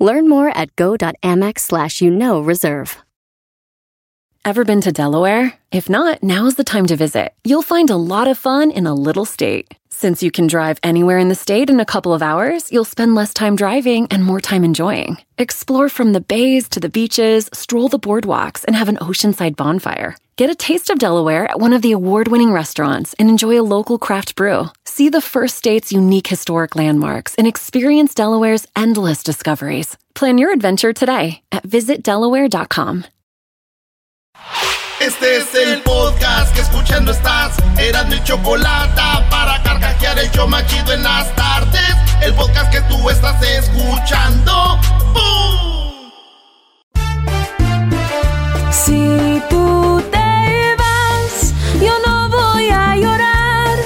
Learn more at go.amex slash you know reserve. Ever been to Delaware? If not, now's the time to visit. You'll find a lot of fun in a little state. Since you can drive anywhere in the state in a couple of hours, you'll spend less time driving and more time enjoying. Explore from the bays to the beaches, stroll the boardwalks, and have an oceanside bonfire. Get a taste of Delaware at one of the award winning restaurants and enjoy a local craft brew. See the first state's unique historic landmarks and experience Delaware's endless discoveries. Plan your adventure today at visitdelaware.com. Este es el podcast que escuchando estás. Eran mi chocolate para carcajear el yo machido en las tardes. El podcast que tú estás escuchando. ¡Bum! Si tú te vas, yo no voy a llorar.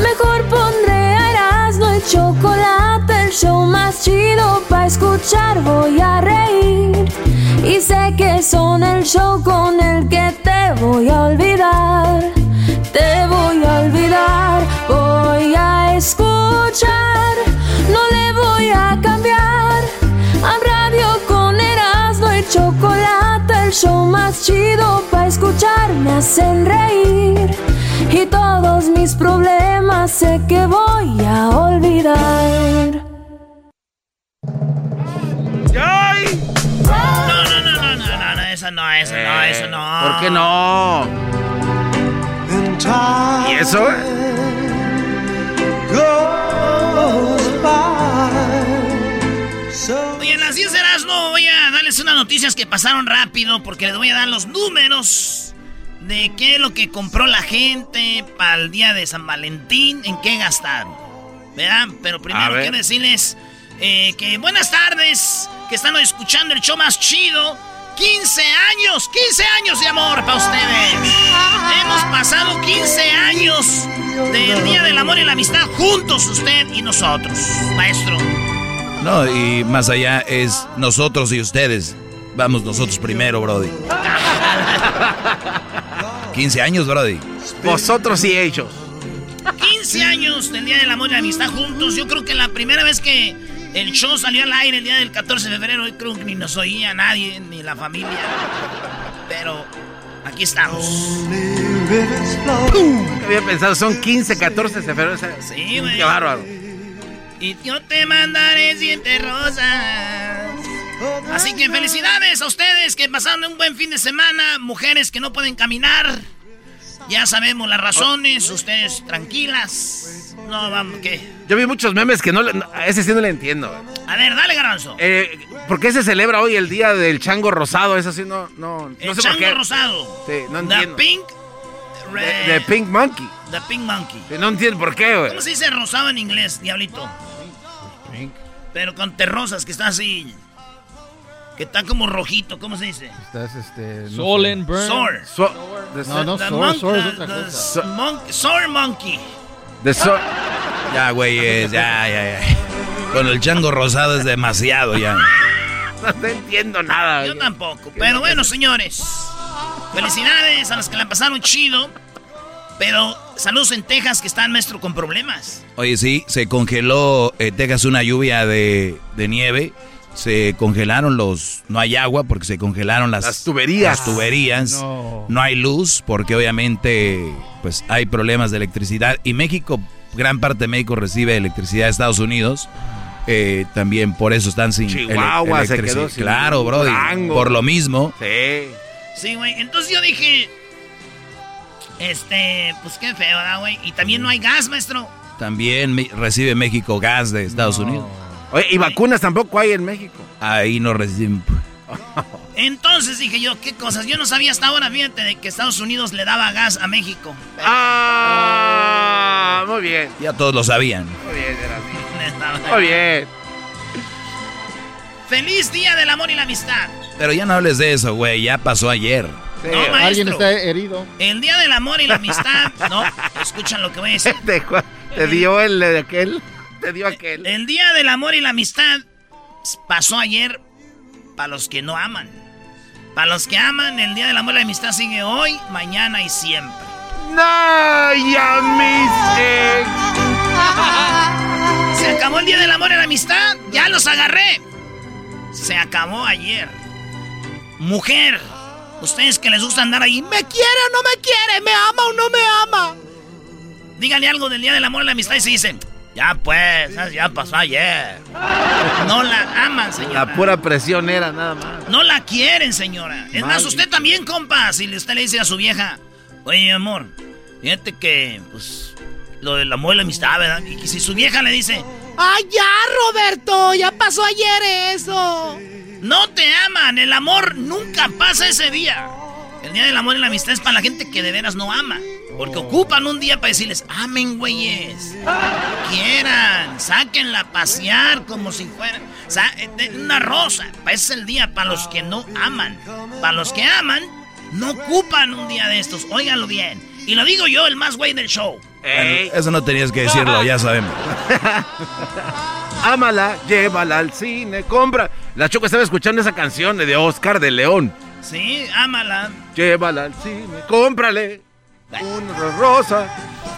Mejor pondré a Erasmo el chocolate, el show más chido para escuchar. Voy a reír. Y sé que son el show con el que te voy a olvidar. Te voy a olvidar. Voy a escuchar. No le voy a cambiar. A radio con Erasmo y chocolate. El show más chido para escuchar. Me hacen reír. Y todos mis problemas sé que voy a olvidar. ¡Ay! No, no, no, no, no, no, no, eso no, eso no, eso no. ¿Por qué no? ¿Y eso? Oye, noticias que pasaron rápido porque les voy a dar los números de qué es lo que compró la gente para el día de San Valentín, en qué gastaron. ¿Verdad? Pero primero quiero decirles eh, que buenas tardes, que están escuchando el show más chido. 15 años, 15 años de amor para ustedes. Hemos pasado 15 años del Día del Amor y la Amistad juntos, usted y nosotros, maestro. No, y más allá es nosotros y ustedes. Vamos nosotros primero, Brody. 15 años, Brody. Vosotros y ellos. 15 años del Día del Amor y la Amistad juntos. Yo creo que la primera vez que el show salió al aire el día del 14 de febrero, yo creo que ni nos oía nadie, ni la familia. Pero aquí estamos. Había pensado, son 15, 14 de febrero. Sí, güey. Qué bárbaro. Y yo te mandaré siete rosas. Así que felicidades a ustedes que pasaron un buen fin de semana. Mujeres que no pueden caminar. Ya sabemos las razones. Ustedes tranquilas. No, vamos, ¿qué? Yo vi muchos memes que no, le- a ese sí no le entiendo. A ver, dale, Garanzo. Eh, ¿Por qué se celebra hoy el día del chango rosado? Eso sí, no, no, no El sé por chango qué. rosado. Sí, no The entiendo. pink. De, de Pink Monkey. The pink monkey. Sí, no entiendo por qué, güey. ¿Cómo se dice rosado en inglés, diablito? Pero con terrosas, que está así. Que está como rojito, ¿cómo se dice? Estás este. no and burn. Sour. So- de No, no, The sour, monk- es the- otra the cosa. monk- monkey. de so- Ya, güey, ya, ya, ya. Con el chango rosado es demasiado ya. no entiendo nada. Yo güey. tampoco. Pero bueno, señores. Felicidades a los que la pasaron chido. Pero saludos en Texas que están, maestro, con problemas. Oye, sí, se congeló en Texas una lluvia de, de nieve. Se congelaron los... No hay agua porque se congelaron las... Las tuberías. Las tuberías. No. No hay luz porque obviamente pues hay problemas de electricidad. Y México, gran parte de México recibe electricidad de Estados Unidos. Eh, también por eso están sin ele- Chihuahua se electricidad. quedó sin Claro, bro. Por lo mismo. Sí. Sí, güey. Entonces yo dije. Este, pues qué feo, ¿verdad, güey? Y también no hay gas, maestro. También recibe México gas de Estados Unidos. Oye, y vacunas tampoco hay en México. Ahí no reciben. Entonces dije yo, ¿qué cosas? Yo no sabía hasta ahora, fíjate, de que Estados Unidos le daba gas a México. Ah, muy bien. Ya todos lo sabían. Muy bien, daba- Muy bien. Feliz Día del Amor y la Amistad. Pero ya no hables de eso, güey. Ya pasó ayer. No, maestro. Alguien está herido. El día del amor y la amistad. No, escuchan lo que voy a decir. Te, te dio el de aquel. Te dio aquel. El día del amor y la amistad pasó ayer para los que no aman. Para los que aman, el día del amor y la amistad sigue hoy, mañana y siempre. ¡No! ¡Ya mis! Se acabó el día del amor y la amistad. Ya los agarré. Se acabó ayer. Mujer, ustedes que les gusta andar ahí, ¿me quiere o no me quiere? ¿Me ama o no me ama? Díganle algo del día del amor y la amistad y se dicen, ya pues, ya pasó ayer. No la aman, señora. La pura presión era nada más. No la quieren, señora. Es más, usted también, compa. Si usted le dice a su vieja, oye, amor, fíjate que, pues, lo del amor y la amistad, ¿verdad? Y si su vieja le dice, ¡ay, ya, Roberto! Ya pasó ayer eso. No te aman. El amor nunca pasa ese día. El día del amor y la amistad es para la gente que de veras no ama. Porque ocupan un día para decirles, amen, güeyes. Quieran, sáquenla a pasear como si fuera una rosa. Ese es el día para los que no aman. Para los que aman, no ocupan un día de estos. Óiganlo bien. Y lo digo yo, el más güey del show. eso no tenías que decirlo, ya sabemos. Ámala, llévala al cine, compra. La Choco estaba escuchando esa canción de Oscar de León. Sí, ámala. Llévala al cine, cómprale. Una rosa.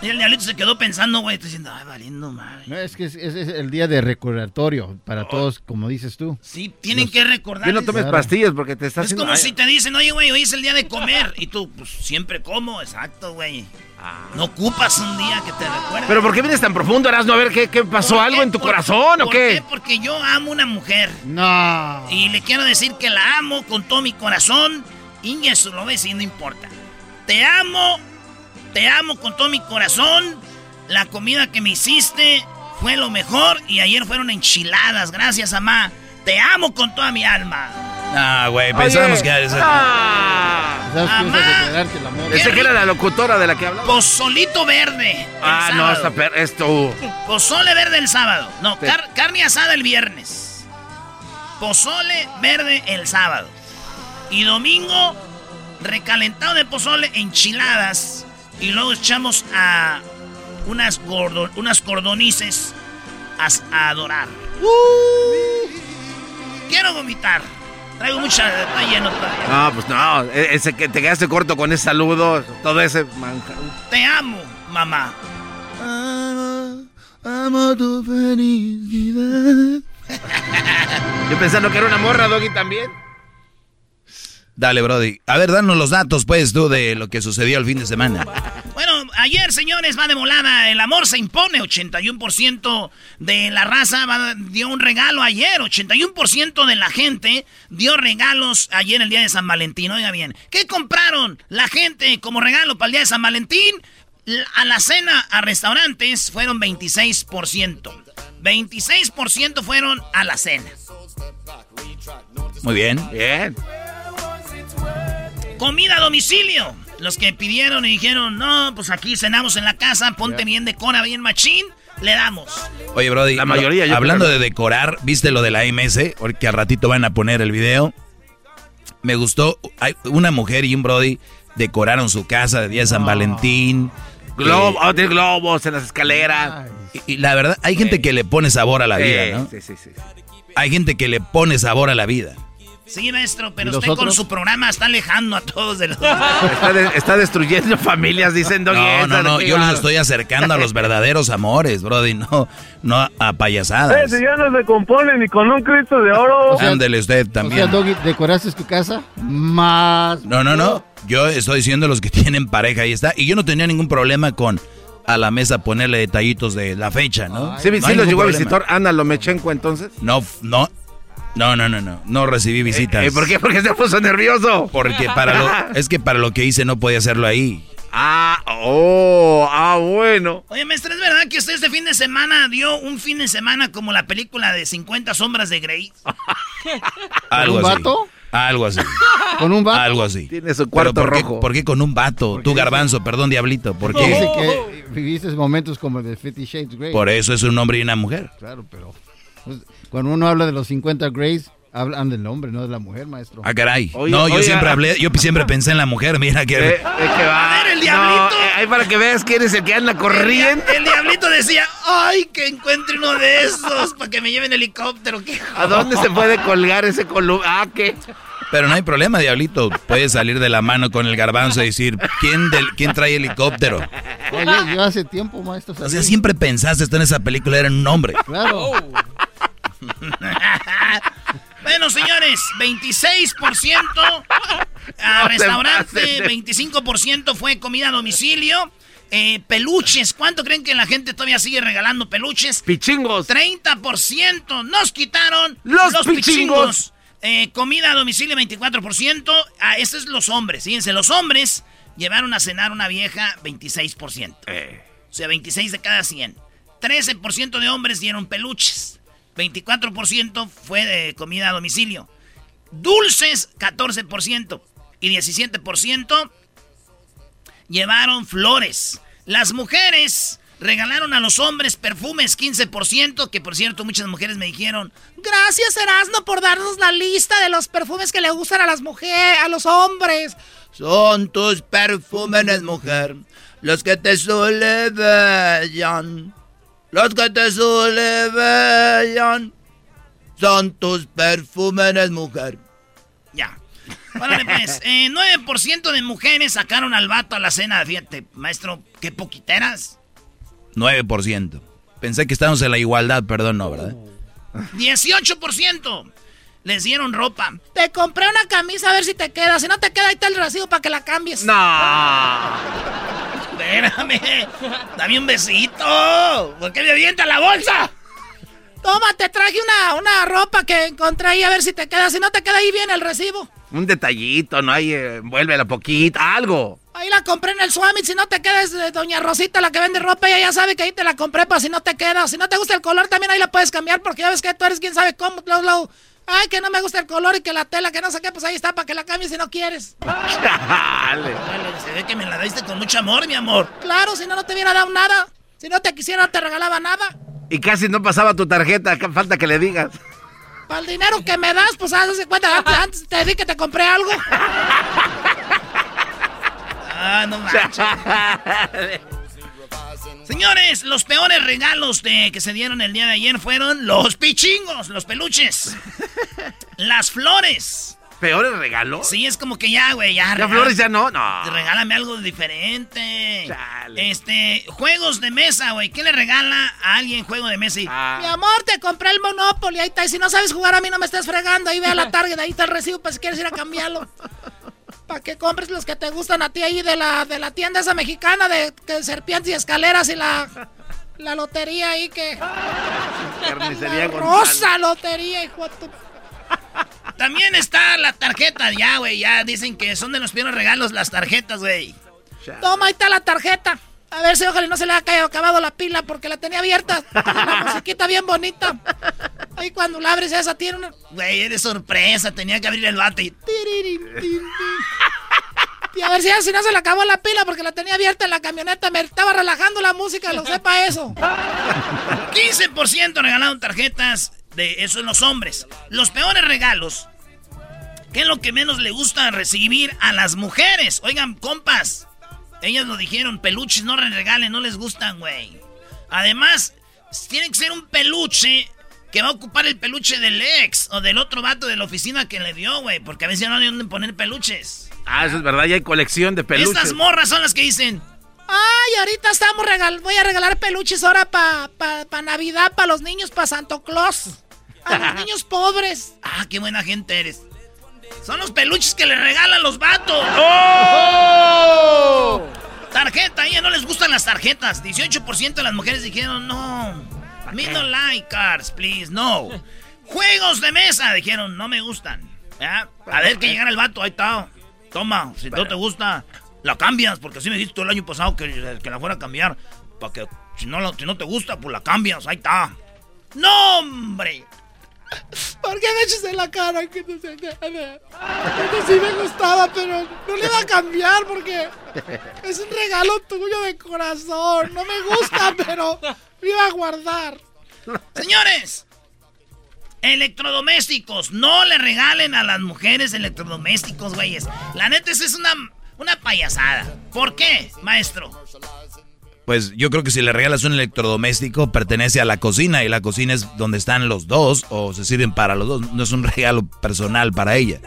Y el diablito se quedó pensando, güey, diciendo, ay, valiendo madre. No, es que es, el día de recordatorio para oh. todos, como dices tú. Sí, tienen que recordar. Y no tomes pastillas porque te estás Es como si te dicen, oye, güey, hoy es el día de comer. Y tú, pues, siempre como, exacto, güey. Ah. No ocupas un día que te recuerde. ¿Pero por qué vienes tan profundo, Erasmo? A ver, ¿qué, qué pasó? ¿Algo en tu corazón o qué? qué? Porque yo amo una mujer. No. Y le quiero decir que la amo con todo mi corazón. Y eso lo ves y no importa. Te amo te amo con todo mi corazón. La comida que me hiciste fue lo mejor y ayer fueron enchiladas. Gracias, mamá. Te amo con toda mi alma. Ah, güey, pensábamos que era ah, Mamá, Ese que era la locutora de la que hablaba. Pozolito verde. Ah, no, esta esto. Pozole verde el sábado. No, carne asada el viernes. Pozole verde el sábado. Y domingo, recalentado de pozole, enchiladas y luego echamos a unas, unas cordonices a, adorar. Uh. quiero vomitar. Traigo mucha. Está lleno todavía. No, pues no. E, ese que te quedaste corto con ese saludo. Todo ese Te amo, mamá. amo tu felicidad. Yo pensando que era una morra, Doggy, también. Dale, Brody. A ver, danos los datos, pues, tú, de lo que sucedió el fin de semana. Bueno, ayer, señores, va de volada. El amor se impone. 81% de la raza dio un regalo ayer. 81% de la gente dio regalos ayer, el día de San Valentín. Oiga bien, ¿qué compraron la gente como regalo para el día de San Valentín? A la cena, a restaurantes, fueron 26%. 26% fueron a la cena. Muy bien. Bien. Comida a domicilio. Los que pidieron y dijeron, no, pues aquí cenamos en la casa, ponte bien decora, bien machín, le damos. Oye, Brody, la mayoría hablando de decorar, ¿viste lo de la MS? Porque al ratito van a poner el video. Me gustó, hay una mujer y un Brody decoraron su casa de día de San Valentín. Globo, oh, globos en las escaleras. Y, la verdad, hay gente que le pone sabor a la vida, ¿no? Sí, sí, sí. Hay gente que le pone sabor a la vida. Sí, maestro, pero usted con su programa está alejando a todos de los... Está, destruyendo familias, dicen No, no, no, yo los estoy acercando a los verdaderos amores, brody, no, no a payasadas. Eh, si ya no se compone ni con un Cristo de oro. Ándele usted también. O sea, Doggy, ¿decoraste tu casa? Más... No, no, no, yo estoy diciendo los que tienen pareja, ahí está. Y yo no tenía ningún problema con a la mesa ponerle detallitos de la fecha, ¿no? Sí, sí los llegó a visitar Ana Lomechenko entonces. No, no, no, no, no, no. No recibí eh, visitas. ¿Y ¿Por qué? Porque se puso nervioso. Porque para lo, es que para lo que hice no podía hacerlo ahí. Ah, oh, ah, bueno. Oye, maestro, ¿es verdad que usted este fin de semana dio un fin de semana como la película de 50 sombras de Grey? Algo ¿Un vato? Algo así. ¿Con un vato? Algo así. Tiene su cuarto por rojo. Qué, ¿Por qué con un vato? Tú, garbanzo, perdón, diablito. ¿Por qué? Dice que viviste momentos como el de Fifty Shades Grey. Por eso es un hombre y una mujer. Claro, pero... Cuando uno habla de los 50 Grays, Hablan del hombre, no de la mujer, maestro. Ah, caray. no, yo siempre hablé, yo siempre pensé en la mujer, mira que... Eh, que va. A ver, el diablito. ahí para que veas quién es el que anda corriendo. El, diablito decía, ay, que encuentre uno de esos para que me lleven helicóptero. ¿A dónde se puede colgar ese columna? Ah, ¿qué? Pero no hay problema, diablito. Puedes salir de la mano con el garbanzo y decir, ¿quién, del, quién trae helicóptero? yo, hace tiempo, maestro. O sea, siempre pensaste esto en esa película, era un hombre. Claro. Bueno, señores, 26% a restaurante, 25% fue comida a domicilio. Eh, peluches, ¿cuánto creen que la gente todavía sigue regalando peluches? Pichingos. 30%. Nos quitaron los, pichingos. Eh, comida a domicilio, 24%. Ah, estos es los hombres. Fíjense, los hombres llevaron a cenar una vieja 26%. Eh. O sea, 26 de cada 100. 13% de hombres dieron peluches. 24% fue de comida a domicilio. Dulces, 14%. Y 17% llevaron flores. Las mujeres regalaron a los hombres perfumes, 15%, que por cierto muchas mujeres me dijeron, gracias Erasmo por darnos la lista de los perfumes que le gustan a las mujeres, a los hombres. Son tus perfumes, mujer, los que te suelen los que te suelen son tus perfumes, mujer. Ya. Órale, pues. 9% de mujeres sacaron al vato a la cena. Fíjate, maestro, qué poquiteras. 9%. Pensé que estábamos en la igualdad, perdón, no, ¿verdad? 18% les dieron ropa. Te compré una camisa a ver si te queda. Si no te queda, ahí está el recibo para que la cambies. No. Espérame. Dame un besito. ¿Por qué me avienta la bolsa? Toma, te traje una, una ropa que encontré ahí a ver si te queda. Si no te queda ahí bien el recibo. Un detallito, ¿no? Ahí eh, la poquita, algo. Ahí la compré en el Swami. Si no te queda es de Doña Rosita, la que vende ropa. Ella ya sabe que ahí te la compré para si no te queda. Si no te gusta el color, también ahí la puedes cambiar porque ya ves que tú eres quien sabe cómo. Lo, Ay, que no me gusta el color y que la tela, que no sé qué, pues ahí está para que la cambies si no quieres. Dale. Se ve que me la diste con mucho amor, mi amor. Claro, si no, no te hubiera dado nada. Si no te quisiera, no te regalaba nada. Y casi no pasaba tu tarjeta, falta que le digas. Para el dinero que me das, pues hazte cuenta, antes, te di que te compré algo. ah, no manches. Señores, los peores regalos de, que se dieron el día de ayer fueron los pichingos, los peluches, las flores. ¿Peores regalos? Sí, es como que ya, güey, ya. ¿Ya flores ya no? No. Regálame algo diferente. Este, juegos de mesa, güey. ¿Qué le regala a alguien juego de mesa? Ah. Mi amor, te compré el Monopoly. Ahí está. Y si no sabes jugar a mí, no me estés fregando. Ahí ve a la Target, ahí está el recibo para si quieres ir a cambiarlo. Para que compres los que te gustan a ti ahí de la, de la tienda esa mexicana de, serpientes y escaleras y la, la lotería ahí que... Carnicería Rosa lotería, hijo de tu... También está la tarjeta, ya, güey, ya dicen que son de los primeros regalos las tarjetas, güey. Toma, ahí está la tarjeta. A ver si ojalá no se le haya acabado la pila porque la tenía abierta. La musiquita bien bonita. Ahí cuando la abres esa tiene una... Güey, eres sorpresa. Tenía que abrir el bate y... Y a ver si, si no se le acabó la pila porque la tenía abierta en la camioneta. Me estaba relajando la música, lo sepa eso. 15% regalaron tarjetas de eso en los hombres. Los peores regalos. ¿Qué es lo que menos le gusta recibir a las mujeres? Oigan, compas. Ellas lo dijeron, peluches no regalen, no les gustan, güey. Además, tiene que ser un peluche que va a ocupar el peluche del ex o del otro vato de la oficina que le dio, güey. Porque a veces no hay dónde poner peluches. Ah, eso es verdad, ya hay colección de peluches. Estas morras son las que dicen. Ay, ahorita estamos regal voy a regalar peluches ahora para pa, Navidad, para los niños, para Santo Claus. A los niños pobres. Ah, qué buena gente eres. Son los peluches que le regalan los vatos. ¡Oh! Tarjeta, a ella no les gustan las tarjetas. 18% de las mujeres dijeron no. Me no like cards, please, no. Juegos de mesa, dijeron, no me gustan. A ver que llegara el vato, ahí está. Toma, si no te gusta, la cambias, porque así me dijiste el año pasado que, que la fuera a cambiar. Para que si no, si no te gusta, pues la cambias, ahí está. ¡No, hombre! ¿Por qué me echas en la cara que no sí me gustaba, pero no le iba a cambiar porque es un regalo tuyo de corazón. No me gusta, pero lo iba a guardar. Señores, Electrodomésticos. No le regalen a las mujeres electrodomésticos, güeyes. La neta, esa es una, una payasada. ¿Por qué, maestro? Pues yo creo que si le regalas un electrodoméstico, pertenece a la cocina y la cocina es donde están los dos o se sirven para los dos. No es un regalo personal para ella.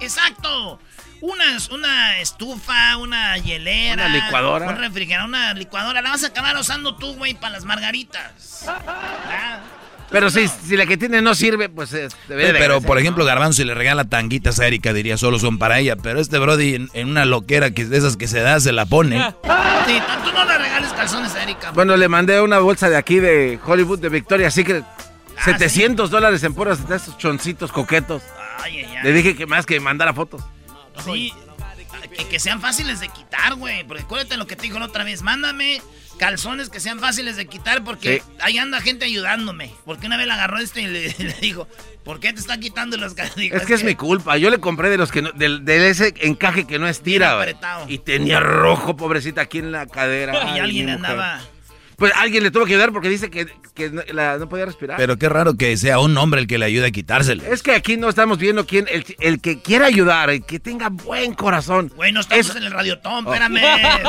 Exacto. Una, una estufa, una hielera. Una licuadora. Un refrigerador, una licuadora. La vas a acabar usando tú, güey, para las margaritas. Pero si, si la que tiene no sirve, pues eh, debe de Pero, por ejemplo, Garbanzo, si le regala tanguitas a Erika, diría, solo son para ella. Pero este Brody, en, una loquera que de esas que se da, se la pone. Sí, tú no le regales calzones a Erika. Bueno, le mandé una bolsa de aquí de Hollywood, de Victoria Secret. Ah, 700 dólares en puras de estos choncitos coquetos. Ay, ay, ay. Le dije que más que mandara fotos. Sí, que, sean fáciles de quitar, güey. Porque acuérdate lo que te dijo la otra vez. Mándame calzones que sean fáciles de quitar porque ahí anda gente ayudándome. Porque una vez la agarró este y le, dijo, ¿por qué te están quitando los calzones? Es que es mi culpa. Yo le compré de los que no, de, ese encaje que no estira. Y tenía rojo, pobrecita, aquí en la cadera. y alguien andaba... Pues alguien le tuvo que ayudar porque dice que, no, podía respirar. Pero qué raro que sea un hombre el que le ayude a quitárselo. Es que aquí no estamos viendo quién, el, que quiera ayudar, el que tenga buen corazón. Bueno, estamos en el radiotón, oh. espérame.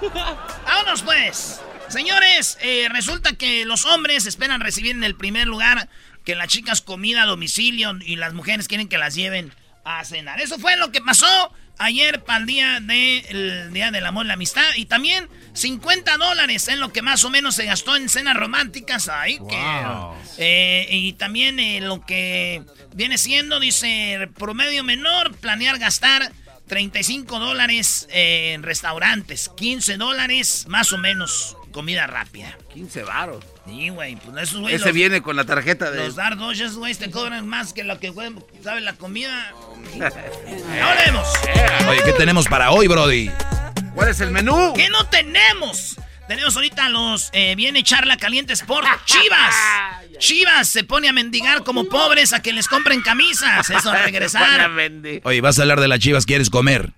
Vámonos pues. Señores, eh, resulta que los hombres esperan recibir en el primer lugar que las chicas comida a domicilio y las mujeres quieren que las lleven a cenar. Eso fue lo que pasó ayer para el día, de, día del amor y la amistad. Y también 50 dólares en lo que más o menos se gastó en cenas románticas. Ay, eh, y también eh, lo que viene siendo, dice, promedio menor, planear gastar 35 dólares en restaurantes, 15 dólares más o menos comida rápida. 15 varos. Sí, güey, pues esos güey. Ese viene con la tarjeta de. Los esos güey, te cobran más que lo que sabe la comida. Ahora vemos. Oye, ¿qué tenemos para hoy, Brody? ¿Cuál es el menú? ¿Qué no tenemos? Tenemos ahorita los. Eh, viene Charla Caliente Sport. ¡Chivas! Chivas se pone a mendigar como pobres a que les compren camisas. Eso, a regresar. Oye, vas a hablar de las chivas, ¿quieres comer?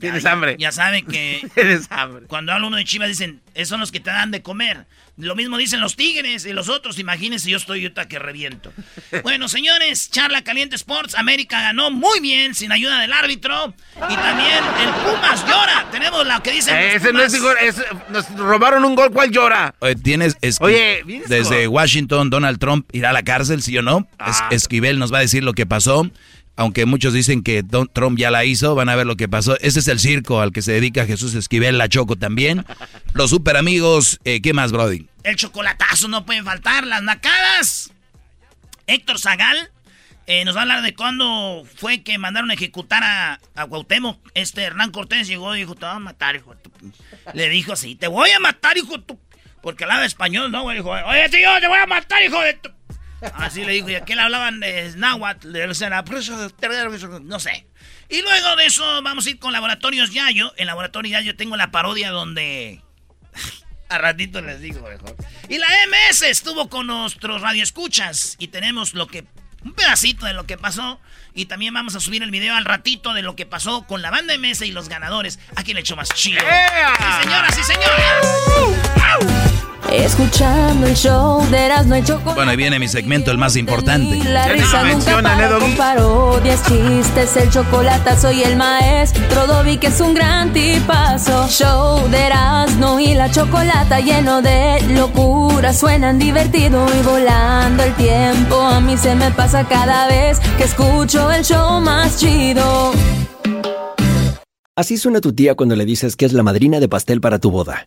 Tienes hambre. Ya, saben que. hambre. Cuando habla uno de chivas dicen, esos son los que te dan de comer. Lo mismo dicen los tigres y los otros. Imagínense, yo estoy yuta que reviento. bueno, señores, charla caliente Sports. América ganó muy bien sin ayuda del árbitro. Y también el Pumas llora. Tenemos la que dice. ese no es, Nos robaron un gol. ¿Cuál llora? Oye, tienes. Oye, desde Washington, Donald Trump irá a la cárcel, ¿sí o no? Ah. Esquivel nos va a decir lo que pasó aunque muchos dicen que Trump ya la hizo, van a ver lo que pasó. Este es el circo al que se dedica Jesús Esquivel, la Choco también. Los super amigos, eh, ¿qué más, Brody? El chocolatazo no puede faltar, las nacadas. Héctor Zagal eh, nos va a hablar de cuándo fue que mandaron a ejecutar a, a Cuauhtémoc. Este Hernán Cortés llegó y dijo, te voy a matar, hijo de tu... Le dijo así, te voy a matar, hijo de tu... Porque hablaba español, ¿no? Dijo, oye, tío, te voy a matar, hijo de tu... Así le dijo, y le hablaban de náhuatl, de no sé. Y luego de eso vamos a ir con Laboratorios Yayo. En Laboratorios Yayo tengo la parodia donde... a ratito les digo mejor. Y la MS estuvo con nuestros radioescuchas y tenemos lo que... Un pedacito de lo que pasó. Y también vamos a subir el video al ratito de lo que pasó con la banda MS y los ganadores. Aquí le echo más chido. Sí, señoras y señores. Escuchando el show de Erasmo y Chocolate. Bueno, ahí viene mi segmento, el más importante. La risa nunca para con parodias, chistes, el chocolate, soy el maestro Dobby, que es un gran tipazo. Show de Erasmo y la Chocolata lleno de locura, suenan divertido y volando el tiempo. A mí se me pasa cada vez que escucho el show más chido. Así suena tu tía cuando le dices que es la madrina de pastel para tu boda.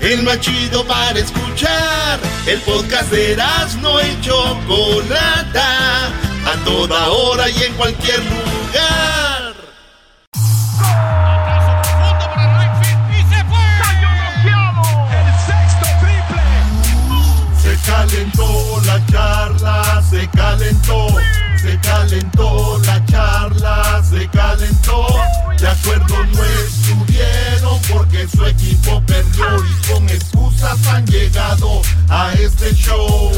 el más chido para escuchar. El podcast de no y Chocolata, a toda hora y en cualquier lugar. Se calentó la charla, se calentó, se calentó la charla, se calentó. De acuerdo no estuvieron porque su equipo perdió y con excusas han llegado a este show.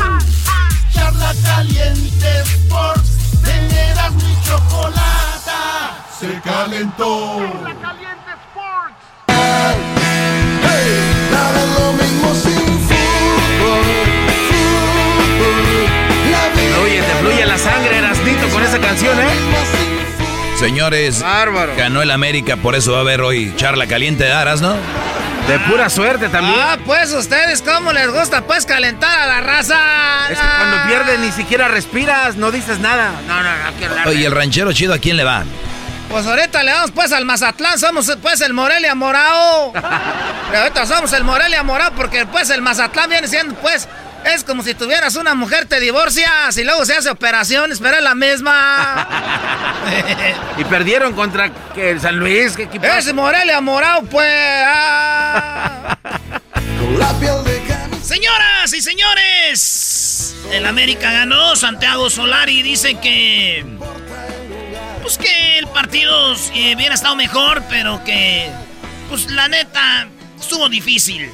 Charla caliente Sports, teneras mi chocolata, se calentó. Charla caliente esa canción, ¿eh? Señores, ganó el América, por eso va a haber hoy charla caliente de Aras, ¿no? De pura suerte también. Ah, pues ustedes, ¿cómo les gusta pues calentar a la raza? Es que cuando pierdes ni siquiera respiras, no dices nada. No, no, no quiero hablar. Oye, el ranchero chido, ¿a quién le va? Pues ahorita le damos pues al Mazatlán, somos pues el Morelia Morado. ahorita somos el Morelia Morado porque pues el Mazatlán viene siendo pues es como si tuvieras una mujer, te divorcias y luego se hace operación, espera la misma. y perdieron contra el San Luis, ¿qué equipo? Es Morelia Morado, pues. Ah. Señoras y señores, el América ganó. Santiago Solari dice que. Pues que el partido eh, hubiera estado mejor, pero que. Pues la neta, estuvo difícil.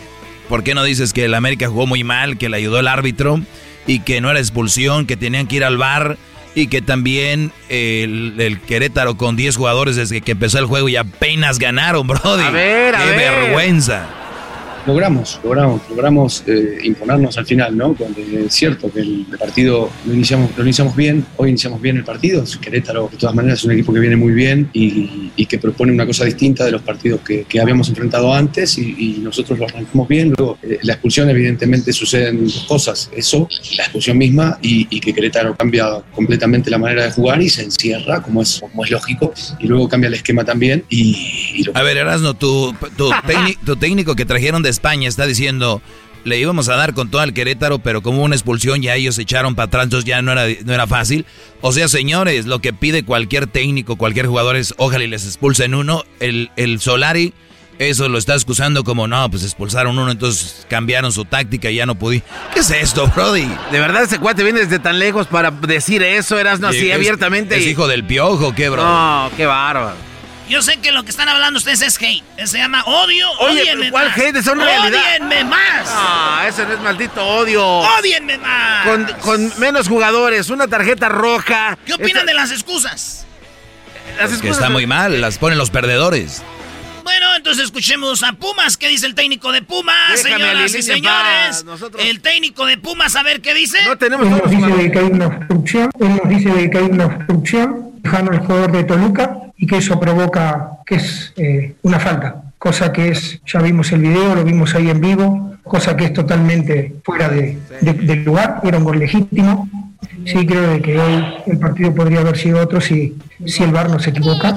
¿Por qué no dices que el América jugó muy mal, que le ayudó el árbitro y que no era expulsión, que tenían que ir al bar y que también el, Querétaro con 10 jugadores desde que empezó el juego y apenas ganaron, Brody? A ver, a ¡Qué vergüenza! Logramos, logramos, logramos eh, imponernos al final, ¿no? Es cierto que el partido lo iniciamos, lo iniciamos bien, hoy iniciamos bien el partido. Querétaro, de todas maneras, es un equipo que viene muy bien y, que propone una cosa distinta de los partidos que, habíamos enfrentado antes y, nosotros lo arrancamos bien. Luego, eh, la expulsión, evidentemente, suceden dos cosas: eso, la expulsión misma y, que Querétaro cambia completamente la manera de jugar y se encierra, como es, como es lógico, y luego cambia el esquema también. Y, A ver, Erasno, tu, tu, tu técnico que trajeron de España está diciendo, le íbamos a dar con todo al Querétaro, pero como una expulsión ya ellos se echaron para atrás, entonces ya no era, no era fácil. O sea, señores, lo que pide cualquier técnico, cualquier jugador es, ojalá y les expulsen uno. El, el Solari, eso lo está excusando como, no, pues expulsaron uno, entonces cambiaron su táctica y ya no pude. ¿Qué es esto, Brody? De verdad ese cuate viene desde tan lejos para decir eso, eras no así abiertamente. ¿Es hijo del piojo qué, bro? No, qué bárbaro. Yo sé que lo que están hablando ustedes es hate. Se llama odio. Oye, odienme ¿cuál más. hate? Realidad. ¡Odienme más! Ah, ese no es maldito odio. ¡Odienme más! Con, menos jugadores, una tarjeta roja. ¿Qué opinan de las excusas? Las excusas que está muy mal, las ponen los perdedores. Bueno, entonces escuchemos a Pumas. ¿Qué dice el técnico de Pumas, señoras y señores? El técnico de Pumas, a ver qué dice. No tenemos. Él nos dice que hay una obstrucción. Él nos dice que hay una obstrucción. Dejando el jugador de Toluca y que eso provoca que es eh, una falta, cosa que es, ya vimos el video, lo vimos ahí en vivo, cosa que es totalmente fuera de, del lugar, era un gol legítimo. Sí, creo de que hoy el partido podría haber sido otro si, si el VAR no se equivoca.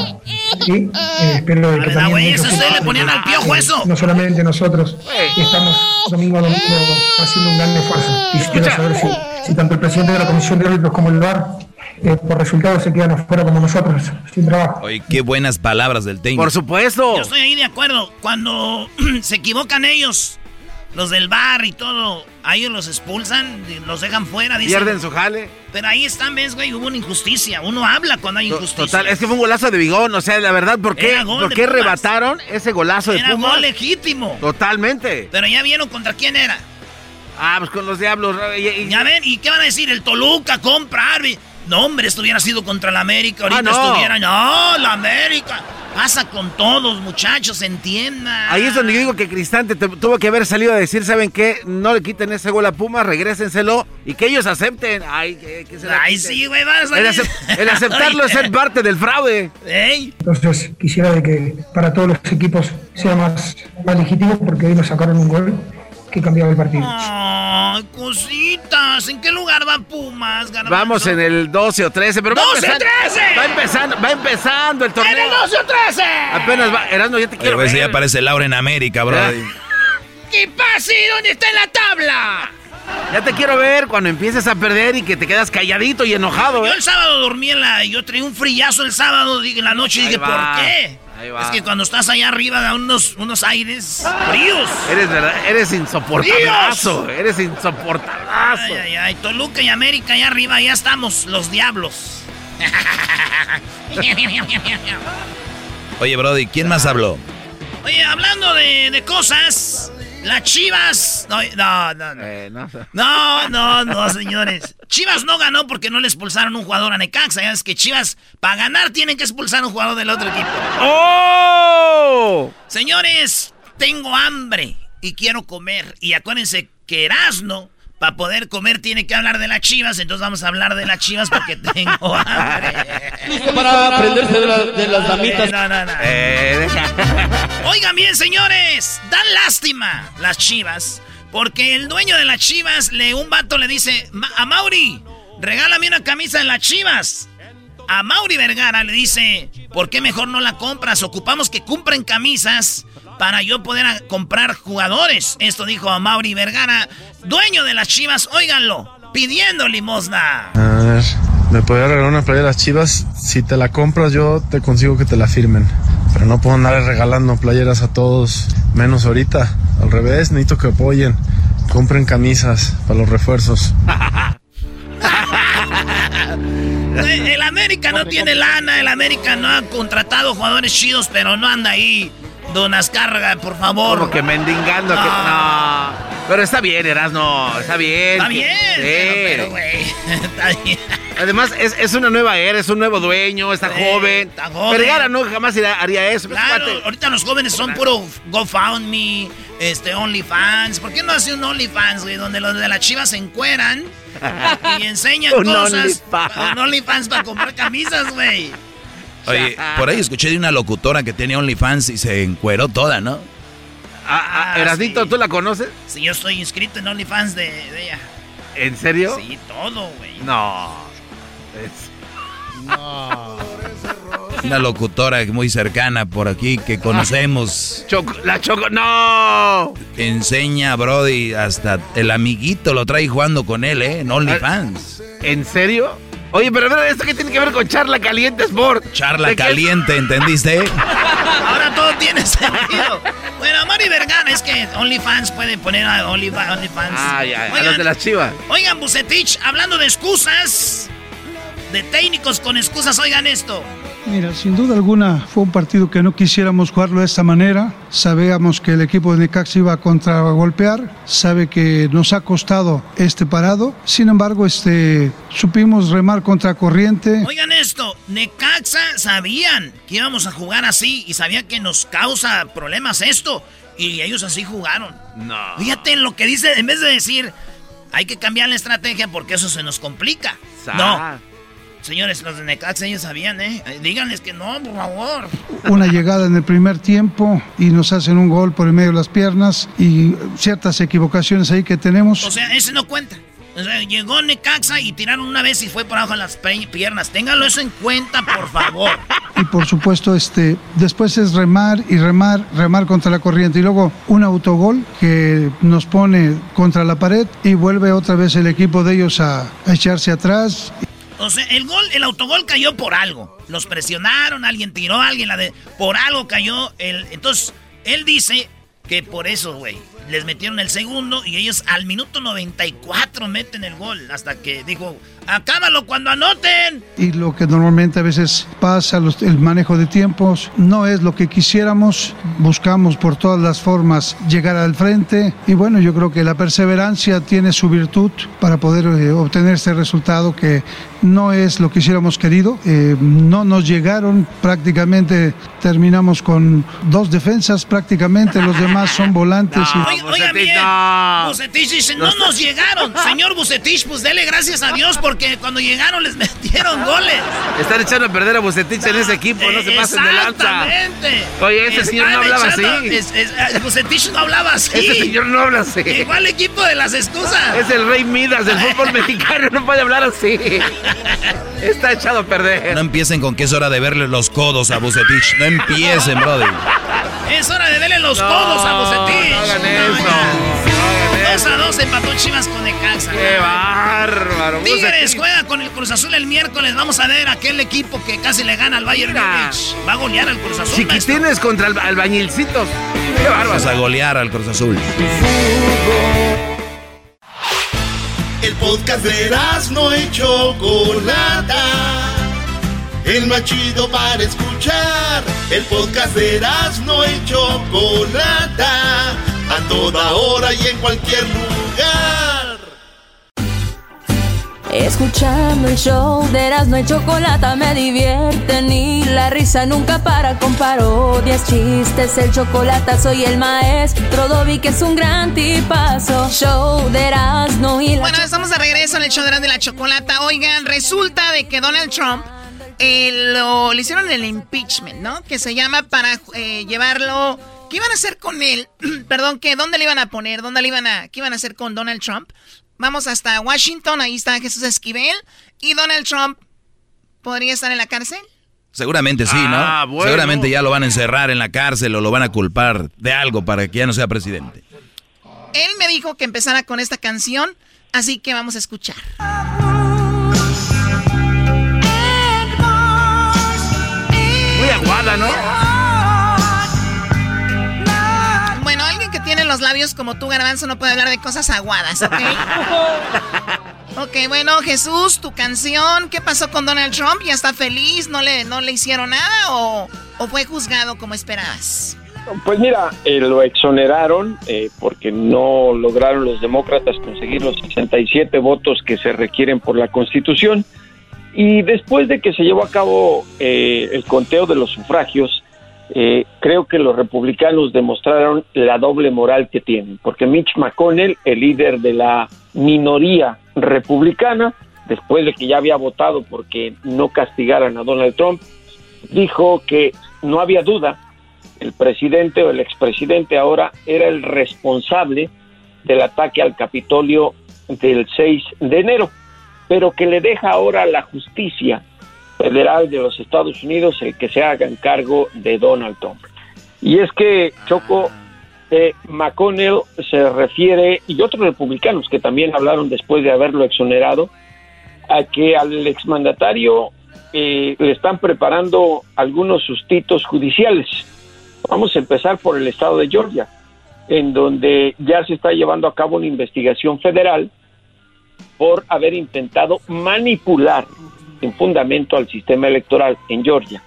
Sí, eh, espero de que también... le ponían al piojo eso. No solamente nosotros, estamos domingo a domingo haciendo un gran esfuerzo. Y quiero saber si, si tanto el presidente de la Comisión de Árbitros como el VAR eh, por resultados se quedan afuera como nosotros, sin trabajo. Oye, qué buenas palabras del técnico. Por supuesto. Yo estoy ahí de acuerdo. Cuando se equivocan ellos, los del bar y todo, a ellos los expulsan, los dejan fuera. Dicen, Pierden su jale. Pero ahí están, ves, güey, hubo una injusticia. Uno habla cuando hay injusticia. Total, es que fue un golazo de Bigón, o sea, la verdad, ¿por qué, ¿por qué rebataron ese golazo de Era Pumas? gol legítimo. Totalmente. Pero ya vieron contra quién era. Ah, pues con los diablos. Y, y- Ya ven, ¿y qué van a decir? El Toluca compra Arby. No, hombre, esto hubiera sido contra la América. Ahorita Ah, no. estuviera. No, la América. Pasa con todos, muchachos, entiendan. Ahí es donde yo digo que Cristante te- tuvo que haber salido a decir, ¿saben qué? No le quiten ese gol a Pumas, regrésenselo y que ellos acepten. Ay, que, que se la Ay, sí, güey, vas a El, acep- el aceptarlo es ser parte del fraude. Entonces quisiera de que para todos los equipos sea más, más legítimo porque hoy nos sacaron un gol que cambiaba el partido. Ay, cositas. ¿En qué lugar va Pumas, garbanzo? Vamos en el 12 o 13, pero va 12 o empezando, 13. va empezando, va empezando el torneo. ¡En el 12 o 13! Apenas va, Erasmo, ya te Oye, quiero pues ver. ya parece Laura en América, bro. ¿Qué pasa? ¿Y ¿Dónde está en la tabla? Ya te quiero ver cuando empieces a perder y que te quedas calladito y enojado, Yo ¿eh? el sábado dormí en la... Yo traía un frillazo el sábado en la noche y dije, va, ¿por qué? ahí va. Es que cuando estás allá arriba da unos, unos aires fríos. Eres verdad, eres insoportablazo, eres insoportablazo. Ay, ay, ay. Toluca y América allá arriba, ya estamos, los diablos. Oye, Brody, ¿quién más habló? Oye, hablando de, de cosas, las chivas. No, no, no. No, Eh, no sé. no, no, no, señores. Chivas no ganó porque no le expulsaron un jugador a Necaxa. Ya es que Chivas, para ganar, tienen que expulsar a un jugador del otro equipo. ¡Oh! Señores, tengo hambre y quiero comer. Y acuérdense que Erasno, para poder comer, tiene que hablar de las chivas. Entonces vamos a hablar de las chivas porque tengo hambre. para aprenderse de, la- de las damitas. No, no, no. Eh. Oigan bien, señores, dan lástima las chivas. Porque el dueño de las chivas, le, un vato le dice "Ma- a Mauri, regálame una camisa de las chivas. A Mauri Vergara le dice, ¿por qué mejor no la compras? Ocupamos que compren camisas para yo poder comprar jugadores. Esto dijo a Mauri Vergara, dueño de las chivas, óiganlo, pidiendo limosna. A ver, ¿me podría regalar una playa de las chivas? Si te la compras, yo te consigo que te la firmen. Pero no puedo andar regalando playeras a todos, menos ahorita. Al revés, necesito que apoyen. Compren camisas para los refuerzos. Eh, El América no tiene lana, el América no ha contratado jugadores chidos, pero no anda ahí. Don Azcárraga, por favor. Como que mendigando. que- no. Pero está bien, Erasno, está bien. Está bien, Sí. pero, pero, güey, está bien. Además, es, es una nueva era, es un nuevo dueño, está joven. está joven. Vergara no jamás haría eso. Claro, Fíjate. ahorita los jóvenes son puro GoFundMe, este, OnlyFans. ¿Por qué no hace un OnlyFans, güey? Donde los de las chivas se encueran y enseñan Un cosas. OnlyFans. Un OnlyFans para comprar camisas, güey. Oye, por ahí escuché de una locutora que tiene OnlyFans y se encueró toda, ¿no? Ah, ah, Erasnito, ¿tú la conoces? Sí, yo estoy inscrito en OnlyFans de, de ella. ¿En serio? Sí, todo, güey. No. Es- Una locutora muy cercana por aquí que conocemos. Choco- la Choco, no. Enseña a Brody hasta el amiguito lo trae jugando con él, ¿eh? En OnlyFans. ¿En serio? Oye, pero, pero ¿esto qué tiene que ver con Charla Caliente Sport? Charla caliente, ¿entendiste? Ahora todo tiene sentido. Bueno, Mari Vergara, es que OnlyFans puede poner a Onlyfa- OnlyFans. Ah, ya, a Oigan, los de las chivas. Oigan, Bucetich, hablando de excusas, de técnicos con excusas, oigan esto. Mira, sin duda alguna fue un partido que no quisiéramos jugarlo de esta manera. Sabíamos que el equipo de Necaxa iba a contragolpear, sabe que nos ha costado este parado. Sin embargo, este, supimos remar contra corriente. Oigan esto, Necaxa sabían que íbamos a jugar así y sabían que nos causa problemas esto. Y ellos así jugaron. No. Fíjate en lo que dice, en vez de decir, hay que cambiar la estrategia porque eso se nos complica. Sa- No. Señores, los de Necaxa ellos sabían, ¿eh? Díganles que no, por favor. Una llegada en el primer tiempo y nos hacen un gol por el medio de las piernas y ciertas equivocaciones ahí que tenemos. O sea, ese no cuenta. O sea, llegó Necaxa y tiraron una vez y fue por abajo de las piernas. Ténganlo eso en cuenta, por favor. Y por supuesto, este, después es remar y remar, remar contra la corriente. Y luego un autogol que nos pone contra la pared y vuelve otra vez el equipo de ellos a, a echarse atrás. O sea, el gol, el autogol cayó por algo. Los presionaron, alguien tiró, alguien la de. Por algo cayó el. Entonces, él dice que por eso, güey. les metieron el segundo y ellos al minuto 94 meten el gol. Hasta que dijo, acábalo cuando anoten. Y lo que normalmente a veces pasa, el manejo de tiempos, no es lo que quisiéramos. Buscamos por todas las formas llegar al frente. Y bueno, yo creo que la perseverancia tiene su virtud para poder eh, obtener este resultado que no es lo que hubiéramos querido. Eh, no nos llegaron, prácticamente terminamos con dos defensas, prácticamente los demás son volantes. y... Oiga, bien, Bucetich dice, no nos llegaron. Señor Bucetich, pues dele gracias a Dios porque cuando llegaron les metieron goles. Están echando a perder a Bucetich en ese equipo, no se pasen de lanza. Exactamente. Oye, ese señor no hablaba así. Eh, Bucetich no hablaba así. Ese señor no habla así. Igual equipo de las excusas. Es el rey Midas del fútbol mexicano, no puede hablar así. Está echado a perder. No empiecen con que es hora de verle los codos a Bucetich. No empiecen, brother. Es hora de verle los codos a Bucetich. No hagan eso. 2 a 2 empató Chivas con Necaxa. Qué bárbaro. Tigres juega con el Cruz Azul el miércoles. Vamos a ver aquel equipo que casi le gana al Bayern Múnich. Va a golear al Cruz Azul. Chiquitines contra el albañilcitos. Qué bárbaro. Vas a golear al Cruz Azul. El podcast de no y Chocolata. El más chido para escuchar. El podcast de no y Chocolata. A toda hora y en cualquier lugar. Escuchando el show de Erasmo y Chocolata me divierte ni la risa nunca para con parodias, chistes, el chocolate soy el maestro Dobby que es un gran tipazo. Show de Erasmo y la Bueno, estamos de regreso en el show de Erasmo y la Chocolata. Oigan, resulta de que Donald Trump eh, lo, le hicieron el impeachment, ¿no? Que se llama para eh, llevarlo... ¿Qué iban a hacer con él? Perdón, ¿qué? ¿Dónde le iban a poner? ¿Dónde le iban a... ¿Qué iban a hacer con Donald Trump? Vamos hasta Washington, ahí está Jesús Esquivel. ¿Y Donald Trump podría estar en la cárcel? Seguramente sí, ¿no? Ah, bueno. Seguramente ya lo van a encerrar en la cárcel o lo van a culpar de algo para que ya no sea presidente. Él me dijo que empezara con esta canción, así que vamos a escuchar. Muy aguada, ¿no? Los labios como tú, Garbanzo, no puede hablar de cosas aguadas, ¿ok? ok, bueno, Jesús, tu canción, ¿qué pasó con Donald Trump? ¿Ya está feliz? ¿No le, no le hicieron nada o, o fue juzgado como esperabas? Pues mira, eh, lo exoneraron eh, porque no lograron los demócratas conseguir los 67 votos que se requieren por la Constitución. Y después de que se llevó a cabo eh, el conteo de los sufragios, eh, creo que los republicanos demostraron la doble moral que tienen, porque Mitch McConnell, el líder de la minoría republicana, después de que ya había votado porque no castigaran a Donald Trump, dijo que no había duda, el presidente o el expresidente ahora era el responsable del ataque al Capitolio del 6 de enero, pero que le deja ahora la justicia federal de los Estados Unidos el que se haga cargo de Donald Trump. Y es que Choco eh, McConnell se refiere, y otros republicanos que también hablaron después de haberlo exonerado, a que al exmandatario eh, le están preparando algunos sustitos judiciales. Vamos a empezar por el estado de Georgia, en donde ya se está llevando a cabo una investigación federal por haber intentado manipular en fundamento al sistema electoral en Georgia.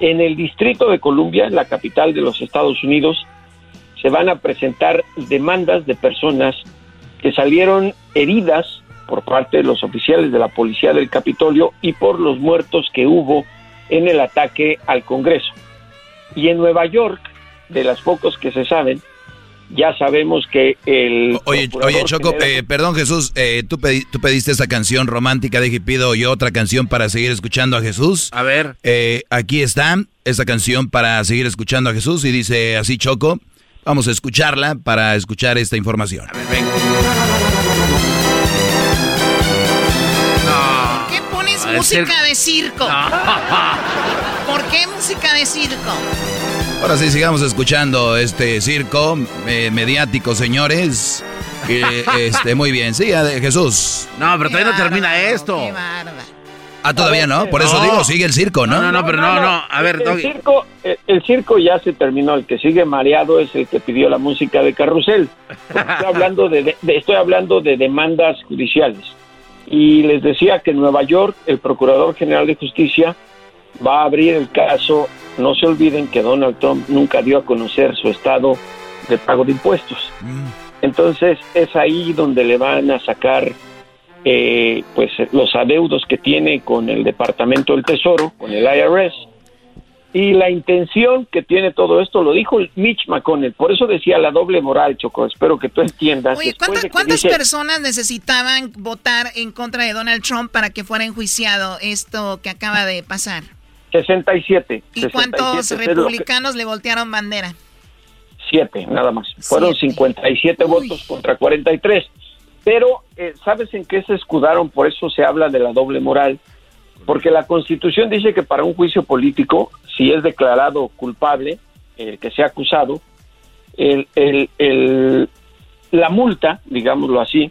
En el Distrito de Columbia, la capital de los Estados Unidos, se van a presentar demandas de personas que salieron heridas por parte de los oficiales de la policía del Capitolio y por los muertos que hubo en el ataque al Congreso. Y en Nueva York, de las pocos que se saben, ya sabemos que el... Oye, oye Choco, eh, perdón Jesús, eh, ¿tú, pedi tú, pediste esta canción romántica de pido yo otra canción para seguir escuchando a Jesús. A ver. Eh, aquí está esta canción para seguir escuchando a Jesús y dice así Choco, vamos a escucharla para escuchar esta información. A ver, venga. ¿Por qué pones música de circo? ¿Por qué música de circo? Ahora sí, sigamos escuchando este circo eh, mediático, señores. Eh, este, muy bien, sí, Jesús. No, pero todavía no termina esto. Qué barba. Ah, todavía no, por eso digo, sigue el circo, ¿no? No, no, pero no, no, a ver, el, circo, el, circo ya se terminó, el que sigue mareado es el que pidió la música de Carrusel. Estoy hablando de, estoy hablando de demandas judiciales. Y les decía que en Nueva York el Procurador General de Justicia va a abrir el caso. No se olviden que Donald Trump nunca dio a conocer su estado de pago de impuestos. Mm. Entonces es ahí donde le van a sacar eh, pues los adeudos que tiene con el Departamento del Tesoro, con el IRS. Y la intención que tiene todo esto lo dijo Mitch McConnell. Por eso decía la doble moral, Choco. Espero que tú entiendas. Oye, ¿cuántas personas necesitaban votar en contra de Donald Trump para que fuera enjuiciado esto que acaba de pasar? 67. ¿Y cuántos republicanos le voltearon bandera? Siete, nada más. Fueron 57 votos contra 43. Pero, eh, ¿sabes en qué se escudaron? Por eso se habla de la doble moral. Porque la Constitución dice que para un juicio político, si es declarado culpable, el que sea acusado, el, el, la multa, digámoslo así,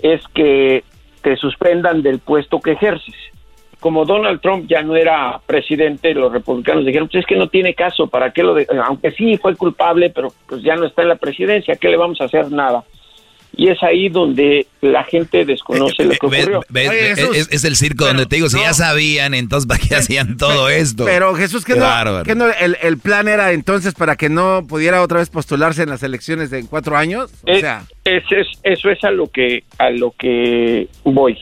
es que te suspendan del puesto que ejerces. Como Donald Trump ya no era presidente, los republicanos dijeron, pues es que no tiene caso, ¿para qué lo de aunque sí fue culpable, pero pues ya no está en la presidencia, ¿qué le vamos a hacer? Nada y es ahí donde la gente desconoce lo que ocurrió. es, el circo donde te digo, si ya sabían, entonces ¿para qué hacían todo esto? Pero Jesús, ¿qué, no, el, plan era entonces para que no pudiera otra vez postularse en las elecciones de cuatro años? O eh, sea... eso es a lo que, a lo que voy.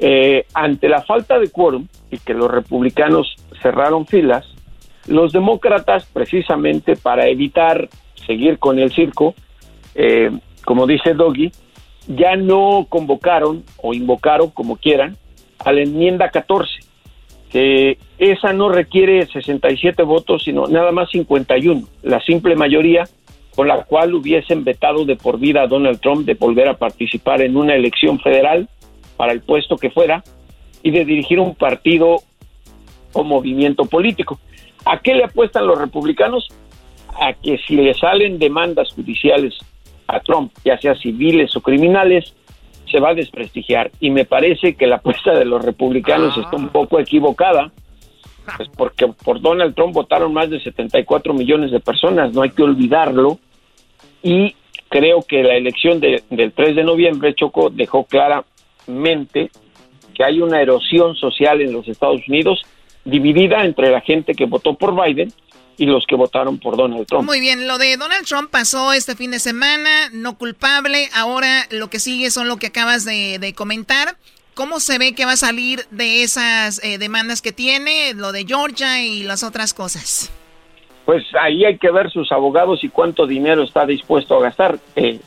Eh, ante la falta de quórum y que los republicanos cerraron filas, los demócratas, precisamente para evitar seguir con el circo, eh, como dice Doggy, ya no convocaron o invocaron, como quieran, a la enmienda 14, que esa no requiere 67 votos, sino nada más 51, la simple mayoría con la cual hubiesen vetado de por vida a Donald Trump de volver a participar en una elección federal para el puesto que fuera y de dirigir un partido o movimiento político. ¿A qué le apuestan los republicanos? A que si le salen demandas judiciales a Trump, ya sea civiles o criminales, se va a desprestigiar. Y me parece que la apuesta de los republicanos está un poco equivocada, pues porque por Donald Trump votaron más de 74 millones de personas, no hay que olvidarlo. Y creo que la elección del 3 de noviembre, Choco, dejó claramente que hay una erosión social en los Estados Unidos dividida entre la gente que votó por Biden y los que votaron por Donald Trump. Muy bien, lo de Donald Trump pasó este fin de semana, no culpable, ahora lo que sigue son lo que acabas de, comentar. ¿Cómo se ve que va a salir de esas eh, demandas que tiene, lo de Georgia y las otras cosas? Pues ahí hay que ver sus abogados y cuánto dinero está dispuesto a gastar. Eh,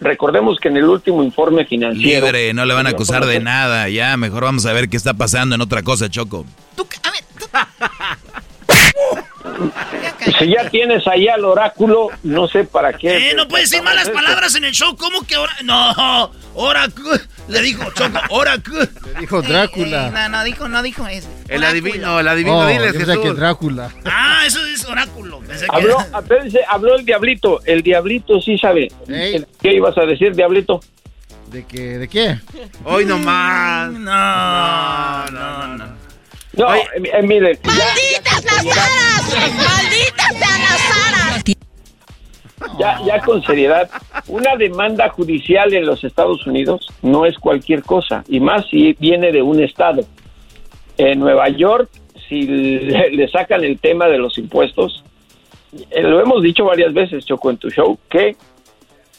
recordemos que en el último informe financiero... Libre, no le van a acusar de nada, ya, mejor vamos a ver qué está pasando en otra cosa, Choco. Tú, a ver, Si ya tienes ahí al oráculo, no sé para qué. Eh, no puedes decir malas palabras en el show. ¿Cómo que ahora? No, oráculo. Le dijo Choco, oráculo. Le dijo Drácula. Eh, no, no dijo, no dijo eso. El adivino, el adivino, oh, dile que Drácula. Ah, eso es oráculo. Habló, habló el diablito. El diablito sí sabe. ¿Qué ibas a decir, diablito? ¿De qué? ¿De qué? Hoy nomás. No, no, no. No, eh, eh, miren. ¡Malditas las aras! ¡Malditas sean las aras! Ya, ya con seriedad, una demanda judicial en los Estados Unidos no es cualquier cosa, y más si viene de un estado. En Nueva York, si le, sacan el tema de los impuestos, eh, lo hemos dicho varias veces, Choco, en tu show, que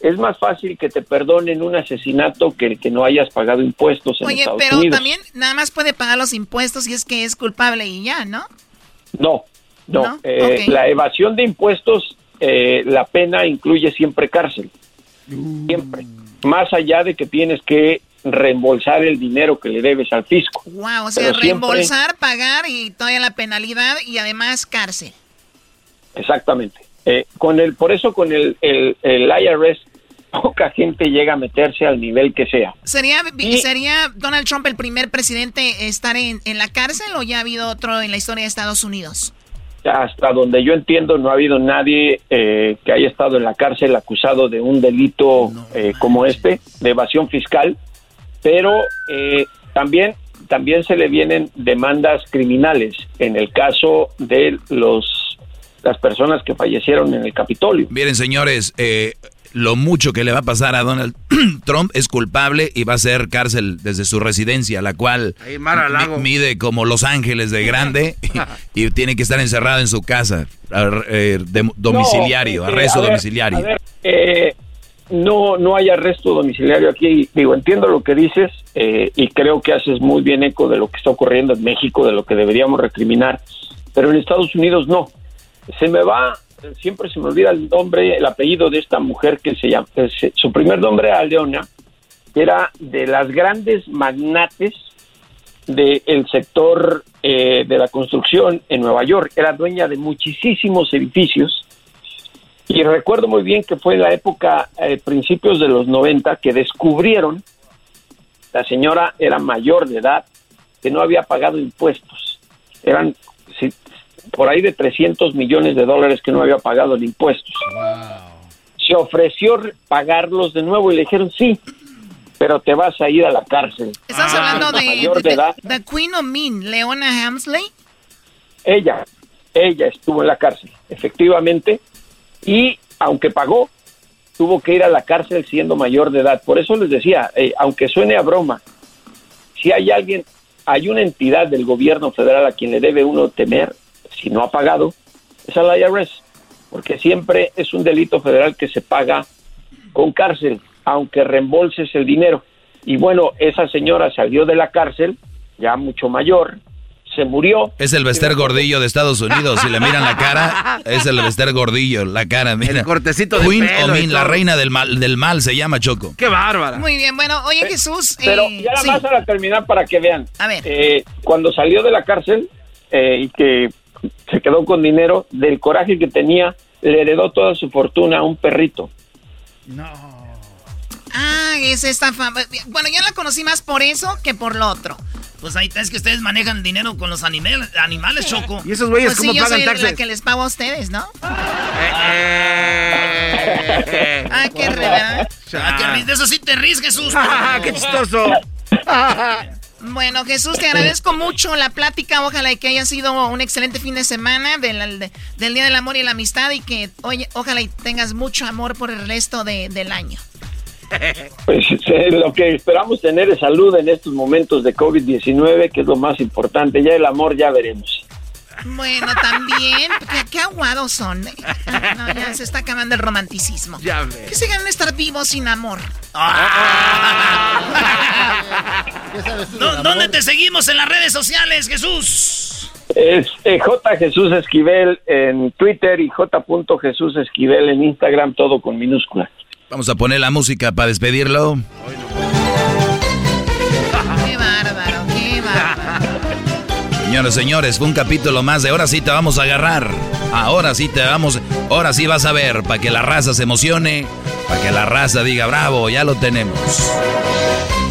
es más fácil que te perdonen un asesinato que el que no hayas pagado impuestos en Oye, pero también nada más puede pagar los impuestos si es que es culpable y ya, ¿no? No, no. Eh, la evasión de impuestos, eh, la pena incluye siempre cárcel. Siempre. Más allá de que tienes que reembolsar el dinero que le debes al fisco. Wow, o sea, reembolsar, pagar y todavía la penalidad y además cárcel. Exactamente. Eh, con el, por eso con el, el, el IRS poca gente llega a meterse al nivel que sea. ¿Sería, ¿sería Donald Trump el primer presidente estar en, en, la cárcel o ya ha habido otro en la historia de Estados Unidos? Hasta donde yo entiendo no ha habido nadie eh, que haya estado en la cárcel acusado de un delito eh, como este, de evasión fiscal, pero eh, también también se le vienen demandas criminales en el caso de los las personas que fallecieron en el Capitolio. Miren, señores, eh, lo mucho que le va a pasar a Donald Trump es culpable y va a ser cárcel desde su residencia, la cual mide como Los Ángeles de grande y, tiene que estar encerrado en su casa, eh, domiciliario, eh, arresto domiciliario. eh, no, no hay arresto domiciliario aquí. Digo, entiendo lo que dices eh, y creo que haces muy bien eco de lo que está ocurriendo en México, de lo que deberíamos recriminar, pero en Estados Unidos no. Se me va, siempre se me olvida el nombre, el apellido de esta mujer que se llama, su primer nombre era Leona, era de las grandes magnates del sector eh, de la construcción en Nueva York, era dueña de muchísimos edificios y recuerdo muy bien que fue en la época, eh, principios de los 90, que descubrieron, la señora era mayor de edad, que no había pagado impuestos. Eran por ahí de 300 millones de dólares que no había pagado en impuestos. Se ofreció pagarlos de nuevo y le dijeron sí, pero te vas a ir a la cárcel. ¿Estás hablando de, de, edad. de, Queen of Mean, Leona Hamsley? Ella, ella estuvo en la cárcel, efectivamente y aunque pagó, tuvo que ir a la cárcel siendo mayor de edad. Por eso les decía, eh, aunque suene a broma, si hay alguien, hay una entidad del gobierno federal a quien le debe uno temer, si no ha pagado, es a la IRS, porque siempre es un delito federal que se paga con cárcel, aunque reembolses el dinero. Y bueno, esa señora salió de la cárcel, ya mucho mayor, se murió. Es el Bester Gordillo de Estados Unidos. Si le miran la cara, es el Bester Gordillo, la cara, mira. El cortecito de Queen pelo Omin, la reina del mal, del mal se llama Choco. ¡Qué bárbara! Muy bien, bueno, oye Jesús. Pero eh, ya nada sí. más para terminar, para que vean. A ver. Eh, cuando salió de la cárcel eh, y que se quedó con dinero, del coraje que tenía, le heredó toda su fortuna a un perrito. Ah, es esta fama. Bueno, yo la conocí más por eso que por lo otro. Pues ahí está, es que ustedes manejan dinero con los animales, animales Choco. ¿Y esos güeyes Pues cómo sí, yo pagan soy taxes? la que les pago a ustedes, ¿no? Eh, Ah, qué re, ¿verdad? Ah, qué ris- de eso sí te ríes, Jesús. Ah, ¡Qué chistoso! Bueno, Jesús, te agradezco mucho la plática. Ojalá y que haya sido un excelente fin de semana del, de- del Día del Amor y la Amistad y que oye, ojalá y tengas mucho amor por el resto de- del año. Pues eh, lo que esperamos tener es salud en estos momentos de COVID-19, que es lo más importante. Ya el amor ya veremos. Bueno, también, qué, qué aguados son. ¿eh? No, ya se está acabando el romanticismo. Ya ves. Que se ganan estar vivos sin amor. ¿Dó- ¿Dónde te seguimos en las redes sociales, Jesús? Es eh, J. Jesús Esquivel en Twitter y J. Jesús Esquivel en Instagram, todo con minúscula. Vamos a poner la música para despedirlo. Qué Señores, señores, fue un capítulo más de ahora sí te vamos a agarrar. Ahora sí te vamos, ahora sí vas a ver, para que la raza se emocione, para que la raza diga, bravo, ya lo tenemos.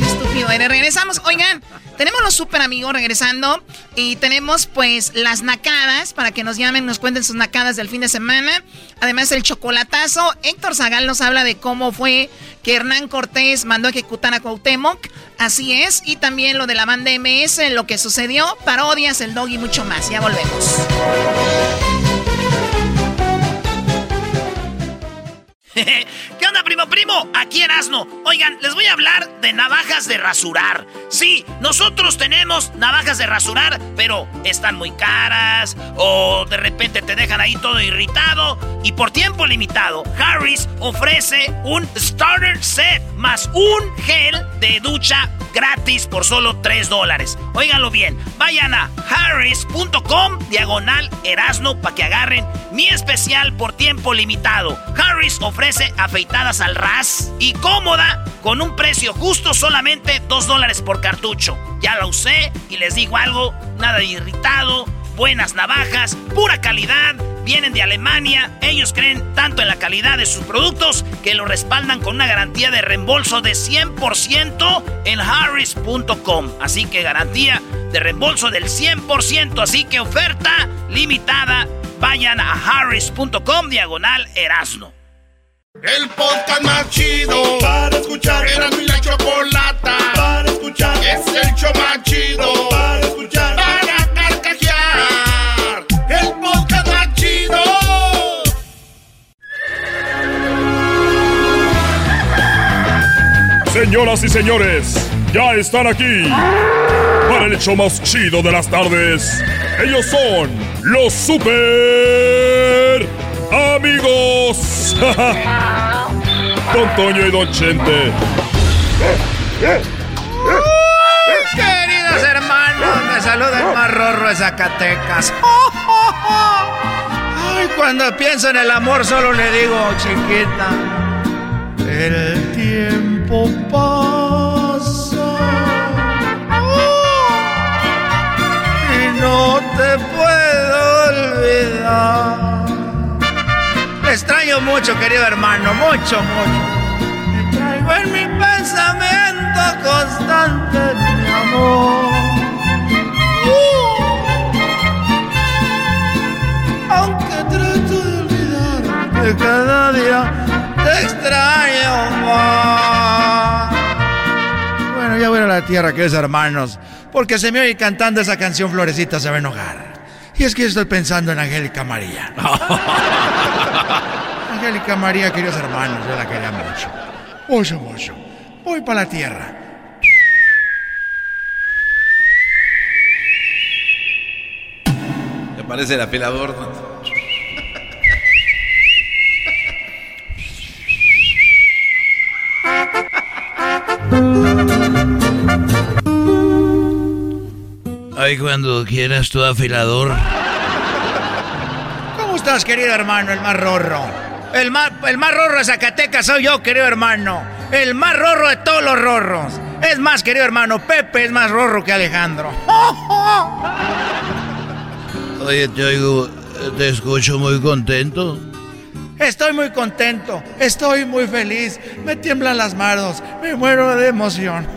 Estúpido. Regresamos. Oigan, tenemos los super amigos regresando. Y tenemos pues las nacadas para que nos llamen, nos cuenten sus nacadas del fin de semana. Además el chocolatazo. Héctor Zagal nos habla de cómo fue que Hernán Cortés mandó a ejecutar a Cuauhtémoc. Así es. Y también lo de la banda MS, lo que sucedió, parodias, el dog y mucho más. Ya volvemos. ¿Qué onda, primo, primo? Aquí Erasno. Oigan, les voy a hablar de navajas de rasurar. Sí, nosotros tenemos navajas de rasurar, pero están muy caras o de repente te dejan ahí todo irritado. Y por tiempo limitado, Harris ofrece un starter set más un gel de ducha gratis por solo 3 dólares. Óiganlo bien, vayan a harris.com diagonal erasno para que agarren mi especial por tiempo limitado. Harris ofrece afeitadas al ras y cómoda con un precio justo solamente 2 dólares por cartucho. Ya la usé y les digo algo, nada irritado, buenas navajas, pura calidad. Vienen de Alemania, ellos creen tanto en la calidad de sus productos que lo respaldan con una garantía de reembolso de 100% en harris.com. Así que garantía de reembolso del 100%, así que oferta limitada. Vayan a harris.com diagonal erasno. El podcast más chido para escuchar. Era mi la chocolata para escuchar. Es el show más chido. Para escuchar. Para carcajear. El podcast más chido. Señoras y señores, ya están aquí para el hecho más chido de las tardes. Ellos son los super amigos. Don Toño y Don Chente. Queridos hermanos, me saluda el más de Zacatecas. Ay, cuando pienso en el amor solo le digo, chiquita, el tiempo pasa y no te puedo olvidar. Extraño mucho, querido hermano, mucho, mucho. Te traigo en mi pensamiento constante, mi amor. Aunque trato de olvidarte cada día, te extraño más. Bueno, ya voy a la tierra, queridos hermanos, porque se me oye cantando esa canción Florecita se va a enojar. Y es que estoy pensando en Angélica María. Angélica María, queridos hermanos, yo la quería mucho. Mucho, mucho. Voy para la tierra. ¿Te parece el afilador? Ay, cuando quieras tu afilador. ¿Cómo estás, querido hermano, el más rorro? El más, el más rorro de Zacatecas soy yo, querido hermano. El más rorro de todos los rorros. Es más, querido hermano, Pepe es más rorro que Alejandro. Oye, te oigo, te escucho muy contento. Estoy muy contento, estoy muy feliz, me tiemblan las manos, me muero de emoción.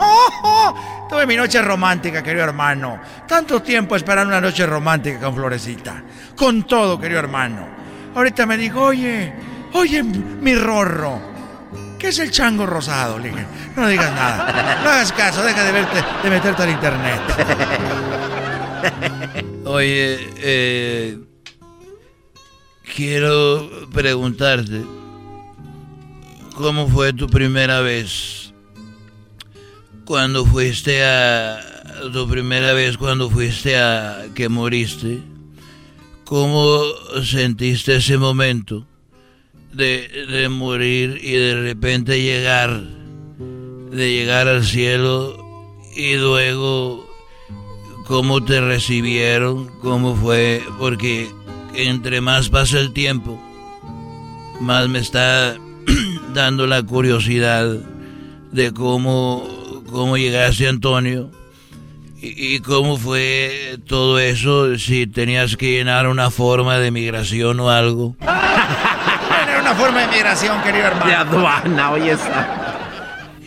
Tuve mi noche romántica, querido hermano. Tanto tiempo esperando una noche romántica con Florecita. Con todo, querido hermano. Ahorita me dijo, oye, oye, mi rorro. ¿Qué es el chango rosado? Le no digas nada. No hagas caso, deja de verte, de meterte al internet. Oye, eh, quiero preguntarte, ¿cómo fue tu primera vez? Cuando fuiste a... Tu primera vez cuando fuiste a... que moriste. ¿Cómo sentiste ese momento de, de morir y de repente llegar, de llegar al cielo y luego cómo te recibieron, cómo fue, porque entre más pasa el tiempo, más me está dando la curiosidad de cómo, cómo llegaste Antonio y, y cómo fue todo eso, si tenías que llenar una forma de migración o algo. Era una forma de migración, querido hermano. De aduana, oye esa.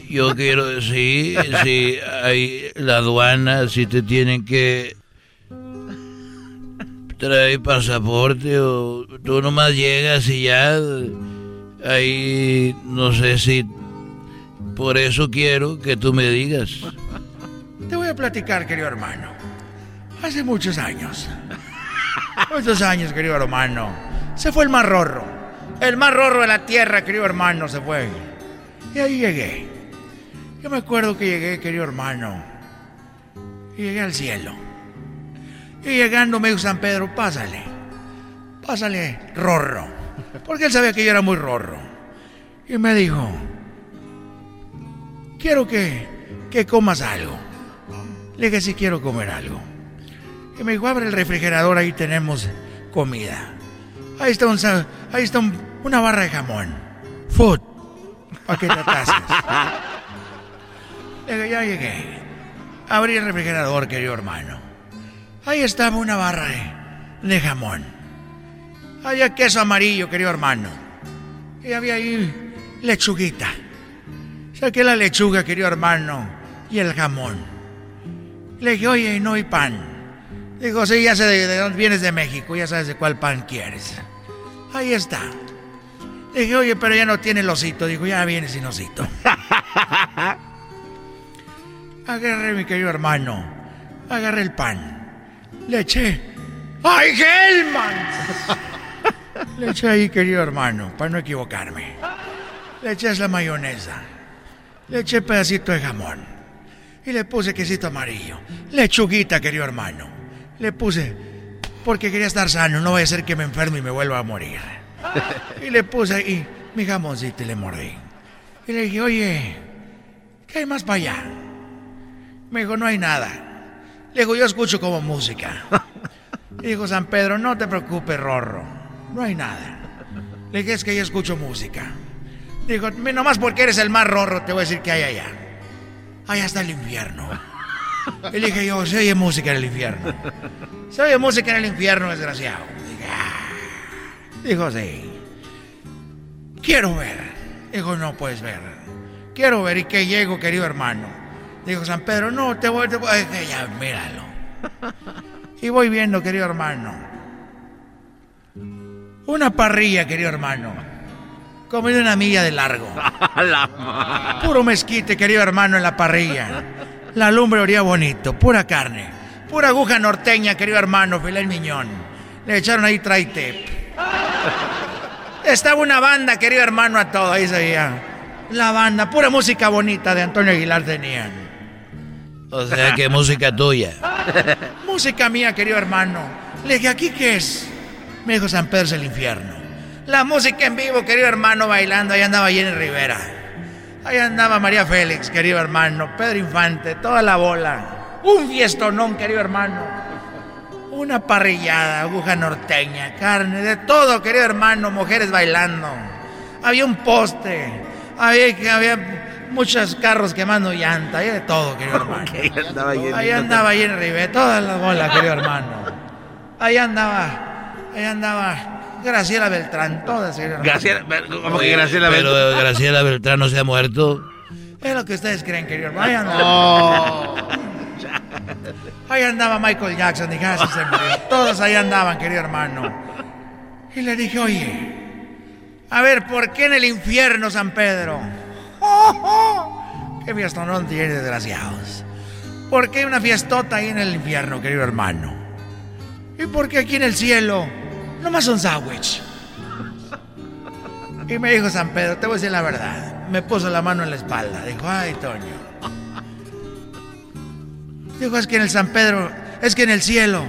Yo quiero, sí, sí, hay la aduana, si te tienen que traer pasaporte o tú nomás llegas y ya, ahí no sé si, por eso quiero que tú me digas. Te voy a platicar, querido hermano. Hace muchos años. Muchos años, querido hermano. Se fue el más rorro. El más rorro de la tierra, querido hermano, se fue. Y ahí llegué. Yo me acuerdo que llegué, querido hermano. Y llegué al cielo. Y llegando me dijo San Pedro, pásale. Pásale, rorro. Porque él sabía que yo era muy rorro. Y me dijo, quiero que, que comas algo. Le dije, sí quiero comer algo. Y me dijo, abre el refrigerador, ahí tenemos comida. Ahí está, un, ahí está un- una barra de jamón. Food. Para que te atases. Le dije, ya llegué. Abrí el refrigerador, querido hermano. Ahí estaba una barra de, de jamón. Había queso amarillo, querido hermano. Y había ahí lechuguita. Saqué la lechuga, querido hermano, y el jamón. Le dije, oye, no hay pan. Dijo, sí, ya sé de, de dónde vienes de México, ya sabes de cuál pan quieres. Ahí está. Le dije, oye, pero ya no tiene el osito. Dijo, ya viene sin osito. agarré, mi querido hermano, agarré el pan, le eché, ¡ay, Gelman! le eché ahí, querido hermano, para no equivocarme. Le eché la mayonesa, le eché pedacito de jamón y le puse quesito amarillo, lechuguita, querido hermano. Le puse, porque quería estar sano, no vaya a ser que me enferme y me vuelva a morir. Y le puse ahí mi jamoncito y le mordí. Y le dije, oye, ¿qué hay más para allá? Me dijo, no hay nada. Le digo, yo escucho como música. Y dijo San Pedro, no te preocupes, Rorro, no hay nada. Le dije, es que yo escucho música. Dijo, nomás porque eres el más rorro, te voy a decir que hay allá. Allá está el infierno. Y dije yo, se oye música en el infierno. Se oye música en el infierno, desgraciado. Dije, ah". Dijo, sí. Quiero ver. Dijo, no puedes ver. Quiero ver y que llego, querido hermano. Dijo San Pedro, no, te voy, te voy. Dije, ya, míralo. Y voy viendo, querido hermano. Una parrilla, querido hermano. Como de una milla de largo. Puro mezquite, querido hermano, en la parrilla. La lumbre olía bonito, pura carne. Pura aguja norteña, querido hermano, filet miñón. Le echaron ahí traite. Estaba una banda, querido hermano, a todo. Ahí se veía. La banda, pura música bonita de Antonio Aguilar tenían. O sea, que música tuya. música mía, querido hermano. Le dije, ¿aquí qué es? Me dijo San Pedro es el infierno. La música en vivo, querido hermano, bailando. Ahí andaba Jenny Rivera. Ahí andaba María Félix, querido hermano. Pedro Infante, toda la bola. Un fiestonón, querido hermano. Una parrillada, aguja norteña, carne, de todo, querido hermano. Mujeres bailando. Había un poste. Había, había muchos carros quemando llanta. Había de todo, querido hermano. ahí andaba Jenny. Ahí andaba Jenny Rivera, toda la bola, querido hermano. Ahí andaba. Ahí andaba. Graciela Beltrán, todas. Graciela, ¿Cómo que Graciela Beltrán? Pero Graciela Beltrán no se ha muerto. Es lo que ustedes creen, querido hermano. Ahí andaba. Ahí andaba Michael Jackson, dije, así se murió. Todos ahí andaban, querido hermano. Y le dije, oye, a ver, ¿por qué en el infierno, San Pedro? ¡Qué fiestonón tiene, desgraciados! ¿Por qué hay una fiestota ahí en el infierno, querido hermano? ¿Y por qué aquí en el cielo nomás un sándwich? Y me dijo San Pedro, te voy a decir la verdad. Me puso la mano en la espalda. Dijo, ay, Toño. Dijo, es que en el San Pedro, es que en el cielo,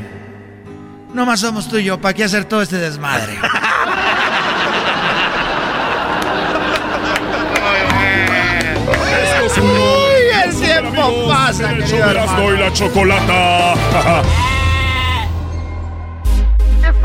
nomás somos tú y yo, ¿para qué hacer todo este desmadre? Uy, el tiempo pasa, querido hermano. y la chocolata.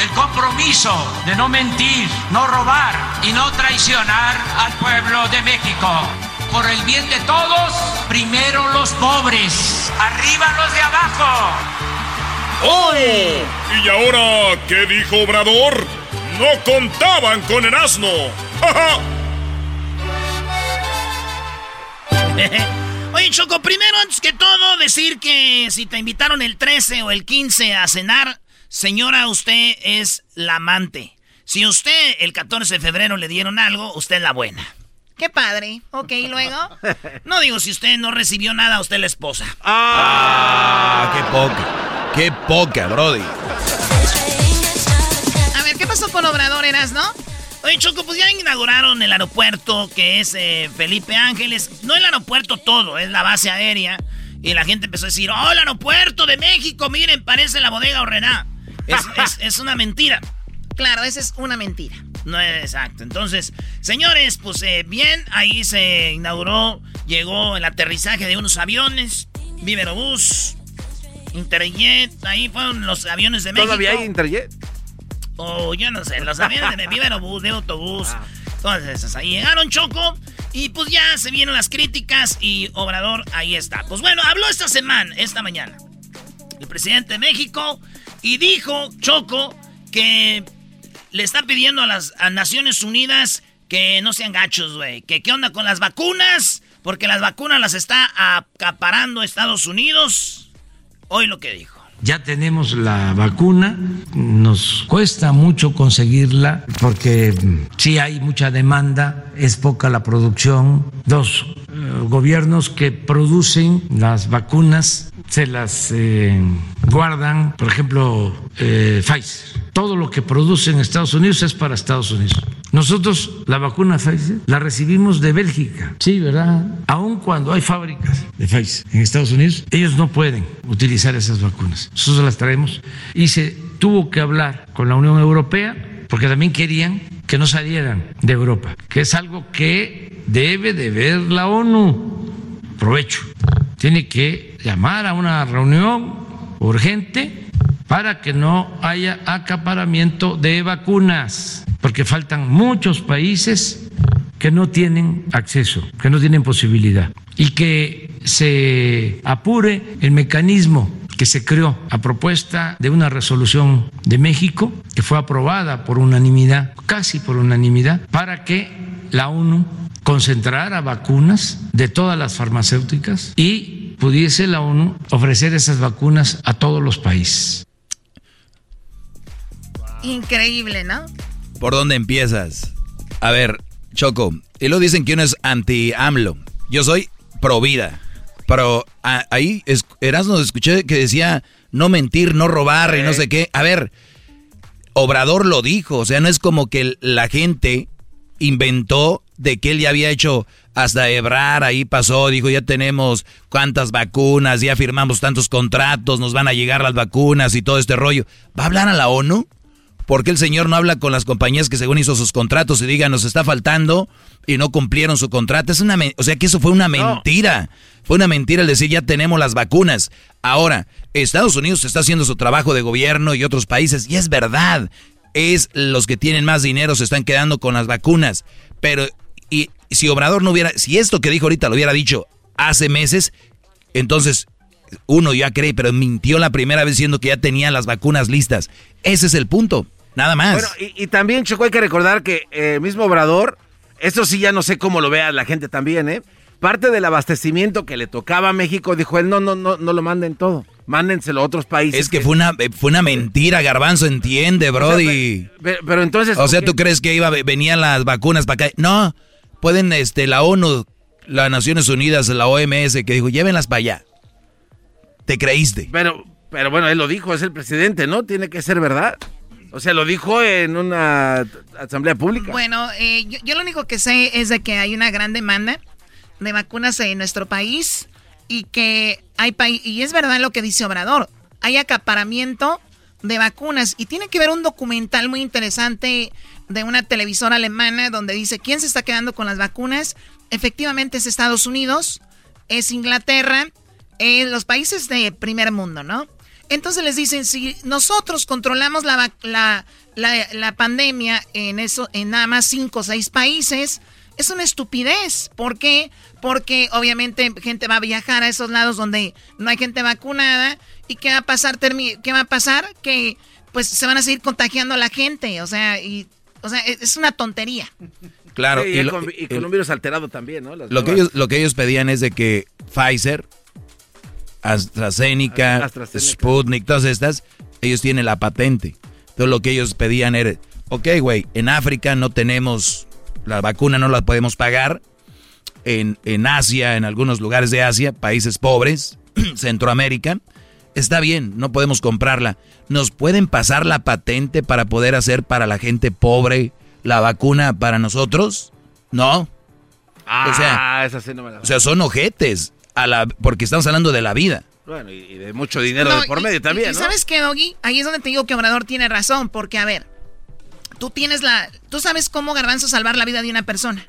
El compromiso de no mentir, no robar y no traicionar al pueblo de México. Por el bien de todos, primero los pobres, arriba los de abajo. ¡Oh! ¿Y ahora qué dijo Obrador? No contaban con el asno. Oye, Choco, primero, antes que todo, decir que si te invitaron el 13 o el 15 a cenar, señora, usted es la amante. Si usted el 14 de febrero le dieron algo, usted es la buena. Qué padre. Ok, ¿y luego? No digo, si usted no recibió nada, usted es la esposa. Ah, qué poca. Qué poca, Brody. A ver, ¿qué pasó con Obrador, Eras, no? Oye, Choco, pues ya inauguraron el aeropuerto que es eh, Felipe Ángeles. No el aeropuerto todo, es la base aérea. Y la gente empezó a decir, ¡Oh, el aeropuerto de México! Miren, parece la bodega Horrena. Es, es, es una mentira. Claro, esa es una mentira. No es exacto. Entonces, señores, pues eh, bien, ahí se inauguró, llegó el aterrizaje de unos aviones, Viverobús, Interjet, ahí fueron los aviones de México. ¿Todavía hay Interjet? Oh, yo no sé, los aviones de Viverobús, de autobús, ah. todas esas. Ahí llegaron Choco y pues ya se vienen las críticas y Obrador ahí está. Pues bueno, habló esta semana, esta mañana, el presidente de México y dijo, Choco, que le está pidiendo a las Naciones Unidas que no sean gachos, güey. Que qué onda con las vacunas, porque las vacunas las está acaparando Estados Unidos. Hoy lo que dijo. Ya tenemos la vacuna, nos cuesta mucho conseguirla porque sí hay mucha demanda, es poca la producción. Dos, eh, gobiernos que producen las vacunas se las eh, guardan, por ejemplo, eh, Pfizer. Todo lo que produce en Estados Unidos es para Estados Unidos. Nosotros la vacuna Pfizer la recibimos de Bélgica, sí, ¿verdad? Aun cuando hay fábricas de Pfizer en Estados Unidos, ellos no pueden utilizar esas vacunas. Nosotros las traemos y se tuvo que hablar con la Unión Europea porque también querían que no salieran de Europa, que es algo que debe de ver la ONU. Provecho. Tiene que llamar a una reunión urgente para que no haya acaparamiento de vacunas, porque faltan muchos países que no tienen acceso, que no tienen posibilidad, y que se apure el mecanismo que se creó a propuesta de una resolución de México, que fue aprobada por unanimidad, casi por unanimidad, para que la ONU concentrara vacunas de todas las farmacéuticas y pudiese la ONU ofrecer esas vacunas a todos los países. Increíble, ¿no? ¿Por dónde empiezas? A ver, Choco, y lo dicen que uno es anti-AMLO. Yo soy pro vida. Pero ahí Erasmo escuché que decía no mentir, no robar y no sé qué. A ver, Obrador lo dijo, o sea, no es como que la gente inventó de que él ya había hecho hasta Ebrar, ahí pasó, dijo, ya tenemos cuántas vacunas, ya firmamos tantos contratos, nos van a llegar las vacunas y todo este rollo. ¿Va a hablar a la ONU? ¿Por qué el señor no habla con las compañías que según hizo sus contratos y diga nos está faltando y no cumplieron su contrato? Es una, o sea que eso fue una mentira. Fue una mentira el decir ya tenemos las vacunas. Ahora, Estados Unidos está haciendo su trabajo de gobierno y otros países y es verdad. Es los que tienen más dinero se están quedando con las vacunas. Pero si Obrador no hubiera, si esto que dijo ahorita lo hubiera dicho hace meses, entonces uno ya cree, pero mintió la primera vez diciendo que ya tenía las vacunas listas. Ese es el punto. Nada más. Bueno, y, también, Choco, hay que recordar que eh, mismo Obrador, esto sí ya no sé cómo lo vea la gente también, ¿eh? Parte del abastecimiento que le tocaba a México, dijo él, no, no, no, no lo manden todo. Mándenselo a otros países. Es que, fue una fue una mentira, Garbanzo, entiende, Brody. pero, entonces. O sea, ¿tú crees que iba venían las vacunas para acá? No, pueden, este, la ONU, las Naciones Unidas, la OMS, que dijo, llévenlas para allá. ¿Te creíste? Pero, pero bueno, él lo dijo, es el presidente, ¿no? Tiene que ser verdad. O sea, lo dijo en una asamblea pública. Bueno, eh, yo, lo único que sé es de que hay una gran demanda de vacunas en nuestro país y que hay y es verdad lo que dice Obrador, hay acaparamiento de vacunas y tiene que ver un documental muy interesante de una televisora alemana donde dice quién se está quedando con las vacunas. Efectivamente es Estados Unidos, es Inglaterra, es los países de primer mundo, ¿no? Entonces les dicen, si nosotros controlamos la, la, la, pandemia en, eso, en nada más cinco o seis países, es una estupidez. ¿Por qué? Porque obviamente gente va a viajar a esos lados donde no hay gente vacunada. ¿Y qué va a pasar? ¿Qué va a pasar? Que pues se van a seguir contagiando a la gente. O sea, y, o sea es una tontería. Claro. y, con, un virus alterado también, ¿no? lo, que ellos, lo que ellos pedían es de que Pfizer AstraZeneca, Sputnik, todas estas, ellos tienen la patente. Entonces lo que ellos pedían era, ok, güey, en África no tenemos, la vacuna no la podemos pagar. En, en Asia, en algunos lugares de Asia, países pobres, Centroamérica, está bien, no podemos comprarla. ¿Nos pueden pasar la patente para poder hacer para la gente pobre la vacuna para nosotros? No. Ah, o sea, esa no me la o sea, son ojetes porque estamos hablando de la vida. Bueno, y, de mucho dinero por medio también, ¿Y, ¿Sabes qué, Doggy? Ahí es donde te digo que Obrador tiene razón, porque a ver, tú tienes la... Tú sabes cómo, Garbanzo, salvar la vida de una persona.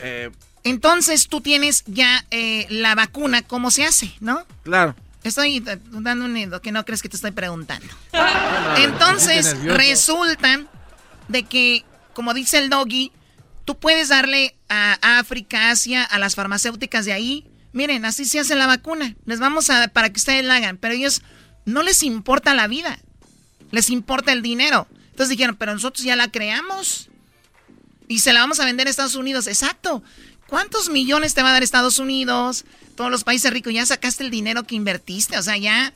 Eh, Entonces tú tienes ya eh, la vacuna, ¿cómo se hace, no? Claro. Estoy dando un nido que no crees que te estoy preguntando. Entonces resulta de que, como dice el doggy, tú puedes darle a África, Asia, a las farmacéuticas de ahí. Miren, así se hace la vacuna. Les vamos a para que ustedes la hagan, pero ellos no les importa la vida. Les importa el dinero. Entonces dijeron, pero nosotros ya la creamos. Y se la vamos a vender a Estados Unidos. Exacto. ¿Cuántos millones te va a dar Estados Unidos? Todos los países ricos. Ya sacaste el dinero que invertiste. O sea, ya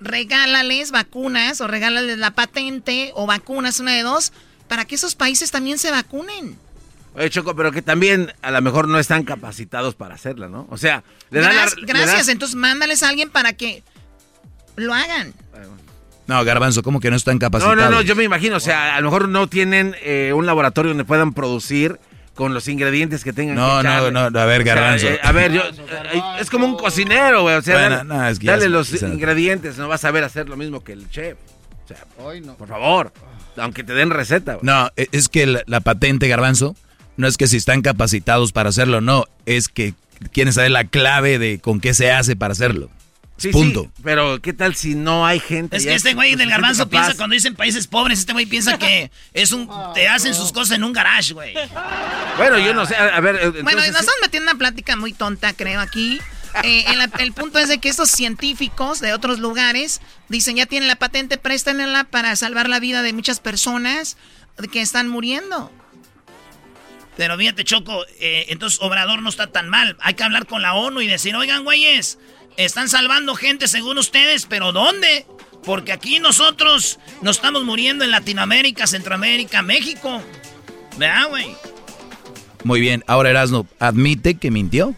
regálales vacunas o regálales la patente o vacunas, una de dos, para que esos países también se vacunen. Oye, Choco, pero que también a lo mejor no están capacitados para hacerla, ¿no? O sea, le dan Gracias, entonces mándales a alguien para que lo hagan. No, Garbanzo, ¿cómo que no están capacitados? No, no, no, yo me imagino, o sea, a lo mejor no tienen eh, un laboratorio donde puedan producir con los ingredientes que tengan. No, no, no, a ver, Garbanzo. Eh, a ver, yo, eh, es como un cocinero, güey, o sea, dale, los ingredientes, no vas a ver hacer lo mismo que el chef. O sea, por favor, aunque te den receta. No, e, es que la, patente, Garbanzo, no es que si están capacitados para hacerlo, no, es que quieren saber la clave de con qué se hace para hacerlo. Sí, Punto. Sí, pero ¿qué tal si no hay gente? Es que este güey del garbanzo piensa, cuando dicen países pobres, este güey piensa que es un, te hacen sus cosas en un garage, güey. Bueno, yo no sé, a, ver. bueno, nos estamos metiendo una plática muy tonta, creo, aquí. Eh, el, punto es de que estos científicos de otros lugares dicen, ya tienen la patente, préstenla para salvar la vida de muchas personas que están muriendo. Pero fíjate, Choco, eh, entonces Obrador no está tan mal. Hay que hablar con la ONU y decir, oigan, güeyes, están salvando gente según ustedes, pero ¿dónde? Porque aquí nosotros nos estamos muriendo en Latinoamérica, Centroamérica, México. ¿Verdad, güey? Muy bien, ahora Erasno, ¿admite que mintió?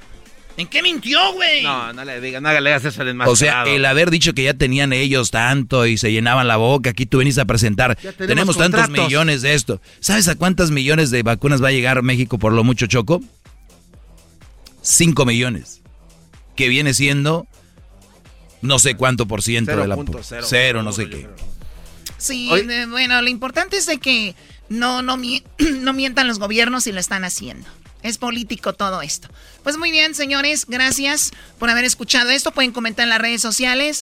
¿En qué mintió, güey? No, no le digas, no le hagas eso al O sea, el haber dicho que ya tenían ellos tanto y se llenaban la boca, aquí tú venís a presentar, tenemos, tantos millones de esto. ¿Sabes a cuántas millones de vacunas va a llegar México por lo mucho, Choco? Cinco millones que viene siendo no sé cuánto por ciento de la cero, no sé qué. Sí, bueno, lo importante es de que no, no, no mientan los gobiernos y lo están haciendo. Es político todo esto. Pues muy bien, señores, gracias por haber escuchado esto. Pueden comentar en las redes sociales.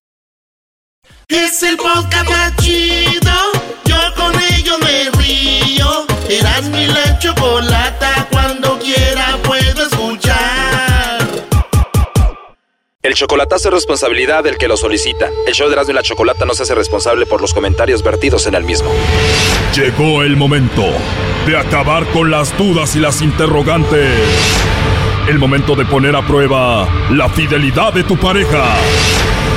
Es el podcast más chido. Yo con ello me río. Eras mi la chocolata. Cuando quiera puedo escuchar. El chocolatazo es responsabilidad del que lo solicita. El show de Erasmo y la Chocolata no se hace responsable por los comentarios vertidos en el mismo. Llegó el momento de acabar con las dudas y las interrogantes. El momento de poner a prueba la fidelidad de tu pareja.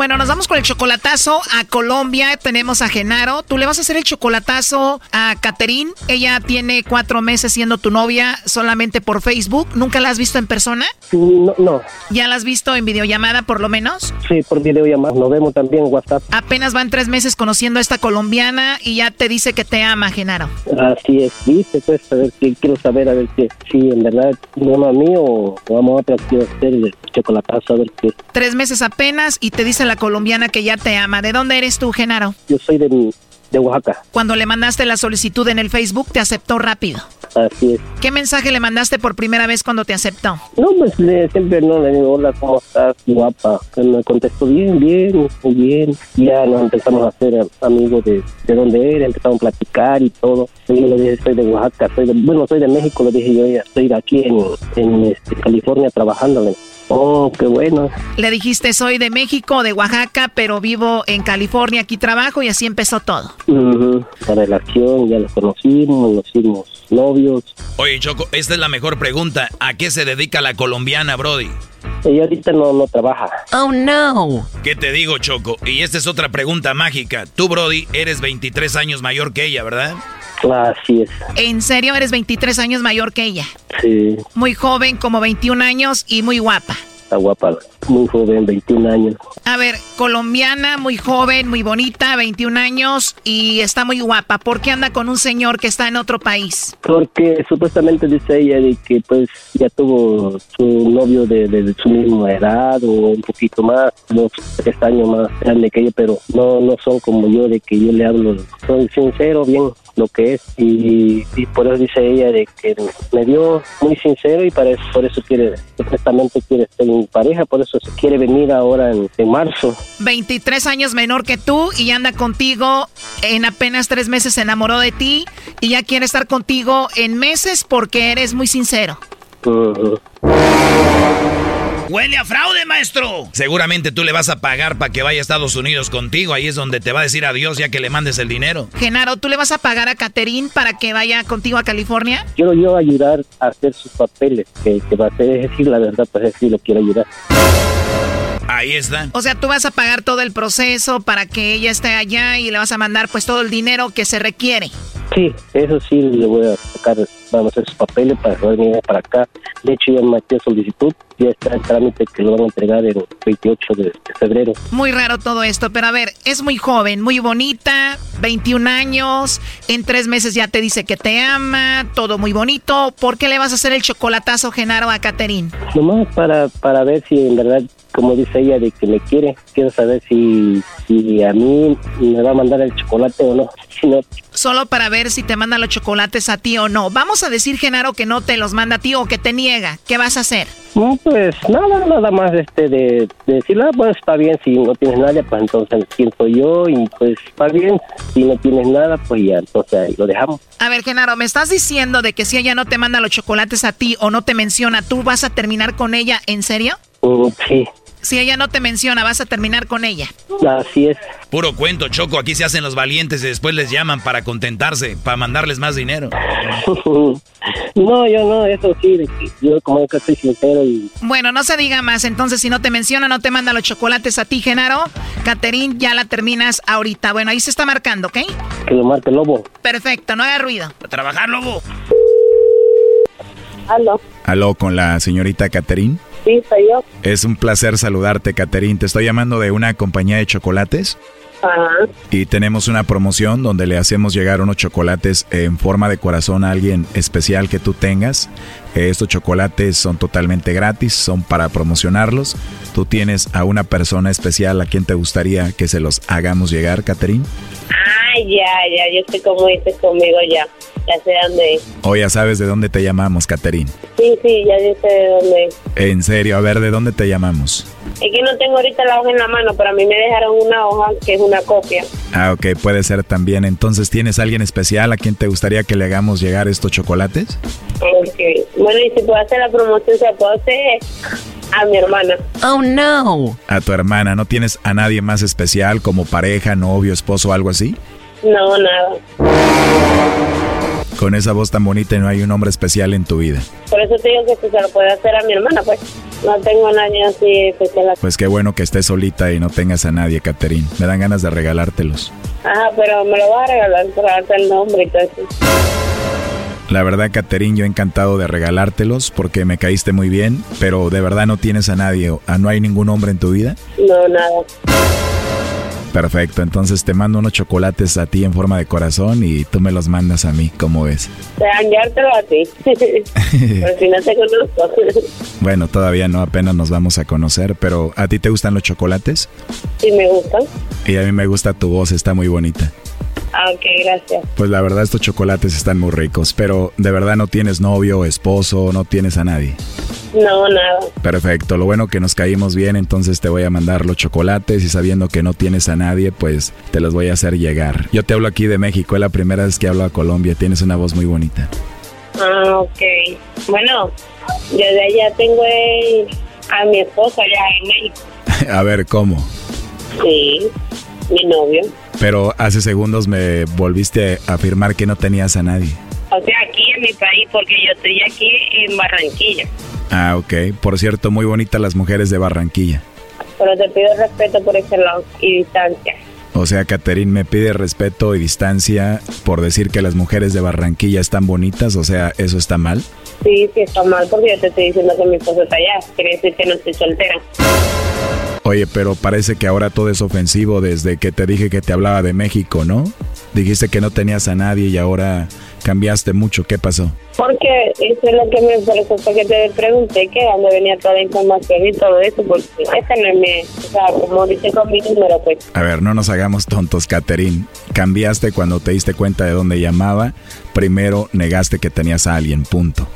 Bueno, nos vamos con el chocolatazo a Colombia. Tenemos a Genaro. Tú le vas a hacer el chocolatazo a Caterín. Ella tiene cuatro meses siendo tu novia solamente por Facebook. ¿Nunca la has visto en persona? No, no. ¿Ya la has visto en videollamada por lo menos? Sí, por videollamada. Nos vemos también en WhatsApp. Apenas van tres meses conociendo a esta colombiana y ya te dice que te ama, Genaro. Así es. Viste, pues, a ver, quiero saber, a ver si, si en verdad no a mí o vamos a otra. Quiero el chocolatazo, a ver qué. Tres meses apenas y te dice la colombiana que ya te ama. ¿De dónde eres tú, Genaro? Yo soy de, de Oaxaca. Cuando le mandaste la solicitud en el Facebook, te aceptó rápido. Así es. ¿Qué mensaje le mandaste por primera vez cuando te aceptó? No, pues le, siempre no le digo, hola, ¿cómo estás? Guapa. Me contestó, bien, bien, muy bien. Ya nos empezamos a hacer amigos de, de donde era, empezamos a platicar y todo. Yo le dije, soy de Oaxaca, soy de, bueno, soy de México, le dije yo, ya estoy aquí en, en este, California trabajándole. Oh, qué bueno. Le dijiste, soy de México, de Oaxaca, pero vivo en California, aquí trabajo y así empezó todo. La relación, ya nos conocimos, nos hicimos novios. Oye, Choco, esta es la mejor pregunta. ¿A qué se dedica la colombiana, Brody? Ella ahorita no, no trabaja. Oh, no. ¿Qué te digo, Choco? Y esta es otra pregunta mágica. Tú, Brody, eres 23 años mayor que ella, ¿verdad? Así es. ¿En serio eres 23 años mayor que ella? Sí. Muy joven, como 21 años y muy guapa. Está guapa, muy joven, 21 años. A ver, colombiana, muy joven, muy bonita, 21 años y está muy guapa. ¿Por qué anda con un señor que está en otro país? Porque supuestamente dice ella de que pues ya tuvo su novio de, de su misma edad o un poquito más, dos, tres años más grande que ella, pero no, no son como yo de que yo le hablo, soy sincero, bien lo que es y, y por eso dice ella de que me dio muy sincero y para eso, por eso quiere, supuestamente quiere estar en pareja, por eso se quiere venir ahora en, en marzo. 23 años menor que tú y anda contigo en apenas tres meses se enamoró de ti y ya quiere estar contigo en meses porque eres muy sincero. Huele a fraude, maestro. Seguramente tú le vas a pagar para que vaya a Estados Unidos contigo. Ahí es donde te va a decir adiós ya que le mandes el dinero. Genaro, ¿tú le vas a pagar a Caterín para que vaya contigo a California? Quiero yo ayudar a hacer sus papeles, que, que va a es decir, la verdad, pues sí lo quiero ayudar. Ahí está. O sea, tú vas a pagar todo el proceso para que ella esté allá y le vas a mandar pues todo el dinero que se requiere. Sí, eso sí le voy a sacar, vamos a hacer sus papeles para poder venir para acá. De hecho, ya metí solicitud, ya está en trámite que lo van a entregar el 28 de, de febrero. Muy raro todo esto, pero a ver, es muy joven, muy bonita, 21 años, en tres meses ya te dice que te ama, todo muy bonito. ¿Por qué le vas a hacer el chocolatazo, Genaro, a Caterín? Nomás para, para ver si en verdad, como dice ella, de que me quiere, quiero saber si, si a mí me va a mandar el chocolate o no. Si no, Solo para ver si te manda los chocolates a ti o no. Vamos a decir, Genaro, que no te los manda a ti o que te niega. ¿Qué vas a hacer? Pues nada, nada más este de, de decirle, ah, pues está bien, si no tienes nada, pues entonces siento yo y pues está bien, si no tienes nada, pues ya, entonces lo dejamos. A ver, Genaro, ¿me estás diciendo de que si ella no te manda los chocolates a ti o no te menciona, tú vas a terminar con ella? ¿En serio? Mm, sí, Si ella no te menciona, vas a terminar con ella. así es. Puro cuento, Choco. Aquí se hacen los valientes y después les llaman para contentarse, para mandarles más dinero. no, yo no, eso sí, yo como que soy sincero y Bueno, no se diga más. Entonces, si no te menciona, no te manda los chocolates a ti, Genaro. Caterín, ya la terminas ahorita. Bueno, ahí se está marcando, ¿ok? que lo marque lobo. Perfecto, no haga ruido. A trabajar, lobo. Aló, Aló, con la señorita Caterín. Sí, soy yo. Es un placer saludarte, Caterín. Te estoy llamando de una compañía de chocolates. Ajá. Y tenemos una promoción donde le hacemos llegar unos chocolates en forma de corazón a alguien especial que tú tengas. Eh, Estos chocolates son totalmente gratis, son para promocionarlos. ¿Tú tienes a una persona especial a quien te gustaría que se los hagamos llegar, Caterín? Ay, ya, ya, yo sé cómo dices conmigo ya. Ya sé dónde es. O ya sabes de dónde te llamamos, Caterín. Sí, sí, ya yo sé de dónde es. En serio, a ver, ¿de dónde te llamamos? Es que no tengo ahorita la hoja en la mano, pero a mí me dejaron una hoja que es una copia. Ah, ok, puede ser también. Entonces, ¿tienes alguien especial a quien te gustaría que le hagamos llegar estos chocolates? Ok. Bueno, y si puedo hacer la promoción, se puede hacer a mi hermana. Oh, no. A tu hermana, ¿no tienes a nadie más especial como pareja, novio, esposo o algo así? No, nada. Con esa voz tan bonita no hay un hombre especial en tu vida. Por eso te digo que se lo puede hacer a mi hermana, pues. No tengo a nadie así especial. Pues qué bueno que estés solita y no tengas a nadie, Caterín. Me dan ganas de regalártelos. Ajá, pero me lo vas a regalar para darte el nombre y todo eso. La verdad, Caterín, yo encantado de regalártelos porque me caíste muy bien, pero de verdad no tienes a nadie, ah, no hay ningún hombre en tu vida. No, nada. Perfecto, entonces te mando unos chocolates a ti en forma de corazón y tú me los mandas a mí, ¿cómo ves? Enviártelo a ti. Por si no te conozco. Bueno, todavía no, apenas nos vamos a conocer, pero ¿a ti te gustan los chocolates? Si me gustan. Y a mí me gusta tu voz, está muy bonita. Ah, ok, gracias. Pues la verdad estos chocolates están muy ricos, pero de verdad no tienes novio, esposo, no tienes a nadie. No, nada. Perfecto, lo bueno que nos caímos bien, entonces te voy a mandar los chocolates y sabiendo que no tienes a nadie, pues te los voy a hacer llegar. Yo te hablo aquí de México, es la primera vez que hablo a Colombia, tienes una voz muy bonita. Ah, ok. Bueno, desde allá tengo a mi esposa allá en México. a ver, ¿cómo? Sí, mi novio. Pero hace segundos me volviste a afirmar que no tenías a nadie. O sea, aquí en mi país, porque yo estoy aquí en Barranquilla. Ah, ok. Por cierto, muy bonitas las mujeres de Barranquilla. Pero te pido respeto por ese lado y distancia. O sea, Caterín me pide respeto y distancia por decir que las mujeres de Barranquilla están bonitas, o sea, ¿eso está mal? Sí, sí está mal porque yo te estoy diciendo que mi esposo está allá, quiere decir que no estoy soltera. Oye, pero parece que ahora todo es ofensivo desde que te dije que te hablaba de México, ¿no? Dijiste que no tenías a nadie y ahora cambiaste mucho. ¿Qué pasó? Porque eso es lo que me fue que te pregunté que dónde venía toda la información y todo eso, porque ese no es mi, o sea, como dice con mi número, pues. A ver, no nos hagamos tontos, Caterín. Cambiaste cuando te diste cuenta de dónde llamaba. Primero negaste que tenías a alguien, punto.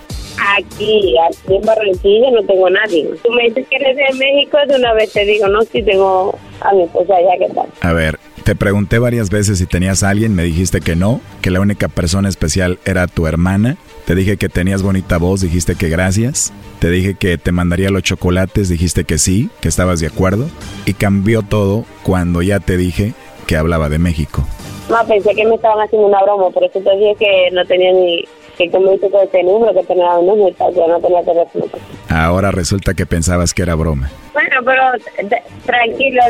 Aquí, aquí en Barranquilla no tengo a nadie. Tú me dices que eres de México, de una vez te digo, no, si tengo a mi esposa allá, ¿qué tal? A ver, te pregunté varias veces si tenías a alguien, me dijiste que no, que la única persona especial era tu hermana. Te dije que tenías bonita voz, dijiste que gracias. Te dije que te mandaría los chocolates, dijiste que sí, que estabas de acuerdo. Y cambió todo cuando ya te dije que hablaba de México. No, pensé que me estaban haciendo una broma, por eso te dije que no tenía ni que como dice que este número, que tenía un número yo no tenía teléfono. Ahora resulta que pensabas que era broma. Bueno, pero tranquilo,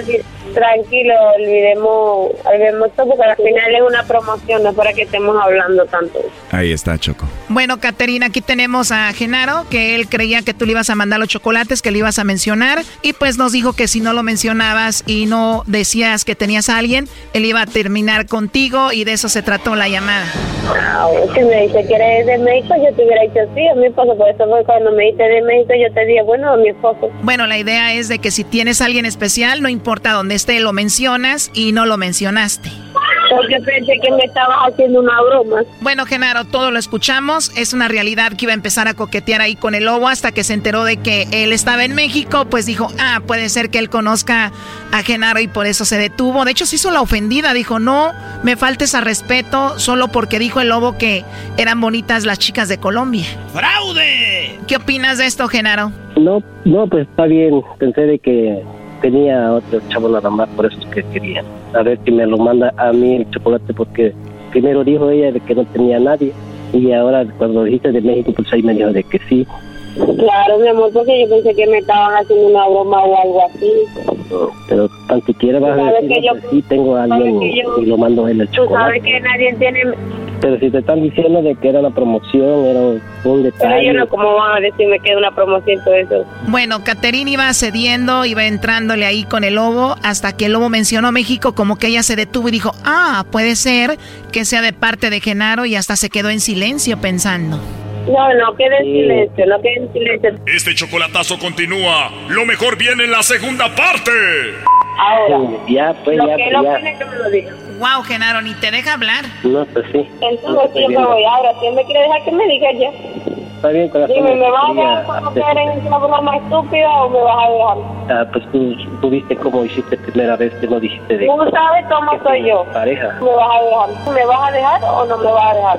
tranquilo, olvidemos, olvidemos todo porque al final es una promoción, no es para que estemos hablando tanto. Ahí está, Choco. Bueno, Caterina, aquí tenemos a Genaro, que él creía que tú le ibas a mandar los chocolates, que le ibas a mencionar, y pues nos dijo que si no lo mencionabas y no decías que tenías a alguien, él iba a terminar contigo y de eso se trató la llamada. Ah, si me dice que eres de México, yo te hubiera dicho sí, a mi esposo, por eso fue cuando me dice de México, yo te dije, bueno, a mi esposo. Bueno, la idea es de que si tienes a alguien especial, no importa dónde esté, lo mencionas y no lo mencionaste. Porque pensé que me estabas haciendo una broma. Bueno, Genaro, todo lo escuchamos. Es una realidad que iba a empezar a coquetear ahí con el lobo hasta que se enteró de que él estaba en México. Pues dijo, ah, puede ser que él conozca a Genaro y por eso se detuvo. De hecho, se hizo la ofendida. Dijo, no, me faltes a respeto solo porque dijo el lobo que eran bonitas las chicas de Colombia. ¡Fraude! ¿Qué opinas de esto, Genaro? No, no, pues está bien. Pensé de que tenía otro chavo nada más, por eso es que quería. A ver si me lo manda a mí el chocolate, porque primero dijo ella de que no tenía nadie, y ahora cuando dijiste de México, pues ahí me dijo de que sí. Claro, mi amor, porque yo pensé que me estaban haciendo una broma o algo así. pero tan siquiera vas a decir, que yo, pues, sí tengo a alguien y lo mando en el chocolate. Tú sabes que nadie tiene pero si te están diciendo de que era una promoción, era un detalle. Pero yo no, ¿cómo van a decirme que era una promoción todo eso? Bueno, Caterina iba cediendo, iba entrándole ahí con el lobo, hasta que el lobo mencionó México, como que ella se detuvo y dijo, ah, puede ser que sea de parte de Genaro, y hasta se quedó en silencio pensando. No, no quede en silencio, no quede en silencio. Este chocolatazo continúa. Lo mejor viene en la segunda parte. Ahora, ya, pues, lo ya, que pues, lo ya. tiene que me lo diga. Wow, Genaro, ni te deja hablar. No, pues sí. Entonces siempre voy. Ahora, si él me quiere dejar que me diga ya. Está bien, corazón. Dime, ¿me vas a quería dejar como que hacer- eres una broma estúpida o me vas a dejar? Ah, pues tú, tú viste cómo hiciste primera vez que no dijiste de Tú sabes cómo soy yo. pareja. ¿Me vas a dejar? ¿Me vas a dejar o no me vas a dejar?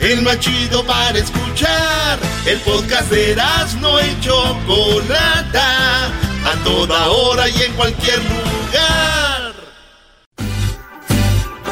El más chido para escuchar. El podcast de no y Chocolata. A toda hora y en cualquier lugar.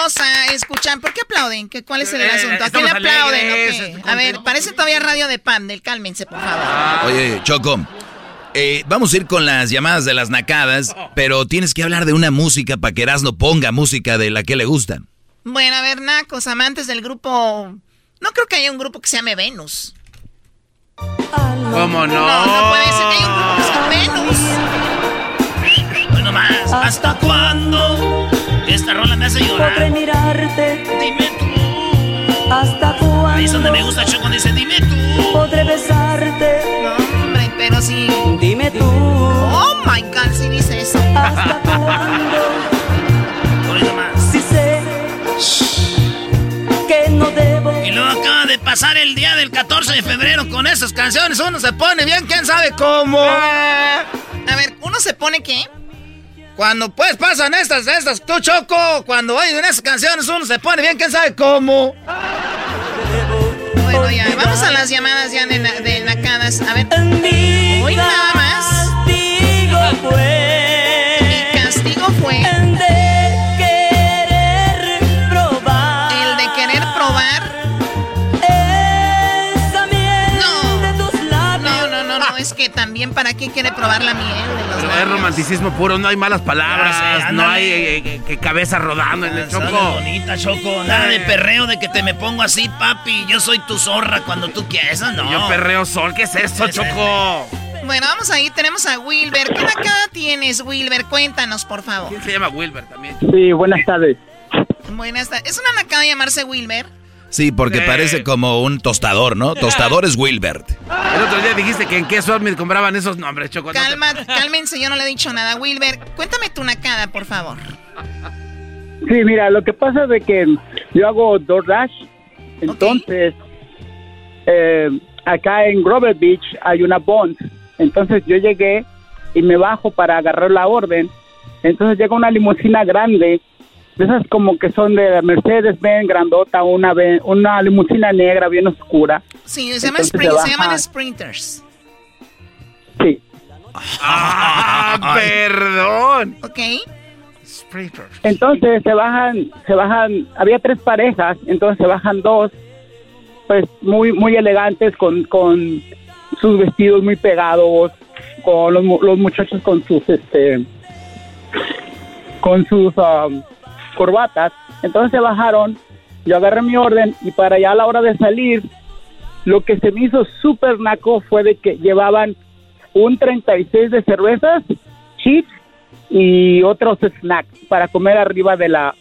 vamos a escuchar. ¿Por qué aplauden? ¿Qué, ¿Cuál es el Eh, asunto? ¿A quién le aplauden? alegres, o qué? es A ver, parece todavía radio de pan, del cálmense, por favor. Oye, Choco, eh, vamos a ir con las llamadas de las nacadas, pero tienes que hablar de una música para que Erasmo ponga música de la que le gusta. Bueno, a ver, nacos, amantes del grupo... No creo que haya un grupo que se llame Venus. ¿Cómo no? No, no puede ser que haya un grupo que se llame Venus. Bueno, más. ¿Hasta cuándo? Esta rola me hace llorar. Podré mirarte. Dime tú. ¿Hasta cuándo? Ahí es donde me gusta Choco, dice, dime tú. Podré besarte. No, hombre, pero sí. Dime tú. Oh my god, sí dice eso. ¿Hasta cuándo? Nomás. Si sé que no debo. Y luego acaba de pasar el día del 14 de febrero con esas canciones. Uno se pone bien, quién sabe cómo. A ver, ¿uno se pone qué? Cuando pues pasan estas, estas, tú Choco, cuando oyen esas canciones uno se pone bien, quién sabe cómo. Bueno, ya, vamos a las llamadas ya de, de nacadas. A ver. Hoy nada más. Castigo fue. Mi castigo fue. También, ¿para qué quiere probar la miel de los Pero es romanticismo puro, no hay malas palabras, sé, no hay eh, eh, que cabeza rodando en el choco. bonita, Choco. Nada de perreo de que te me pongo así, papi. Yo soy tu zorra cuando tú quieras. No. Yo perreo sol, ¿qué es eso, Ese- Choco? Bueno, vamos ahí. Tenemos a Wilber. ¿Qué nacada tienes, Wilber? Cuéntanos, por favor. ¿Quién se llama Wilber también? Sí, buenas tardes. Buenas tardes. ¿Es una nacada llamarse Wilber? Sí, porque Sí. parece como un tostador, ¿no? Tostador es Wilbert. El otro día dijiste que en qué me compraban esos nombres, Choco. Calma, cálmense, yo no le he dicho nada. Wilber, cuéntame tu nacada, por favor. Sí, mira, lo que pasa es de que yo hago DoorDash, entonces eh, acá en Grover Beach hay una Bond, entonces yo llegué y me bajo para agarrar la orden, entonces llega una limusina grande, de esas como que son de Mercedes-Benz grandota, una una limusina negra bien oscura. Sí, se, llama sprint- se se llaman sprinters. Sí. Ah, perdón. ¿Ok? Entonces se bajan, se bajan, había tres parejas, entonces se bajan dos, pues muy, muy elegantes con, con sus vestidos muy pegados, con los, mu- los muchachos con sus, este, con sus um, corbatas. Entonces se bajaron, yo agarré mi orden y para allá a la hora de salir, lo que se me hizo súper naco fue de que llevaban un 36 de cervezas, chips y otros snacks para comer arriba de la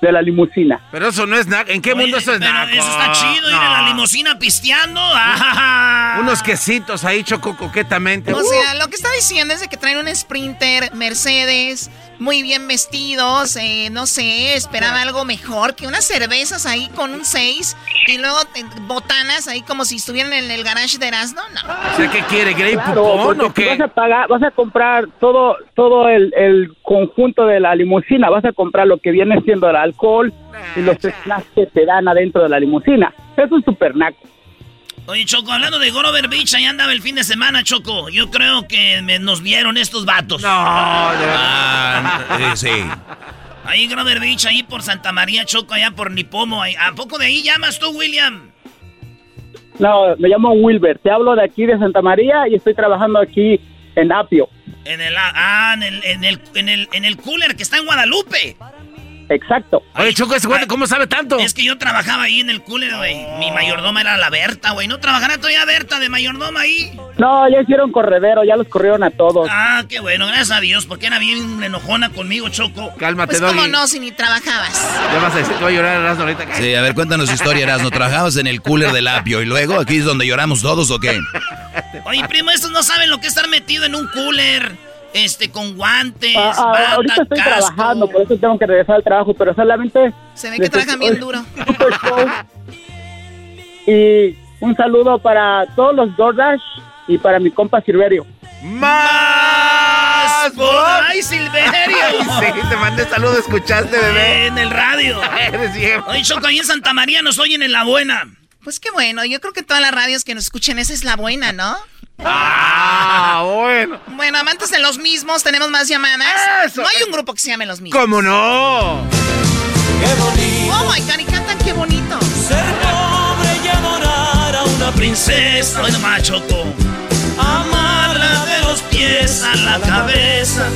de la limusina. Pero eso no es naco. ¿En qué mundo eso es naco? eso está chido, ir en la No. limusina pisteando. Ah. Unos quesitos ahí, Choco, coquetamente. O Uh. sea, lo que está diciendo es de que traen un Sprinter, Mercedes, muy bien vestidos, eh, no sé, esperaba algo mejor que unas cervezas ahí con un 6 y luego eh, botanas ahí como si estuvieran en el garage de Erasmo, no. O sea, ¿qué quiere? ¿Grey Claro, Pupón o qué? vas a pagar, vas a comprar todo todo el, el conjunto de la limusina, vas a comprar lo que viene siendo el alcohol y los snacks que te dan adentro de la limusina. Eso es súper naco. Oye, Choco, hablando de Grover Beach, ahí andaba el fin de semana, Choco. Yo creo que me- nos vieron estos vatos. No, de verdad. Ah, sí, sí. Ahí Grover Beach, ahí por Santa María, Choco, allá por Nipomo. ahí- ¿A poco de ahí llamas tú, William? No, me llamo Wilber, te hablo de aquí de Santa María y estoy trabajando aquí en Apio. En el, ah, en el, en el, en el, en el cooler que está en Guadalupe. Exacto. Oye, Choco, ese güey, ¿cómo sabe tanto? Es que yo trabajaba ahí en el cooler, güey. Mi mayordoma era la Berta, güey. ¿No trabajará todavía Berta de mayordoma ahí? No, ya hicieron corredero, ya los corrieron a todos. Ah, qué bueno, gracias a Dios, porque era bien enojona conmigo, Choco. Cálmate, Pues cómo no, si ni trabajabas. Ya vas a decir voy a llorar Erasmo ahorita. Sí, a ver, cuéntanos tu historia, Erasmo. ¿Trabajabas en el cooler del apio y luego aquí es donde lloramos todos o qué? Oye, primo, estos no saben lo que es estar metido en un cooler, este, con guantes, Ah, ah, bata, ahorita estoy casco. trabajando, por eso tengo que regresar al trabajo, pero solamente... Se ve que trabajan bien duro. Y un saludo para todos los DoorDash y para mi compa Silverio. ¡Más! ¡Ay, Silverio! sí, te mandé saludo, ¿escuchaste, bebé? En el radio. Oye, Choco, ahí en Santa María nos oyen en La Buena. Pues qué bueno, yo creo que todas las radios que nos escuchen, esa es la buena, ¿no? Ah, bueno. Bueno, amantes de los mismos, tenemos más llamadas. no hay un grupo que se llame Los Mismos. ¿Cómo no? Qué bonito. Oh my God, y cantan qué bonito. Ser pobre y adorar a una princesa. Bueno, más, Choco. Amarla de los pies a la cabeza.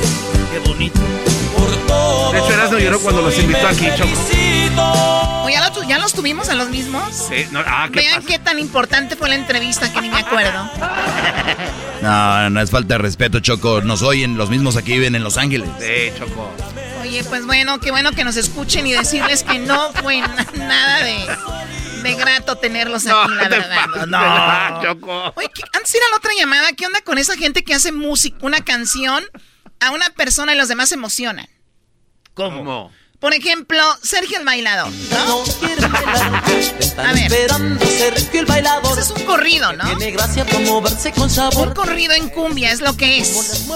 Qué bonito. De hecho, Erasmo lloró cuando los invitó aquí, Choco. ¿O ya, lo, ya los tuvimos a los mismos? Sí, no, ah, ¿qué Vean pasa? qué tan importante fue la entrevista que ni me acuerdo. No, no es falta de respeto, Choco. Nos oyen, los mismos aquí viven en Los Ángeles. Sí, Choco. Oye, pues bueno, qué bueno que nos escuchen y decirles que no fue na- nada de, de grato tenerlos aquí, la verdad. pases No. la- Choco. Oye, ¿qué- antes de ir a la otra llamada, ¿qué onda con esa gente que hace música, una canción a una persona y los demás se emocionan? ¿Cómo? Por ejemplo, Sergio el bailador, ¿no? Están esperando Sergio el bailador. Ese es un corrido, ¿no? Tiene gracia moverse con sabor. Un corrido en cumbia es lo que es. Es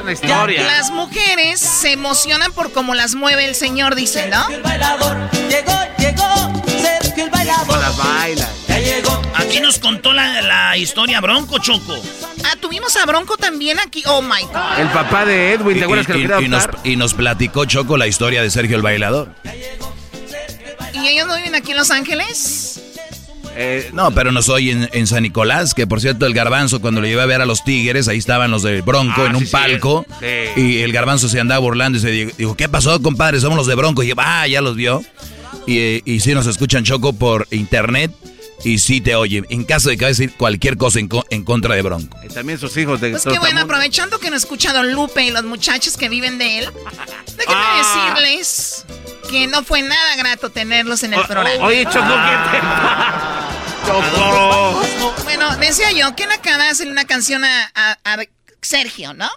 una historia. Las mujeres se emocionan por cómo las mueve el señor, dicen, ¿no? El bailador llegó, llegó. Sergio el bailador. Las bailas. Aquí nos contó la, la historia Bronco, Choco. Ah, tuvimos a Bronco también aquí. Oh my God. El papá de Edwin, ¿te acuerdas que lo quería y nos, y nos platicó Choco la historia de Sergio el Bailador. ¿Y ellos no viven aquí en Los Ángeles? Eh, No, pero nos oyen en San Nicolás, que por cierto el garbanzo cuando lo llevé a ver a los Tigres, ahí estaban los de Bronco Ah, en un sí, palco. sí. Y el garbanzo se andaba burlando y se dijo, dijo, ¿qué pasó, compadre? Somos los de Bronco. Y yo, ah, ya los vio. Y, eh, y sí nos escuchan Choco por internet y sí te oyen. En caso de que vaya a decir cualquier cosa en, co- en contra de Bronco. Y también sus hijos de Pues qué bueno, aprovechando que nos escucha Don Lupe y los muchachos que viven de él, déjenme Ah. decirles que no fue nada grato tenerlos en el O- programa. Oye, Choco, ¿qué te? Choco. Bueno, decía yo que acaba de hacer una canción a, a- a Sergio, ¿no?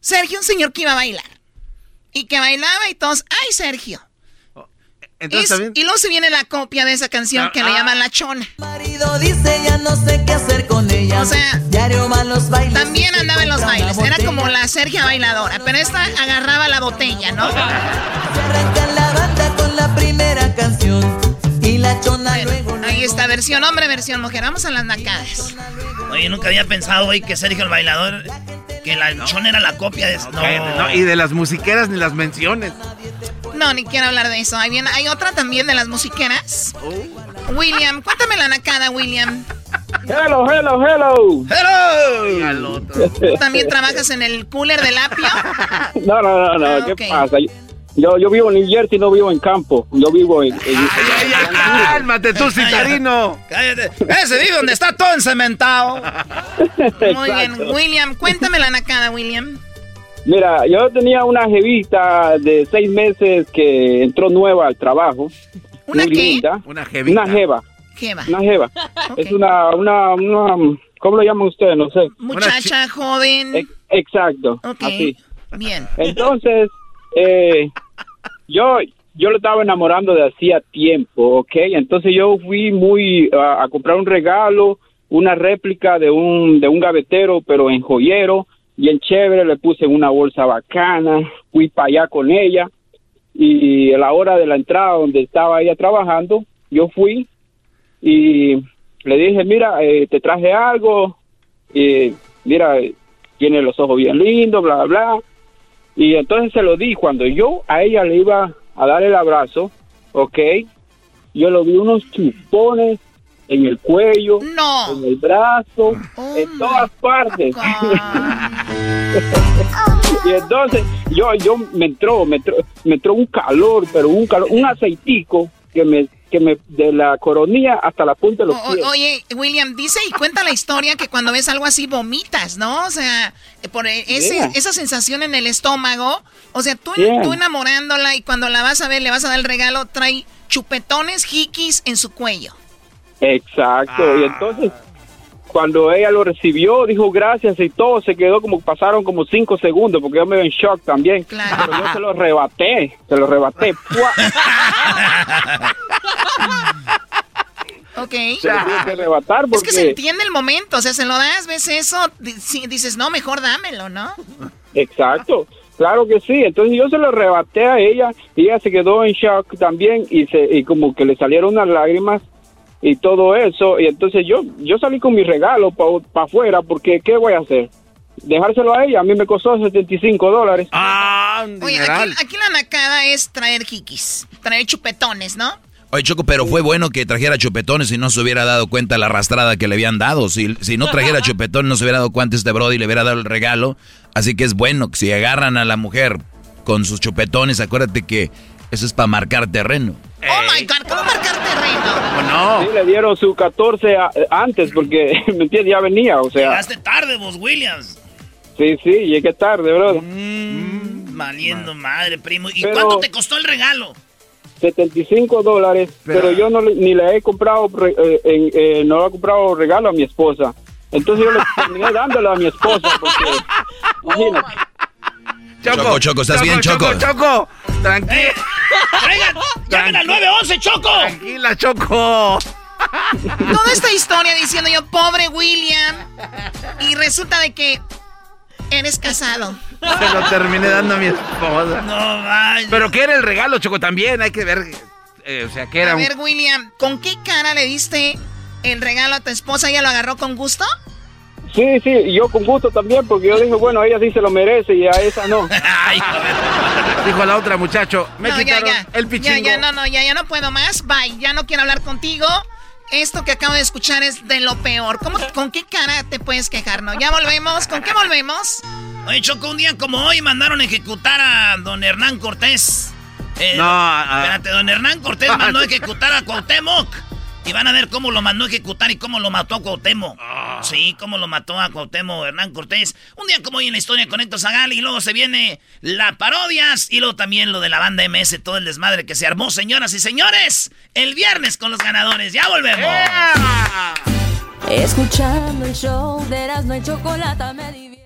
Sergio, un señor que iba a bailar. Y que bailaba y todos, ¡ay, Sergio! Entonces Y- luego se viene la copia de esa canción que le Ah. llaman La Chona. marido dice ya no sé qué hacer con ella. O sea, los bailes. También andaba en los bailes. Era como la Sergia bailadora. Pero esta agarraba la botella, ¿no? Se arranca la banda con la primera canción. Y la chona luego, luego. Ahí está, versión hombre, versión mujer. Vamos a las nacadas. Oye, nunca había pensado, güey, que Sergio el bailador, que la chona era la copia de... No, no, y de las musiqueras ni las menciones. No, ni quiero hablar de eso. Hay otra también de las musiqueras. Oh. William, cuéntame la nacada, William. Hello, hello, hello. Otro. ¿Tú también trabajas en el cooler del apio? No, no, no, no. Ah, ¿Qué pasa? Yo, yo vivo en New Jersey, no vivo en campo. Yo vivo en. en- Ay, ay, cálmate tú, citarino. Cállate. Ese vive donde está todo encementado. Muy bien. William, cuéntame la nacada, William. Mira, yo tenía una jevita de seis meses que entró nueva al trabajo. ¿Una qué? linda. Una jevita. Una jeva. Jeva. Una jeva. Es una, una, una, ¿cómo lo llaman ustedes? No sé. Muchacha, joven. Ex- Exacto. Ok. Así. Bien. Entonces, eh, yo, yo lo estaba enamorando de hacía tiempo, ¿ok? Entonces yo fui muy a, a comprar un regalo, una réplica de un, de un gavetero, pero en joyero, bien chévere, le puse una bolsa bacana, fui para allá con ella y a la hora de la entrada donde estaba ella trabajando, yo fui y le dije, mira, eh, te traje algo, y mira, eh, tiene los ojos bien lindos, bla, bla. Y entonces se lo di. Cuando yo a ella le iba a dar el abrazo, ¿ok? Yo lo vi unos chupones en el cuello, No. en el brazo, Oh en todas partes. y entonces yo, yo me entró, me entró, me entró un calor, pero un calor, un aceitico que me, que me, de la coronilla hasta la punta de los O- pies. oye, William, dice y cuenta la historia que cuando ves algo así vomitas, ¿no? O sea, por e- ese, Yeah. esa sensación en el estómago. O sea, tú, Yeah. tú enamorándola y cuando la vas a ver, le vas a dar el regalo, trae chupetones, jikis en su cuello. Exacto, y entonces cuando ella lo recibió, dijo gracias y todo, se quedó como, pasaron como cinco segundos, porque yo me veo en shock también, Claro. pero yo se lo rebaté, se lo rebaté. Ok. Se lo tuve que arrebatar porque... Es que se entiende el momento, o sea, se lo das, ves eso, dices, no, mejor dámelo, ¿no? Exacto. Claro que sí, entonces yo se lo arrebaté a ella y ella se quedó en shock también y, se, y como que le salieron unas lágrimas y todo eso y entonces yo yo salí con mi regalo para afuera porque ¿qué voy a hacer? Dejárselo a ella, a mí me costó 75 dólares. Ah, Oye, aquí, aquí, la nacada es traer jikis, traer chupetones, ¿no? Oye, Choco, pero fue bueno que trajera chupetones y no se hubiera dado cuenta la arrastrada que le habían dado. Si, si no trajera chupetones, no se hubiera dado cuenta este Brody y le hubiera dado el regalo. Así que es bueno que si agarran a la mujer con sus chupetones, acuérdate que eso es para marcar terreno. Oh my God, ¿cómo marcar terreno? No. Sí, le dieron su 14 antes porque, ¿me entiendes? Ya venía, o sea. Llegaste tarde vos, Williams. Sí, sí, llegué tarde, bro. Mmm, valiendo madre, primo. ¿Y cuánto te costó el regalo? 75 dólares, pero, yo no ni le he comprado, eh, eh, no le he comprado regalo a mi esposa. Entonces yo le terminé dándolo a mi esposa porque, imagínate. Choco, Choco, ¿estás bien, Choco? Choco, Choco, tranquila. Eh, traigan, llamen al 911, Choco. Tranquila, Choco. Toda esta historia diciendo yo, pobre William. Y resulta de que eres casado. Se lo terminé dando a mi esposa. No vaya. Pero ¿qué era el regalo, Choco? También hay que ver. Eh, o sea, ¿qué era? A ver, William, ¿con qué cara le diste el regalo a tu esposa? ¿Ella lo agarró con gusto? Sí, sí, yo con gusto también, porque yo dije, bueno, ella sí se lo merece y a esa no. Ay, Dijo la otra, muchacho. Me no, quitaron ya, ya. el pichingo. Ya, ya, no, no, ya, ya no puedo más. Bye, ya no quiero hablar contigo. Esto que acabo de escuchar es de lo peor. ¿Cómo, ¿Con qué cara te puedes quejar, no? Ya volvemos. ¿Con qué volvemos? Oye, Choco, un día como hoy mandaron a ejecutar a don Hernán Cortés. Eh, no, espérate, don Hernán Cortés mandó a ejecutar a Cuauhtémoc. Y van a ver cómo lo mandó a ejecutar y cómo lo mató a Cuauhtémoc. Ah. Sí, cómo lo mató a Cuauhtémoc Hernán Cortés. Un día como hoy en la historia con Héctor Zagal y luego se viene la parodias y luego también lo de la banda MS, todo el desmadre que se armó, señoras y señores, el viernes con los ganadores. Ya volvemos. Escuchando el show de Erasmo y Chocolata me divierte.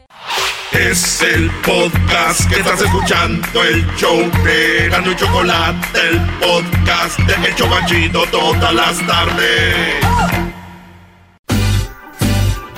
Es el podcast que estás escuchando, el show de Erasmo y Chocolate, el podcast de El Chobachito todas las tardes.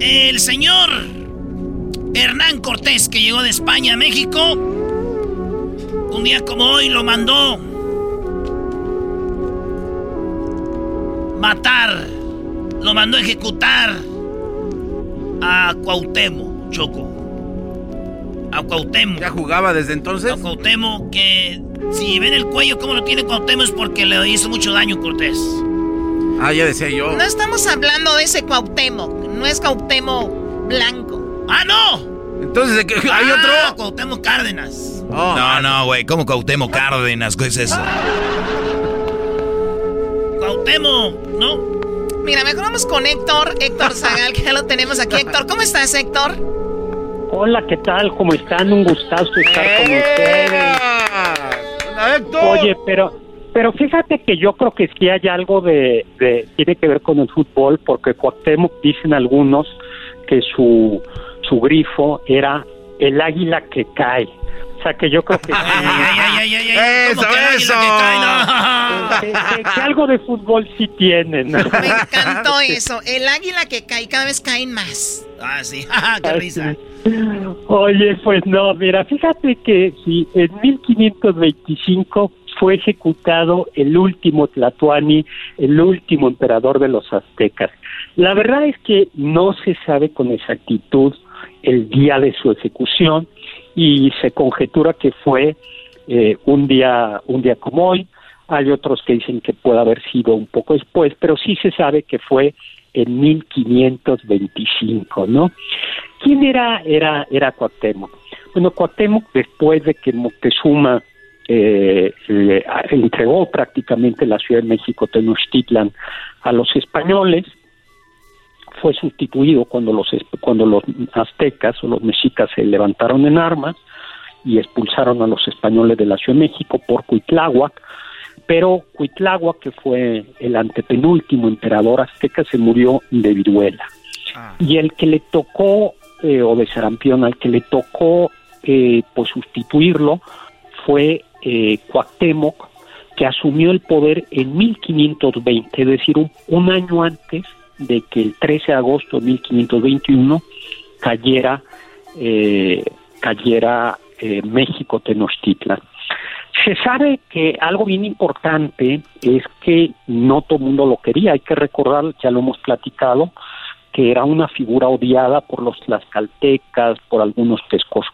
El señor Hernán Cortés, que llegó de España a México, un día como hoy lo mandó matar, lo mandó ejecutar a Cuauhtémoc, Choco. A Cuauhtémoc. ¿Ya jugaba desde entonces? A Cuauhtémoc, que si ven el cuello como lo tiene Cuauhtémoc es porque le hizo mucho daño Cortés. Ah, ya decía yo. No estamos hablando de ese Cuauhtémoc, no es Cuauhtémoc blanco. ¡Ah, no! Entonces, ¿de qué? ¿hay Ah, otro? Cuauhtémoc Cárdenas. no, no, güey. ¿Cómo Cuauhtémoc Cárdenas? ¿Qué es eso? Cuauhtémoc, ¿no? Mira, mejor vamos con Héctor, Héctor Zagal, que ya lo tenemos aquí. Héctor, ¿cómo estás, Héctor? Hola, ¿qué tal? ¿Cómo están? Un gustazo estar con ustedes. Hola, Héctor. Oye, pero pero fíjate que yo creo que sí hay algo de, de tiene que ver con el fútbol, porque Cuauhtémoc dicen algunos que su su grifo era el águila que cae. O sea que yo creo que... Eso, eso. que, que- que algo de fútbol sí tienen. Me encantó eso. El águila que cae, cada vez caen más. Ah, sí. ¡Qué risa! Oye, pues no, mira, fíjate que si en 1525 fue ejecutado el último Tlatoani, el último emperador de los aztecas. La verdad es que no se sabe con exactitud el día de su ejecución y se conjetura que fue eh, un día un día como hoy. Hay otros que dicen que puede haber sido un poco después, pero sí se sabe que fue en 1525, ¿no? ¿Quién era era era Cuauhtémoc? Bueno, Cuauhtémoc después de que Moctezuma eh, entregó prácticamente la Ciudad de México, Tenochtitlan, a los españoles, fue sustituido cuando los, cuando los aztecas o los mexicas se levantaron en armas y expulsaron a los españoles de la Ciudad de México por Cuitláhuac, pero Cuitláhuac, que fue el antepenúltimo emperador azteca, se murió de viruela. Ah. Y el que le tocó, eh, o de sarampión, al que le tocó eh, pues sustituirlo fue eh, Cuauhtémoc, que asumió el poder en 1520, es decir, un, año antes de que el 13 de agosto de 1521 cayera, eh, cayera eh, México Tenochtitlan. Se sabe que algo bien importante es que no todo el mundo lo quería, hay que recordar, ya lo hemos platicado, que era una figura odiada por los tlaxcaltecas, por algunos tescos,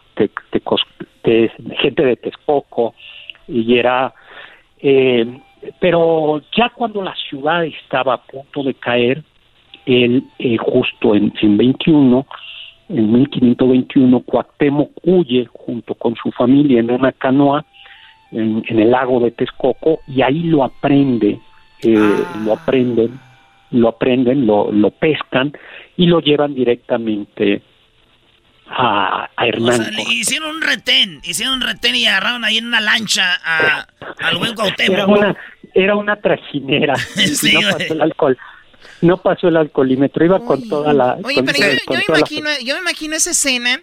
gente de Texcoco, y era... Eh, pero ya cuando la ciudad estaba a punto de caer, él eh, justo en, en 21, en 1521, Cuauhtémoc huye junto con su familia en una canoa en, el lago de Texcoco y ahí lo aprende, eh, ah. lo aprenden, lo aprenden, lo, lo pescan y lo llevan directamente a, Hernán. hicieron un retén, hicieron un retén y agarraron ahí en una lancha a, al buen Cuauhtémoc. Era una, era una trajinera. no pasó el alcohol. No pasó el alcoholímetro, iba con toda la... Oye, pero yo, me imagino, yo me imagino esa escena.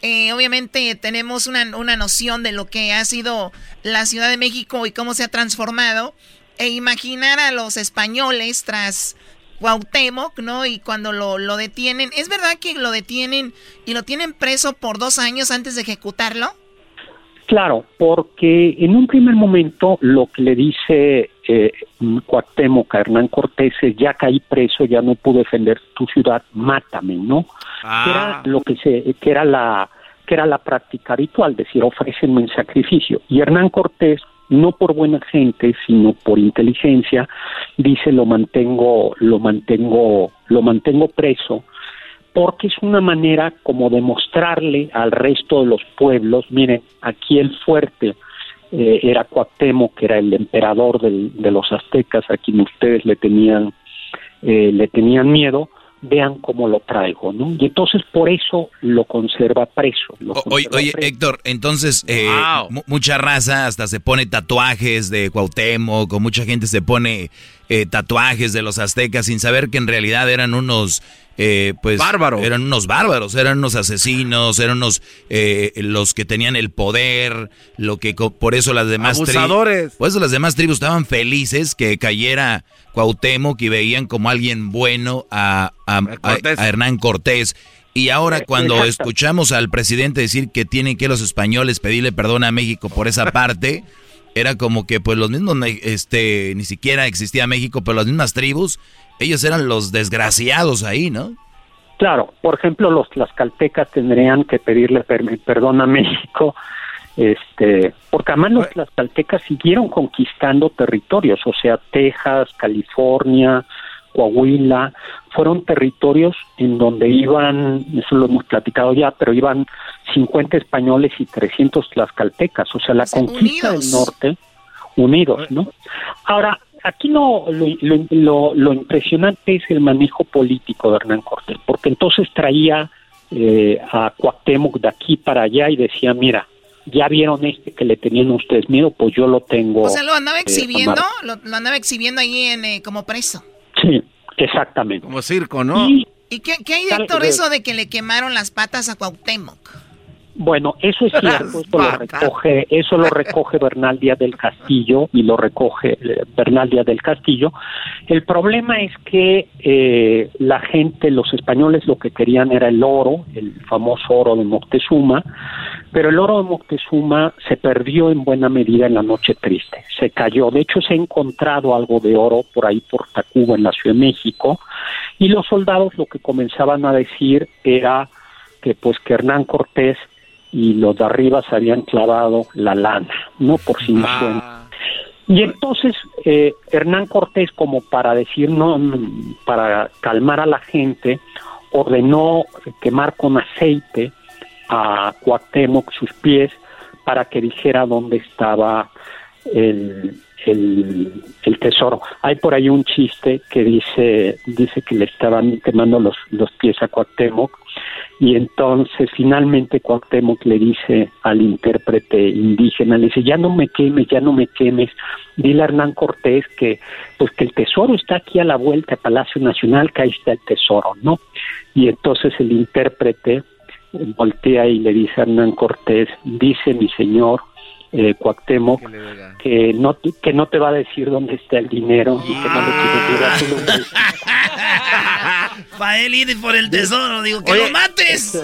Eh, obviamente tenemos una, una noción de lo que ha sido la Ciudad de México y cómo se ha transformado. E imaginar a los españoles tras Cuauhtémoc, ¿no? Y cuando lo, lo detienen, ¿es verdad que lo detienen y lo tienen preso por dos años antes de ejecutarlo? Claro, porque en un primer momento lo que le dice eh, Cuauhtémoc a Hernán Cortés es ya caí preso, ya no pude defender tu ciudad, mátame, ¿no? Que era ah. lo que se, que era la que era la práctica habitual, decir, ofrécenme en sacrificio. Y Hernán Cortés, no por buena gente, sino por inteligencia, dice lo mantengo, lo mantengo, lo mantengo preso, porque es una manera como de mostrarle al resto de los pueblos, miren, aquí el fuerte eh, era Cuauhtémoc, que era el emperador de los aztecas, a quien ustedes le tenían, eh, le tenían miedo, vean cómo lo traigo, ¿no? Y entonces por eso lo conserva preso. oye, Héctor, entonces eh, mucha raza hasta se pone tatuajes de Cuauhtémoc, o mucha gente se pone eh, tatuajes de los aztecas sin saber que en realidad eran unos eh, pues bárbaros. Eran unos bárbaros, eran unos asesinos, eran unos eh, los que tenían el poder, lo que por eso las demás tribus, por eso las demás tribus estaban felices que cayera Cuauhtémoc y veían como alguien bueno a, a, Hernán Cortés. Y ahora eh, cuando escuchamos al presidente decir que tienen que los españoles pedirle perdón a México por esa parte, era como que pues los mismos, este, ni siquiera existía México, pero las mismas tribus ellos eran los desgraciados ahí, ¿no? Claro, por ejemplo, los tlaxcaltecas tendrían que pedirle perdón a México, este, porque además los tlaxcaltecas siguieron conquistando territorios, o sea, Texas, California, Coahuila, fueron territorios en donde iban, eso lo hemos platicado ya, pero iban 50 españoles y 300 tlaxcaltecas, o sea, la conquista del norte, unidos, ¿no? Ahora, aquí lo, lo, lo, impresionante es el manejo político de Hernán Cortés, porque entonces traía eh, a Cuauhtémoc de aquí para allá y decía, mira, ya vieron este que le tenían ustedes miedo, pues yo lo tengo. O sea, lo andaba eh, exhibiendo, lo, andaba exhibiendo ahí en, eh, como preso. Sí, exactamente. Como circo, ¿no? ¿Y, qué, qué hay, Héctor, eso de que le quemaron las patas a Cuauhtémoc? Bueno, eso es cierto, eso lo recoge, eso lo recoge Bernal Díaz del Castillo y lo recoge eh, Bernal Díaz del Castillo. El problema es que eh, la gente, los españoles lo que querían era el oro, el famoso oro de Moctezuma, pero el oro de Moctezuma se perdió en buena medida en la noche triste, se cayó. De hecho, se ha encontrado algo de oro por ahí por Tacuba en la Ciudad de México y los soldados lo que comenzaban a decir era que pues que Hernán Cortés y los de arriba se habían clavado la lana, ¿no? Por si no ah. Y entonces eh, Hernán Cortés, como para decir, no, para calmar a la gente, ordenó quemar con aceite a Cuauhtémoc sus pies para que dijera dónde estaba el, el, tesoro. Hay por ahí un chiste que dice, dice que le estaban quemando los, los pies a Cuauhtémoc y entonces finalmente Cuauhtémoc le dice al intérprete indígena, le dice, ya no me quemes, ya no me quemes, dile a Hernán Cortés que, pues que el tesoro está aquí a la vuelta, Palacio Nacional, que ahí está el tesoro, ¿no? Y entonces el intérprete voltea y le dice a Hernán Cortés, dice mi señor, eh, Cuauhtémoc, que no, que no te va a decir dónde está el dinero y que no le quiere a tu nombre. Para él ir por el tesoro, digo, que lo mates.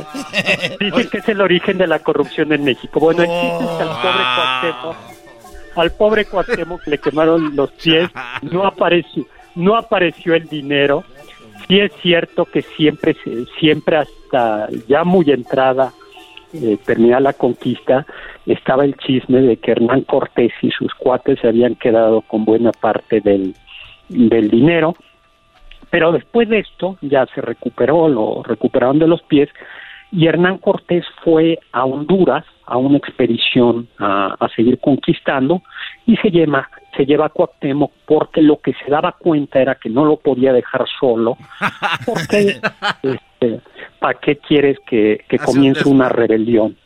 Dicen que es el origen de la corrupción en México. Bueno, el es que al pobre Cuauhtémoc, al pobre Cuauhtémoc le quemaron los pies, no apareció, no apareció el dinero. Sí es cierto que siempre, siempre hasta ya muy entrada eh, terminada la conquista, estaba el chisme de que Hernán Cortés y sus cuates se habían quedado con buena parte del, del dinero, pero después de esto ya se recuperó, lo recuperaron de los pies, y Hernán Cortés fue a Honduras a una expedición a, a seguir conquistando y se lleva, se lleva a Cuauhtémoc porque lo que se daba cuenta era que no lo podía dejar solo, porque este, ¿para qué quieres que, comience una rebelión?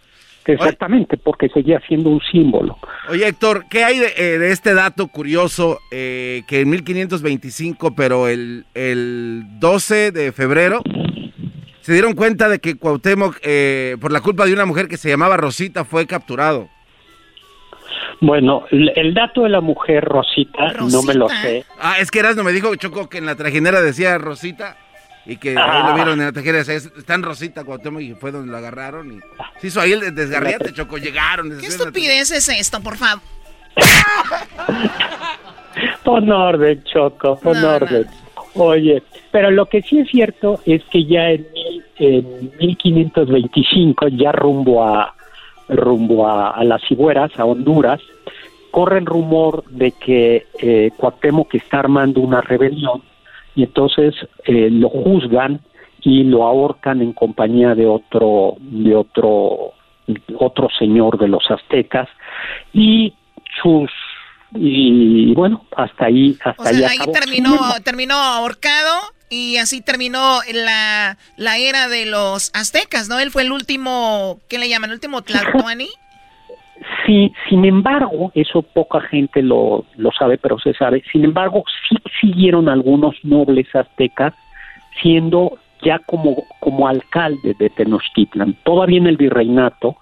Exactamente, porque seguía siendo un símbolo. Oye, Héctor, ¿qué hay de, eh, este dato curioso eh, que en 1525, pero el, el 12 de febrero, se dieron cuenta de que Cuauhtémoc, eh, por la culpa de una mujer que se llamaba Rosita, fue capturado? Bueno, el, dato de la mujer Rosita, no me lo sé. Ah, es que Erasmo me dijo, Choco, que en la trajinera decía Rosita. Y que ahí lo vieron en la tejera, está en Rosita Cuauhtémoc y fue donde lo agarraron y se hizo ahí el desgarriate, Choco, llegaron. ¿Qué estupidez es esto, por favor? pon orden, Choco, pon orden. Oye, pero lo que sí es cierto es que ya en, en 1525, ya rumbo a rumbo a, las Cigueras, a Honduras, corre el rumor de que eh, Cuauhtémoc está armando una rebelión y entonces eh, lo juzgan y lo ahorcan en compañía de otro de otro otro señor de los aztecas y sus y bueno hasta ahí hasta ahí, terminó terminó ahorcado y así terminó la, la era de los aztecas no él fue el último qué le llaman el último tlatoani Sí, sin embargo, eso poca gente lo, lo sabe, pero se sabe, sin embargo, sí siguieron algunos nobles aztecas siendo ya como, como alcalde de Tenochtitlan. Todavía en el virreinato,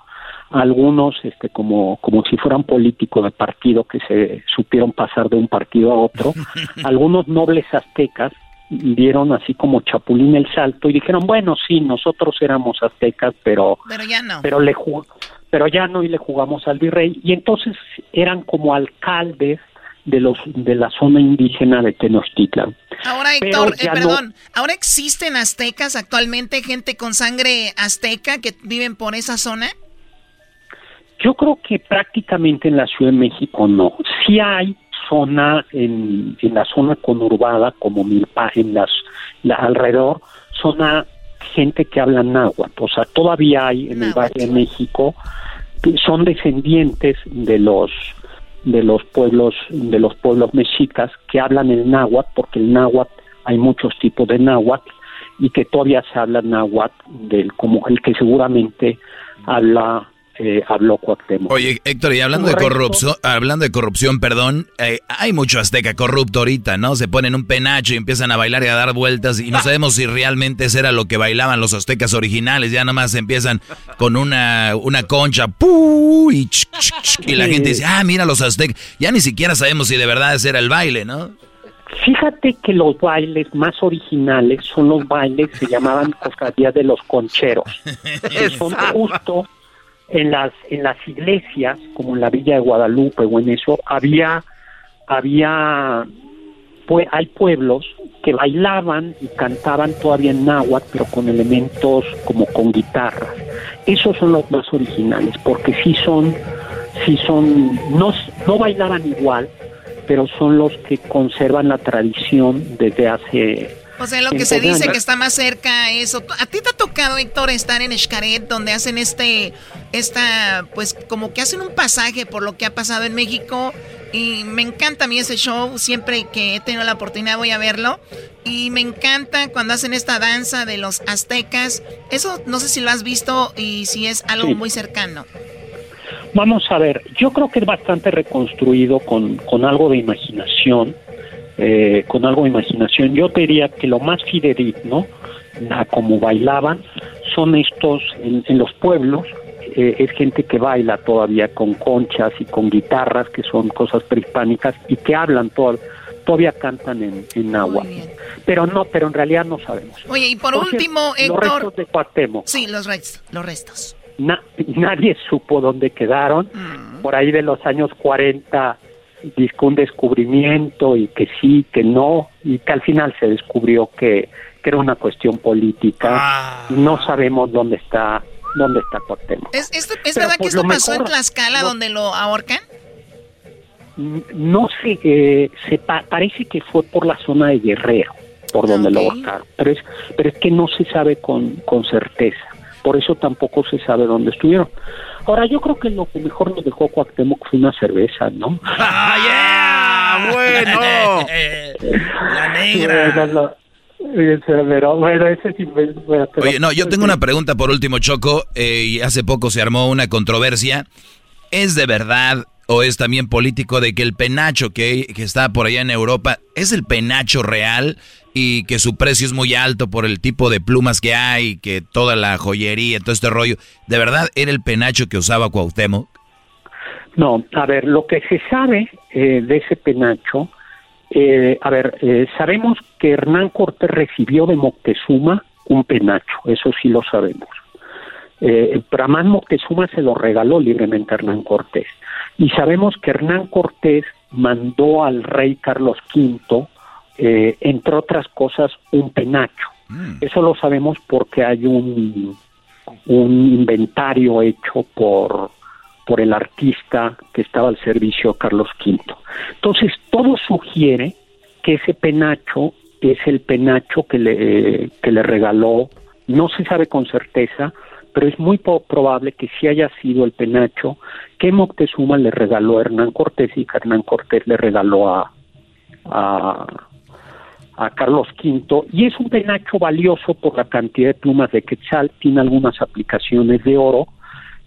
algunos este, como, como si fueran políticos de partido que se supieron pasar de un partido a otro, algunos nobles aztecas dieron así como chapulín el salto y dijeron, bueno, sí, nosotros éramos aztecas, pero, pero ya no. Pero le, pero ya no y le jugamos al virrey y entonces eran como alcaldes de los de la zona indígena de Tenochtitlan. Ahora Héctor, eh, perdón, ahora existen aztecas actualmente gente con sangre azteca que viven por esa zona? Yo creo que prácticamente en la Ciudad de México no. Sí hay zona en, en la zona conurbada como Milpa en las la, alrededor zona gente que habla náhuatl, o sea, todavía hay en el Valle de México son descendientes de los de los pueblos de los pueblos mexicas que hablan el náhuatl porque el náhuatl hay muchos tipos de náhuatl y que todavía se habla náhuatl del como el que seguramente habla eh, habló Cuauhtémoc. Oye, Héctor, y hablando de corrupción, hablando de corrupción, perdón, eh, hay mucho azteca corrupto ahorita, ¿no? Se ponen un penacho y empiezan a bailar y a dar vueltas y no ah. sabemos si realmente ese era lo que bailaban los aztecas originales. Ya nomás empiezan con una, una concha, y, y la gente dice, ah, mira los aztecas. Ya ni siquiera sabemos si de verdad ese era el baile, ¿no? Fíjate que los bailes más originales son los bailes que se llamaban cofradía de los concheros, que son justo en las en las iglesias como en la Villa de Guadalupe o en eso había había pues hay pueblos que bailaban y cantaban todavía en náhuatl pero con elementos como con guitarras. Esos son los más originales porque sí son sí son no no bailaban igual pero son los que conservan la tradición desde hace O sea, lo que se dice que está más cerca eso. ¿A ti te ha tocado, Héctor, estar en Xcaret donde hacen este, esta, pues como que hacen un pasaje por lo que ha pasado en México? Y me encanta a mí ese show, siempre que he tenido la oportunidad voy a verlo. Y me encanta cuando hacen esta danza de los aztecas. Eso no sé si lo has visto y si es algo muy cercano. Vamos a ver, yo creo que es bastante reconstruido con, con algo de imaginación, eh, con algo de imaginación. Yo diría que lo más fidedigno a como bailaban son estos en, los pueblos, eh, es gente que baila todavía con conchas y con guitarras, que son cosas prehispánicas, y que hablan todavía cantan en, en agua. Pero no, pero en realidad no sabemos. Oye, y por último, Héctor... Los restos de Cuauhtémoc. Sí, los restos, los restos nadie supo dónde quedaron. Mm. Por ahí de los años 40 disco un descubrimiento y que sí, que no, y que al final se descubrió que, era una cuestión política. Ah. No sabemos dónde está dónde está Cuauhtémoc. ¿Es, verdad que esto pasó en Tlaxcala donde lo ahorcan? No sé, eh, se parece que fue por la zona de Guerrero, por donde lo ahorcaron, pero es, pero es que no se sabe con, con certeza por eso tampoco se sabe dónde estuvieron. Ahora, yo creo que lo que mejor nos dejó Cuauhtémoc fue una cerveza, ¿no? ¡Ah, yeah! ¡Bueno! La negra. Pero bueno, ese sí Oye, no, yo tengo una pregunta por último, Choco, eh, y hace poco se armó una controversia. ¿Es de verdad o es también político de que el penacho que, que está por allá en Europa es el penacho real y que su precio es muy alto por el tipo de plumas que hay, que toda la joyería, todo este rollo. ¿De verdad era el penacho que usaba Cuauhtémoc? No, a ver, lo que se sabe eh, de ese penacho, eh, a ver, eh, sabemos que Hernán Cortés recibió de Moctezuma un penacho, eso sí lo sabemos. pero además Moctezuma se lo regaló libremente a Hernán Cortés. Y sabemos que Hernán Cortés mandó al rey Carlos V eh, entre otras cosas, un penacho. Mm. Eso lo sabemos porque hay un, un inventario hecho por, por el artista que estaba al servicio de Carlos V. Entonces, todo sugiere que ese penacho es el penacho que le, que le regaló, no se sabe con certeza, pero es muy probable que sí haya sido el penacho que Moctezuma le regaló a Hernán Cortés y que Hernán Cortés le regaló a, a, a Carlos V y es un penacho valioso por la cantidad de plumas de quetzal, tiene algunas aplicaciones de oro,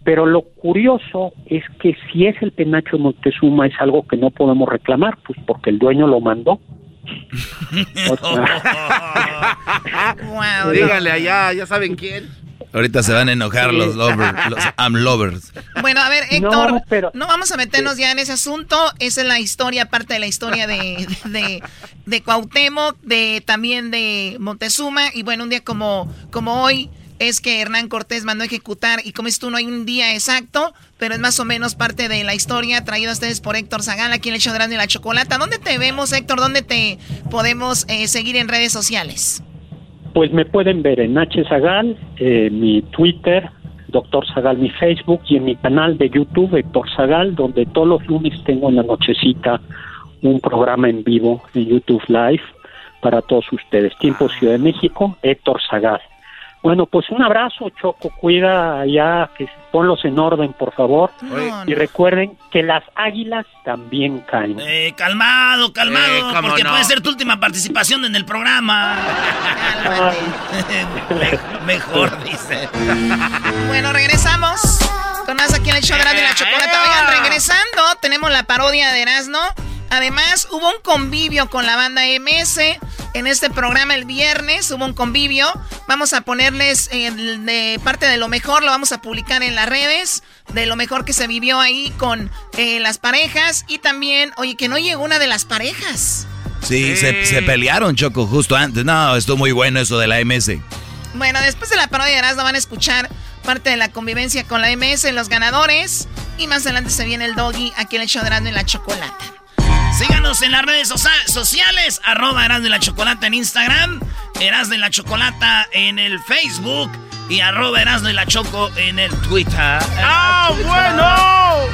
pero lo curioso es que si es el penacho de Montezuma es algo que no podemos reclamar, pues porque el dueño lo mandó. Díganle allá, ya saben quién. Ahorita se van a enojar los lovers, los am lovers. Bueno, a ver, Héctor, no, vamos a meternos ya en ese asunto. Esa es la historia, parte de la historia de, de, de Cuauhtémoc, de, también de Montezuma. Y bueno, un día como, como hoy es que Hernán Cortés mandó a ejecutar, y como es tú, no hay un día exacto, pero es más o menos parte de la historia traída a ustedes por Héctor Zagal, aquí en el show de la Chocolata. ¿Dónde te vemos, Héctor? ¿Dónde te podemos eh, seguir en redes sociales? Pues me pueden ver en H Zagal, eh, mi Twitter, Doctor Zagal, mi Facebook y en mi canal de YouTube, Héctor Zagal, donde todos los lunes tengo en la nochecita un programa en vivo en YouTube Live para todos ustedes. Tiempo ah. Ciudad de México, Héctor Zagal. Bueno, pues un abrazo, Choco. Cuida ya, que ponlos en orden, por favor. y recuerden que las águilas también caen. Eh, calmado, calmado, eh, porque puede ser tu última participación en el programa. Mejor, dice. bueno, regresamos. Con más aquí en el show de la chocolate. Oigan, regresando, tenemos la parodia de Erasmo. Además, hubo un convivio con la banda MS. En este programa el viernes hubo un convivio. Vamos a ponerles de parte de lo mejor, lo vamos a publicar en las redes, de lo mejor que se vivió ahí con eh, las parejas. Y también, oye, que no llegó una de las parejas. Sí, Se, pelearon, Choco, justo antes. No, estuvo muy bueno eso de la MS. Bueno, después de la parodia de Erasmo van a escuchar parte de la convivencia con la MS, los ganadores. Y más adelante se viene el doggy aquí en el show de en la chocolata. Síganos en las redes sociales, arroba Eras de la Chocolata en Instagram, Eras de la Chocolata en el Facebook y arroba Eras de la Choco en el Twitter. ¡Ah, bueno!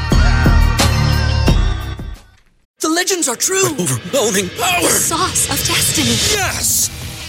The legends are true. overwhelming power. The sauce of destiny. Yes!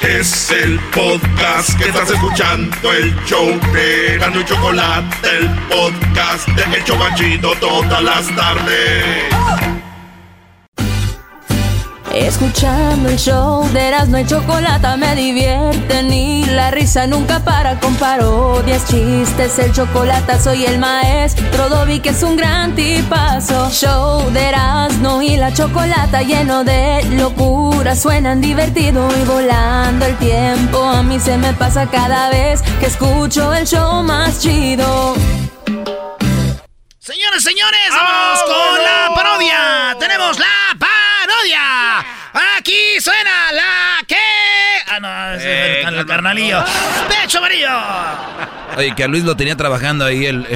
Es el podcast que estás escuchando, el show de Gano y Chocolate, el podcast de El Chocachito todas las tardes. Escuchando el show de Erasmo y Chocolata me divierte ni la risa nunca para con parodias, chistes, el chocolate soy el maestro Dobby que es un gran tipazo. Show de Erasmo y la Chocolata lleno de locura, suenan divertido y volando el tiempo. A mí se me pasa cada vez que escucho el show más chido. Señores, señores, vamos con la parodia. Tenemos la parodia. Aquí suena la que. Ah, no, ese es el, el carnalillo. ¡Pecho amarillo! Oye, que a Luis lo tenía trabajando ahí el...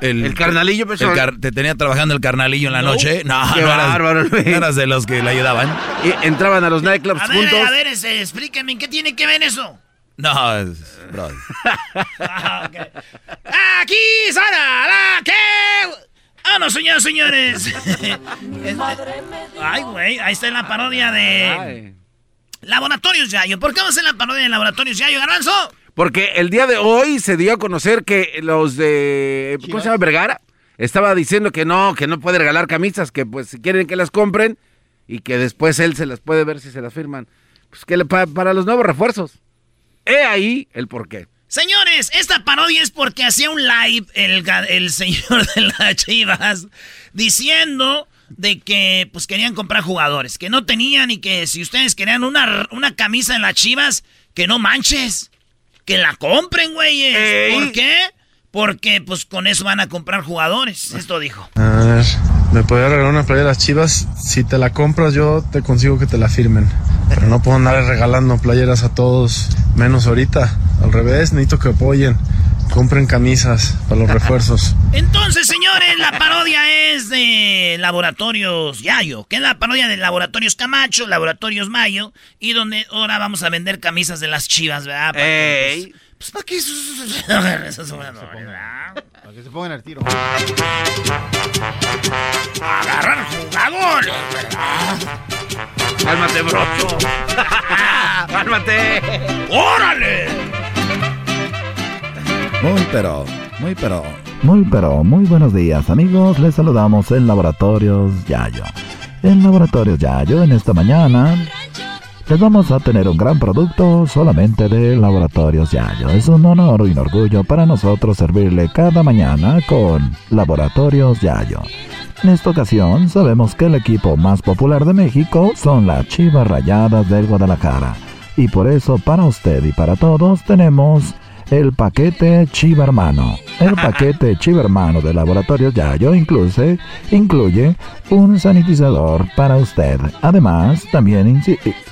El, ¿El carnalillo, pecho? el car- ¿Te tenía trabajando el carnalillo en la No. noche? No, Qué no eras, bárbaro, no eras de los que le ayudaban. Y entraban a los nightclubs A ver, juntos. a ver, este, explíqueme, ¿en qué tiene que ver eso? No, es... brother. Ah, ok. Aquí suena la que. Ah, no, señores, señores. Es- Ay, güey, ahí está la parodia de. Laboratorios Yayo. ¿Por qué vamos a hacer la parodia de Laboratorios Yayo, Garbanzo? Porque el día de hoy se dio a conocer que los de. ¿Cómo se llama? Vergara. Estaba diciendo que no, que no puede regalar camisas, que pues si quieren que las compren y que después él se las puede ver si se las firman. Pues que le- pa- para los nuevos refuerzos. He ahí el porqué. Señores, esta parodia es porque hacía un live el, señor de las chivas diciendo de que pues querían comprar jugadores, que no tenían y que si ustedes querían una, una camisa en las chivas, que no manches, que la compren, güeyes. Ey. ¿Por qué? Porque pues con eso van a comprar jugadores, esto dijo. A ver, ¿me podría regalar una playa de las chivas? Si te la compras, yo te consigo que te la firmen. Pero no puedo andar regalando playeras a todos, menos ahorita. Al revés, necesito que apoyen. Compren camisas para los refuerzos. Entonces, señores, la parodia es de Laboratorios Yayo, que es la parodia de Laboratorios Camacho, Laboratorios Mayo, y donde ahora vamos a vender camisas de las chivas, ¿verdad? Para que, Ey. Pues, para que. Para que se pongan al tiro. Agarrar jugadores, ¿verdad? Cálmate, broso. Cálmate. ¡Órale! Muy pero, muy pero, muy pero, muy buenos días amigos, les saludamos en Laboratorios Yayo. En Laboratorios Yayo en esta mañana les vamos a tener un gran producto solamente de Laboratorios Yayo. Es un honor y un orgullo para nosotros servirle cada mañana con Laboratorios Yayo. En esta ocasión sabemos que el equipo más popular de México son las Chivas Rayadas del Guadalajara. Y por eso para usted y para todos tenemos el paquete Chiva Hermano. El paquete Chiva Hermano de Laboratorios Yayo incluye, incluye un sanitizador para usted. Además, también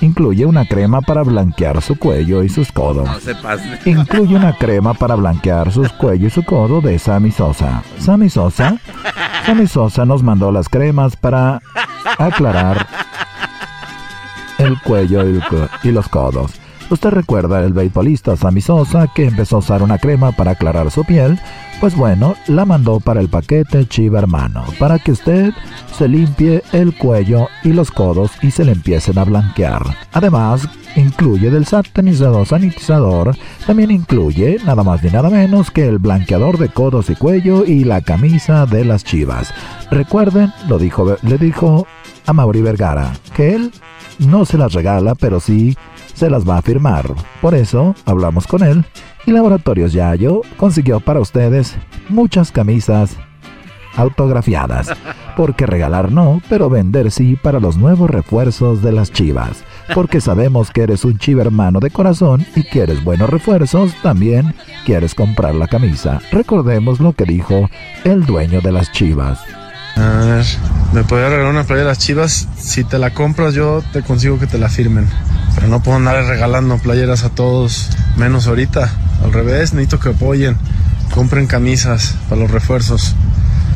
incluye una crema para blanquear su cuello y sus codos. No se pase. Incluye una crema para blanquear sus cuello y su codo de Sammy Sosa. Sammy Sosa, Sammy Sosa nos mandó las cremas para aclarar el cuello y, el co- y los codos. ¿Usted recuerda el beisbolista Sammy Sosa que empezó a usar una crema para aclarar su piel? Pues bueno, la mandó para el paquete Chiva Hermano, para que usted se limpie el cuello y los codos y se le empiecen a blanquear. Además, incluye del satanizador sanitizador, también incluye nada más ni nada menos que el blanqueador de codos y cuello y la camisa de las chivas. Recuerden, lo dijo, le dijo a Mauri Vergara, que él no se las regala, pero sí se las va a firmar. Por eso hablamos con él y Laboratorios Yayo consiguió para ustedes muchas camisas autografiadas. Porque regalar no, pero vender sí para los nuevos refuerzos de las chivas. Porque sabemos que eres un chiva hermano de corazón y quieres buenos refuerzos, también quieres comprar la camisa. Recordemos lo que dijo el dueño de las chivas. A ver, ¿me podría regalar una playa de las chivas? Si te la compras, yo te consigo que te la firmen. Pero no puedo andar regalando playeras a todos, menos ahorita. Al revés, necesito que apoyen. Compren camisas para los refuerzos.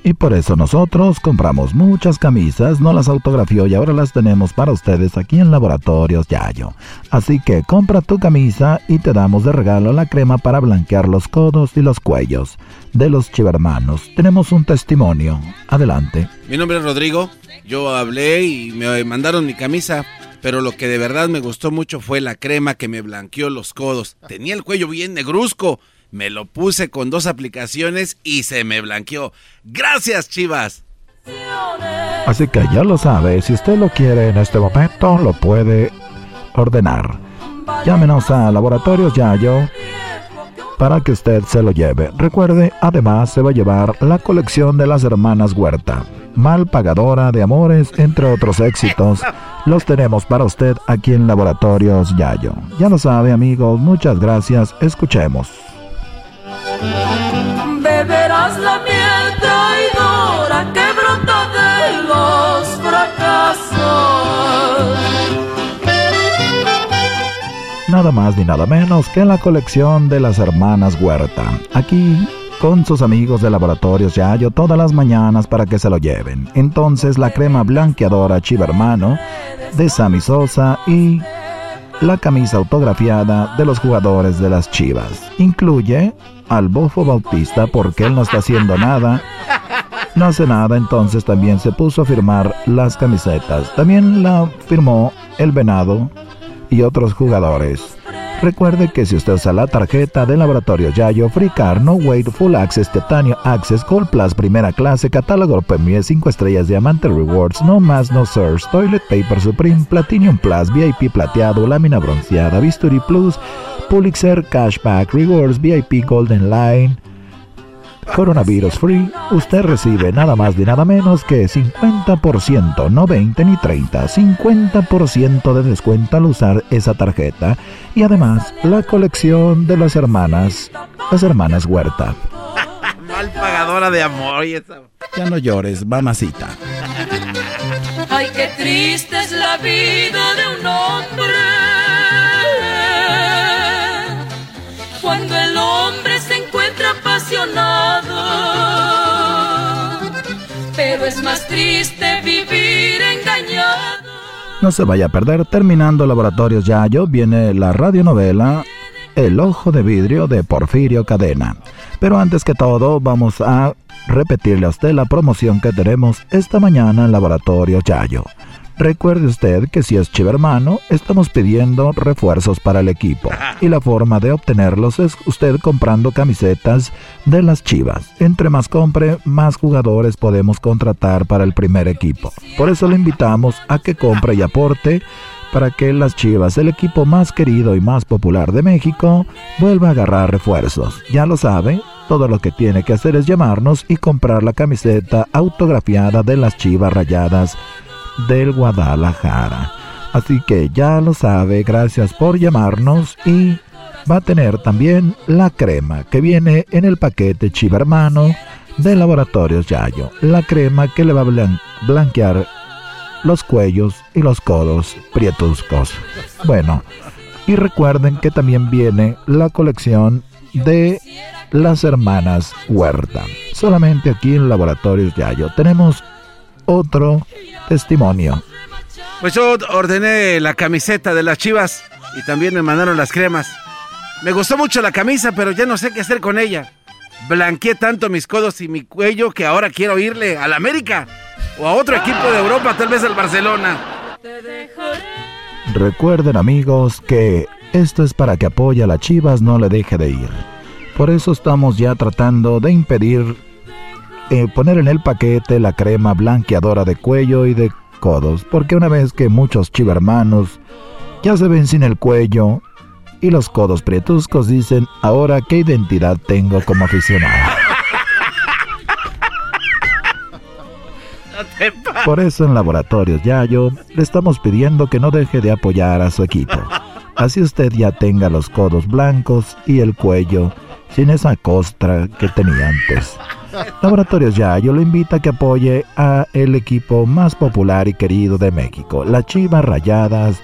Y por eso nosotros compramos muchas camisas, no las autografió y ahora las tenemos para ustedes aquí en Laboratorios Yayo. Así que compra tu camisa y te damos de regalo la crema para blanquear los codos y los cuellos de los chivermanos. Tenemos un testimonio. Adelante. Mi nombre es Rodrigo. Yo hablé y me mandaron mi camisa. Pero lo que de verdad me gustó mucho fue la crema que me blanqueó los codos. Tenía el cuello bien negruzco me lo puse con dos aplicaciones y se me blanqueó. Gracias, Chivas. Así que ya lo sabe, si usted lo quiere en este momento, lo puede ordenar. Llámenos a Laboratorios Yayo para que usted se lo lleve. Recuerde, además se va a llevar la colección de las hermanas Huerta. Mal pagadora de amores, entre otros éxitos. Los tenemos para usted aquí en Laboratorios Yayo. Ya lo sabe, amigos, muchas gracias. Escuchemos. Nada más ni nada menos que la colección de las hermanas Huerta. Aquí con sus amigos de laboratorios Yayo todas las mañanas para que se lo lleven. Entonces la crema blanqueadora Chivermano de Sammy Sosa y la camisa autografiada de los jugadores de las Chivas. Incluye al Bofo Bautista porque él no está haciendo nada. No hace nada, entonces también se puso a firmar las camisetas. También la firmó el Venado y otros jugadores. Recuerde que si usted usa la tarjeta de Laboratorio Yayo, Free Car, No Wait, Full Access, Titanio Access, Gold Plus, Primera Clase, Catálogo Premier, 5 Estrellas, Diamante Rewards, No Más, No Search, Toilet Paper Supreme, Platinum Plus, VIP Plateado, Lámina Bronceada, Bisturí Plus, Pulitzer Cashback Rewards, VIP Golden Line, Coronavirus Free, usted recibe nada más ni nada menos que 50%, no 20 ni 30, 50% de descuento al usar esa tarjeta y además la colección de las hermanas, las hermanas Huerta. Mal pagadora de amor y esa... Ya no llores, mamacita. Ay, qué triste es la vida de un hombre. Es más triste vivir engañado. No se vaya a perder, terminando Laboratorios Yayo, viene la radionovela El Ojo de Vidrio de Porfirio Cadena. Pero antes que todo, vamos a repetirle a usted la promoción que tenemos esta mañana en Laboratorios Yayo. Recuerde usted que si es chivermano, estamos pidiendo refuerzos para el equipo. Y la forma de obtenerlos es usted comprando camisetas de las chivas. Entre más compre, más jugadores podemos contratar para el primer equipo. Por eso le invitamos a que compre y aporte para que las Chivas, el equipo más querido y más popular de México, vuelva a agarrar refuerzos. Ya lo sabe, todo lo que tiene que hacer es llamarnos y comprar la camiseta autografiada de las Chivas Rayadas del Guadalajara. Así que ya lo sabe, gracias por llamarnos y va a tener también la crema que viene en el paquete Chiva Hermano de Laboratorios Yayo. La crema que le va a blanquear los cuellos y los codos prietuscos. Bueno, y recuerden que también viene la colección de las hermanas Huerta. Solamente aquí en Laboratorios Yayo tenemos otro testimonio. Pues yo ordené la camiseta de las chivas y también me mandaron las cremas. Me gustó mucho la camisa, pero ya no sé qué hacer con ella. Blanqueé tanto mis codos y mi cuello que ahora quiero irle al América o a otro equipo de Europa, tal vez al Barcelona. Recuerden amigos que esto es para que apoye a las Chivas no le deje de ir. Por eso estamos ya tratando de impedir eh, poner en el paquete la crema blanqueadora de cuello y de codos, porque una vez que muchos chivermanos ya se ven sin el cuello y los codos prietuscos dicen, ahora qué identidad tengo como aficionado. Por eso en Laboratorios Yayo le estamos pidiendo que no deje de apoyar a su equipo. Así usted ya tenga los codos blancos y el cuello sin esa costra que tenía antes. Laboratorios Yayo lo invita a que apoye a el equipo más popular y querido de México, las Chivas Rayadas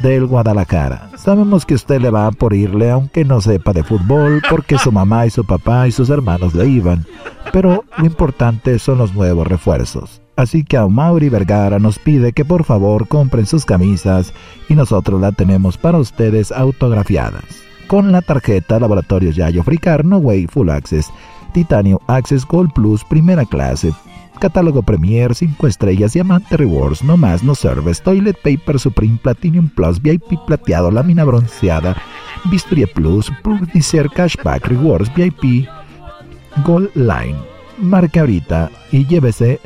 del Guadalajara. Sabemos que usted le va por irle aunque no sepa de fútbol porque su mamá y su papá y sus hermanos le iban, pero lo importante son los nuevos refuerzos. Así que a Mauri Vergara nos pide que por favor compren sus camisas y nosotros la tenemos para ustedes autografiadas. Con la tarjeta Laboratorios Yayo Fricar No Way Full Access, Titanio Access Gold Plus Primera Clase, Catálogo Premier 5 estrellas, Diamante Rewards, No Más No Service, Toilet Paper Supreme Platinum Plus, VIP Plateado, Lámina Bronceada, Bisturia Plus, Pulitzer Cashback Rewards, VIP, Gold Line. Marque ahorita y llévese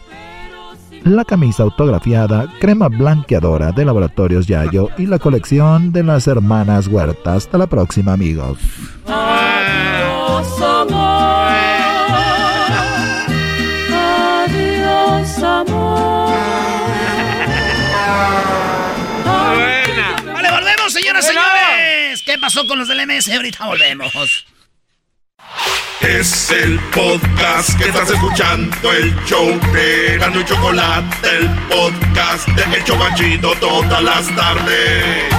la camisa autografiada, crema blanqueadora de Laboratorios Yayo y la colección de las hermanas Huerta. Hasta la próxima, amigos. Pasó con los del MS? Ahorita volvemos. Es el podcast que estás escuchando, el show de Gano y Chocolate, el podcast de El Chocachito todas las tardes.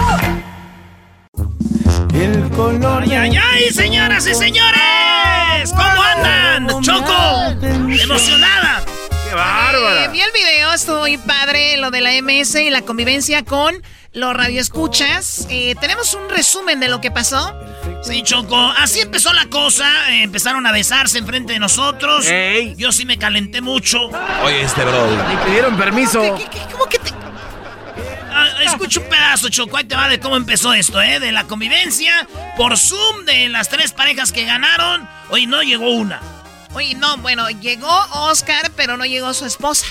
El color. ¡Ay, ay, ay, señoras y señores! ¿Cómo andan? ¡Choco! ¡Emocionada! ¡Qué bárbara! Eh, vi el video, estuvo muy padre lo de la MS y la convivencia con los radioescuchas. Eh, Tenemos un resumen de lo que pasó. Sí, Choco, así empezó la cosa. eh, empezaron a besarse enfrente de nosotros. Yo sí me calenté mucho. Oye, este bro. Ni pidieron permiso. ¿Cómo que te.? Ah, escucha un pedazo, Choco. Ahí te va de cómo empezó esto, ¿eh? De la convivencia por Zoom de las tres parejas que ganaron. Hoy no llegó una. Oye, no, bueno, llegó Oscar, pero no llegó su esposa.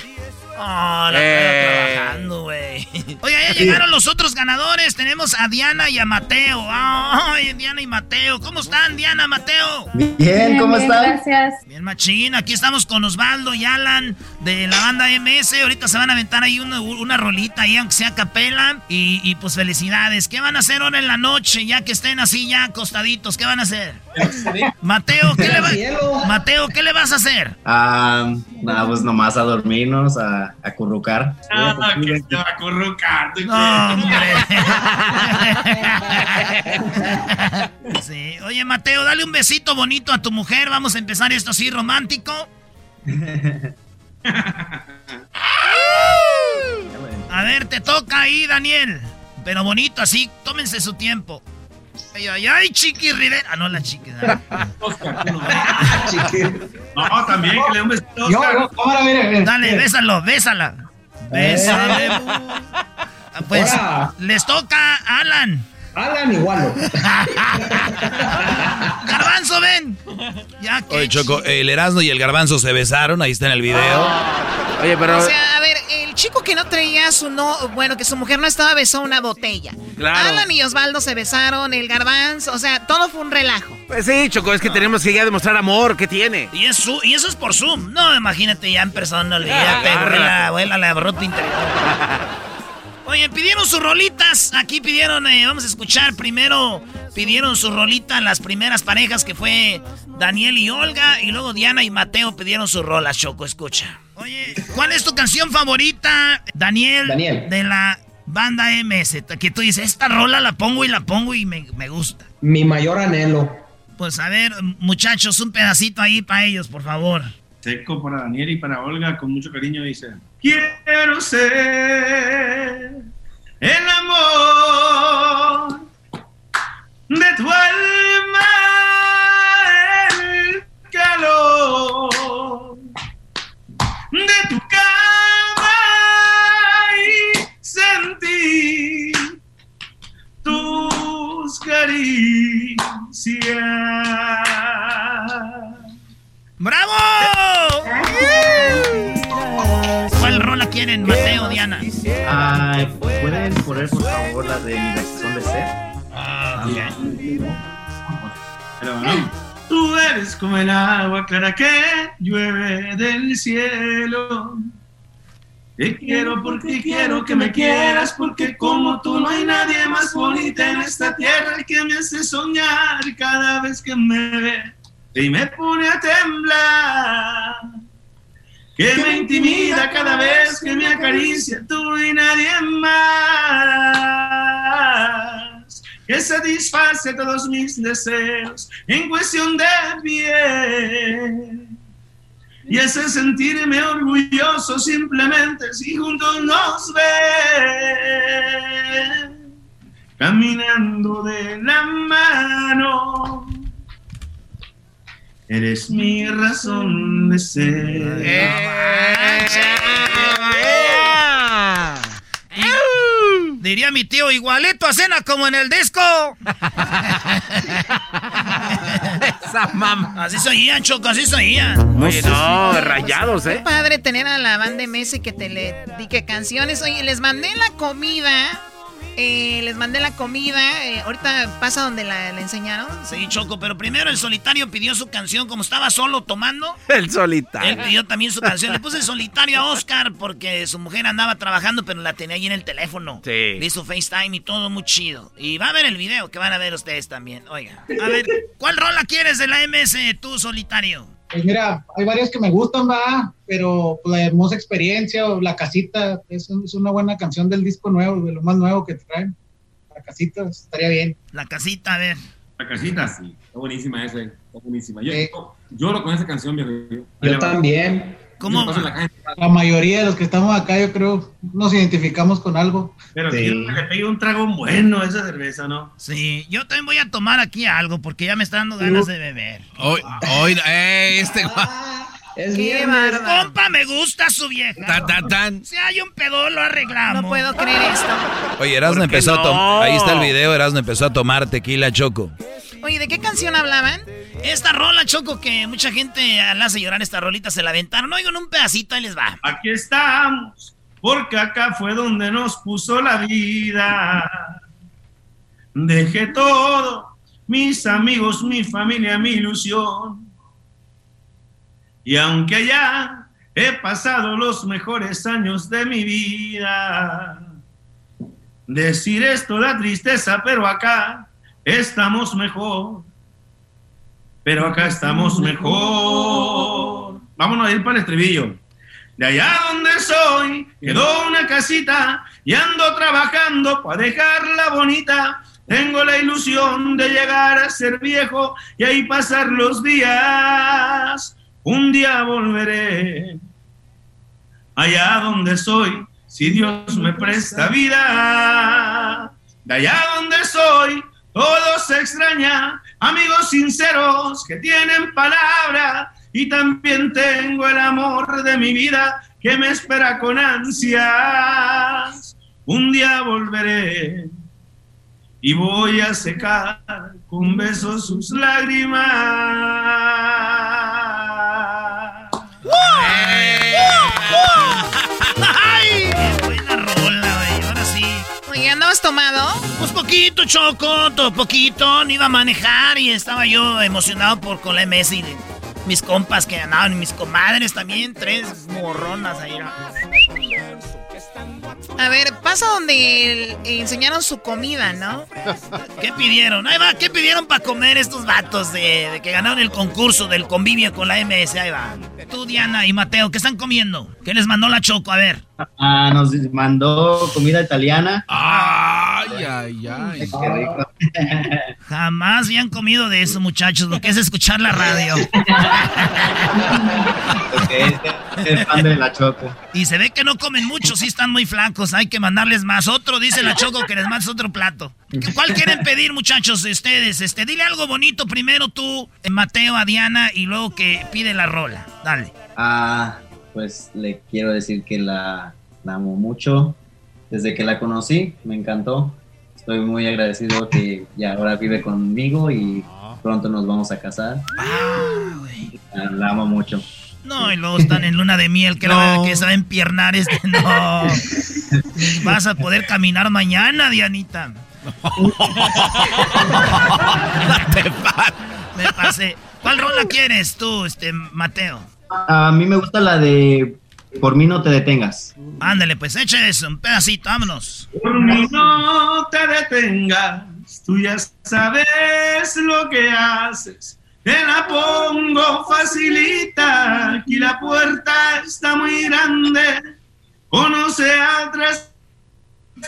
Ah, la Eh. trabajando, güey. Oye, ya llegaron los otros ganadores. Tenemos a Diana y a Mateo. Ay, Diana y Mateo. ¿Cómo están, Diana, Mateo? Bien, ¿cómo están? Gracias. Bien, machín. Aquí estamos con Osvaldo y Alan de la banda MS. Ahorita se van a aventar ahí una, una rolita, ahí, aunque sea a capela. Y, y, pues felicidades. ¿Qué van a hacer ahora en la noche, ya que estén así ya acostaditos? ¿Qué van a hacer? Mateo, ¿qué le va- Mateo, ¿qué le vas a hacer? Ah, nada, pues nomás a dormirnos, a, a. Ah, que te va a. No, hombre. Sí. Oye, Mateo, dale un besito bonito a tu mujer. Vamos a empezar esto así romántico. A ver, te toca ahí, Daniel. Pero bonito así, tómense su tiempo. Ay, ay, ay, Chiqui Rivera. Ah, no, la Chiqui. ¿verdad? No, también que le dé un besito. Yo, Oscar. yo, cámara, mire, mire. Dale, bésalo, bésala. Bésale. bu. Ah, Pues Hola. les toca Alan. Alan igual. Garbanzo, ven. Ya que Oye, Choco, el Erasmo y el Garbanzo se besaron, ahí está en el video. Oye, pero. O sea, a ver, el chico que no traía su no, bueno, que su mujer no estaba besó una botella. Claro. Alan y Osvaldo se besaron, el garbanzo, o sea, todo fue un relajo. Pues sí, Choco, es que tenemos que ya demostrar amor. ¿Qué tiene? Y, es su- y eso es por Zoom. No, imagínate ya en persona, olvídate. Ah, Vuela, vuela la bruta interior. Oye, pidieron sus rolitas. Aquí pidieron, eh, vamos a escuchar primero. Pidieron sus rolitas las primeras parejas que fue Daniel y Olga. Y luego Diana y Mateo pidieron sus rolas, Choco. Escucha. Oye, ¿cuál es tu canción favorita, Daniel? Daniel. De la banda MS. Que tú dices, esta rola la pongo y la pongo y me, me gusta. Mi mayor anhelo. Pues a ver, muchachos, un pedacito ahí para ellos, por favor. Seco para Daniel y para Olga, con mucho cariño dice: Quiero ser el amor de tu alma, el calor de tu cama y sentir tus caricias. ¡Bravo! ¿Cuál rola quieren, Mateo, Diana? Ay, ¿pueden poner por favor la de mi de ser? Ah, Pero no. Tú eres como el agua clara que llueve del cielo. Te quiero porque quiero que me quieras, porque como tú no hay nadie más bonita en esta tierra que me hace soñar cada vez que me ve y me pone a temblar. Que me intimida cada vez que me acaricia tú y nadie más. que satisface todos mis deseos en cuestión de bien. Y ese sentirme orgulloso simplemente si juntos nos ven, caminando de la mano. Eres mi razón de ser. Diría mi tío, igualito a cena como en el disco. Esa mamá. Así soían, Choco, así soían. Oye, no, rayados, ¿eh? padre tener a la banda de Messi que te le dique canciones. Oye, les mandé la comida eh, les mandé la comida. Eh, ahorita pasa donde la, enseñaron. Sí, Choco, pero primero el solitario pidió su canción como estaba solo tomando. El solitario. Él pidió también su canción. Le puse el solitario a Oscar porque su mujer andaba trabajando, pero la tenía ahí en el teléfono. Sí. Vi su FaceTime y todo muy chido. Y va a ver el video que van a ver ustedes también. Oiga, a ver, ¿cuál rola quieres de la MS, tú solitario? Pues mira, hay varias que me gustan, va, pero pues, la hermosa experiencia o La Casita es, es, una buena canción del disco nuevo, de lo más nuevo que traen. La Casita estaría bien. La Casita, a ver. La Casita, sí, está buenísima esa, está buenísima. Yo, lloro con esa canción, viejo. Yo también. ¿Cómo? La mayoría de los que estamos acá, yo creo, nos identificamos con algo. Pero sí. quiero que le pegue un trago bueno a esa cerveza, ¿no? Sí, yo también voy a tomar aquí algo porque ya me está dando ganas de beber. Hoy, hoy, eh, este... Es Qué barba. Compa, me gusta su vieja. Tan, tan, tan. Si hay un pedo, lo arreglamos. No puedo creer esto. Oye, Erasmo empezó a tomar. Ahí está el video, Erasmo empezó a tomar tequila choco. Oye, ¿de qué canción hablaban? Esta rola, Choco, que mucha gente la hace llorar esta rolita, se la aventaron. Oigan un pedacito, ahí les va. Aquí estamos, porque acá fue donde nos puso la vida. Dejé todo, mis amigos, mi familia, mi ilusión. Y aunque allá he pasado los mejores años de mi vida, decir esto da tristeza, pero acá estamos mejor. Pero acá estamos mejor. Vámonos a ir para el estribillo. De allá donde soy, quedó una casita y ando trabajando para dejarla bonita. Tengo la ilusión de llegar a ser viejo y ahí pasar los días. Un día volveré allá donde soy, si Dios me presta vida. De allá donde soy, todo se extraña, amigos sinceros que tienen palabra y también tengo el amor de mi vida que me espera con ansias. Un día volveré y voy a secar con besos sus lágrimas. ¡Ay! ¿Andabas tomado? Pues poquito, Choco, todo poquito. No iba a manejar y estaba yo emocionado por con la y mis compas que andaban, y mis comadres también, tres morronas ahí. A ver, pasa donde enseñaron su comida, ¿no? ¿Qué pidieron? Ahí va, ¿qué pidieron para comer estos vatos de, que ganaron el concurso del convivio con la MS? Ahí va. Tú, Diana y Mateo, ¿qué están comiendo? ¿Qué les mandó la Choco? A ver. Ah, nos mandó comida italiana. Ay, ay, ay. Jamás habían comido de eso, muchachos, lo que es escuchar la radio. Es de la Choco. Y se ve que no comen mucho, sí están muy flacos, hay que mandarles más. Otro, dice la Choco, que les mandes otro plato. ¿Cuál quieren pedir, muchachos, ustedes? Este, dile algo bonito primero tú, Mateo, a Diana, y luego que pide la rola. Dale. Ah, pues le quiero decir que la, la amo mucho. Desde que la conocí, me encantó. Estoy muy agradecido que ya ahora vive conmigo y pronto nos vamos a casar. Ah, La amo mucho. No, y luego están en luna de miel, que, la, que saben piernar este. No. Vas a poder caminar mañana, Dianita. Me pasé. ¿Cuál rola quieres tú, este, Mateo? A mí me gusta la de Por mí no te detengas. Ándale, pues eche eso, un pedacito, vámonos. Por mí no te detengas, tú ya sabes lo que haces. Te la pongo facilita, aquí la puerta está muy grande. Conoce atrás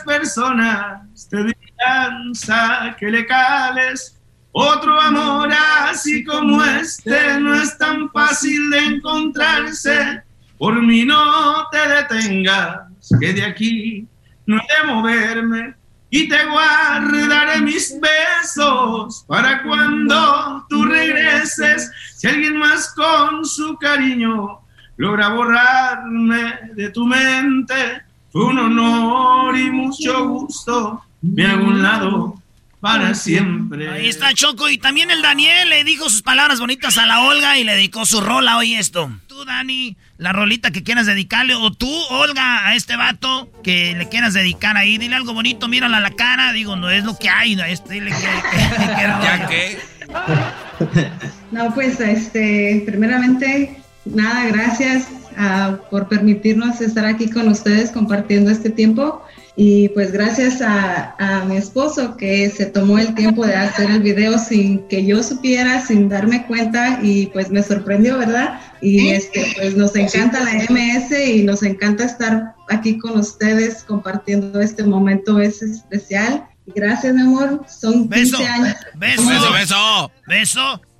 personas te dirán que le cales. Otro amor así como este no es tan fácil de encontrarse. Por mí no te detengas, que de aquí no he de moverme y te guardaré mis besos para cuando tú regreses. Si alguien más con su cariño logra borrarme de tu mente, fue un honor y mucho gusto. Me hago un lado para siempre. Ahí está Choco y también el Daniel le dijo sus palabras bonitas a la Olga y le dedicó su rola hoy esto. Tú, Dani, la rolita que quieras dedicarle o tú, Olga, a este vato que le quieras dedicar ahí, dile algo bonito, mírala a la cara, digo, no es lo que hay, este, dile que, ¿Ya qué? No, pues, este, primeramente, nada, gracias uh, por permitirnos estar aquí con ustedes compartiendo este tiempo. Y pues gracias a, a, mi esposo que se tomó el tiempo de hacer el video sin que yo supiera, sin darme cuenta y pues me sorprendió, ¿verdad? Y este, pues nos encanta la MS y nos encanta estar aquí con ustedes compartiendo este momento, es especial. Gracias, mi amor. Son 15 años. Beso, beso, beso, beso.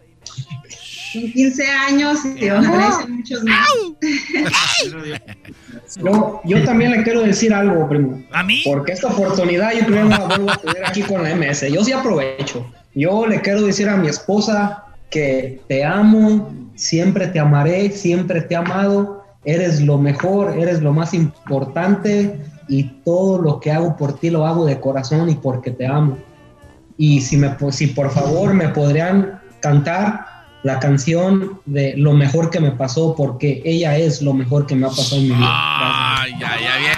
Son 15 años y ojalá muchos más. Yo, yo también le quiero decir algo, primo. ¿A mí? Porque esta oportunidad yo primero la vuelvo a tener aquí con la MS. Yo sí aprovecho. Yo le quiero decir a mi esposa que te amo, siempre te amaré, siempre te he amado. Eres lo mejor, eres lo más importante y todo lo que hago por ti lo hago de corazón y porque te amo. Y si, me, si por favor me podrían cantar la canción de lo mejor que me pasó porque ella es lo mejor que me ha pasado en mi vida. Ay, ya, ya, bien.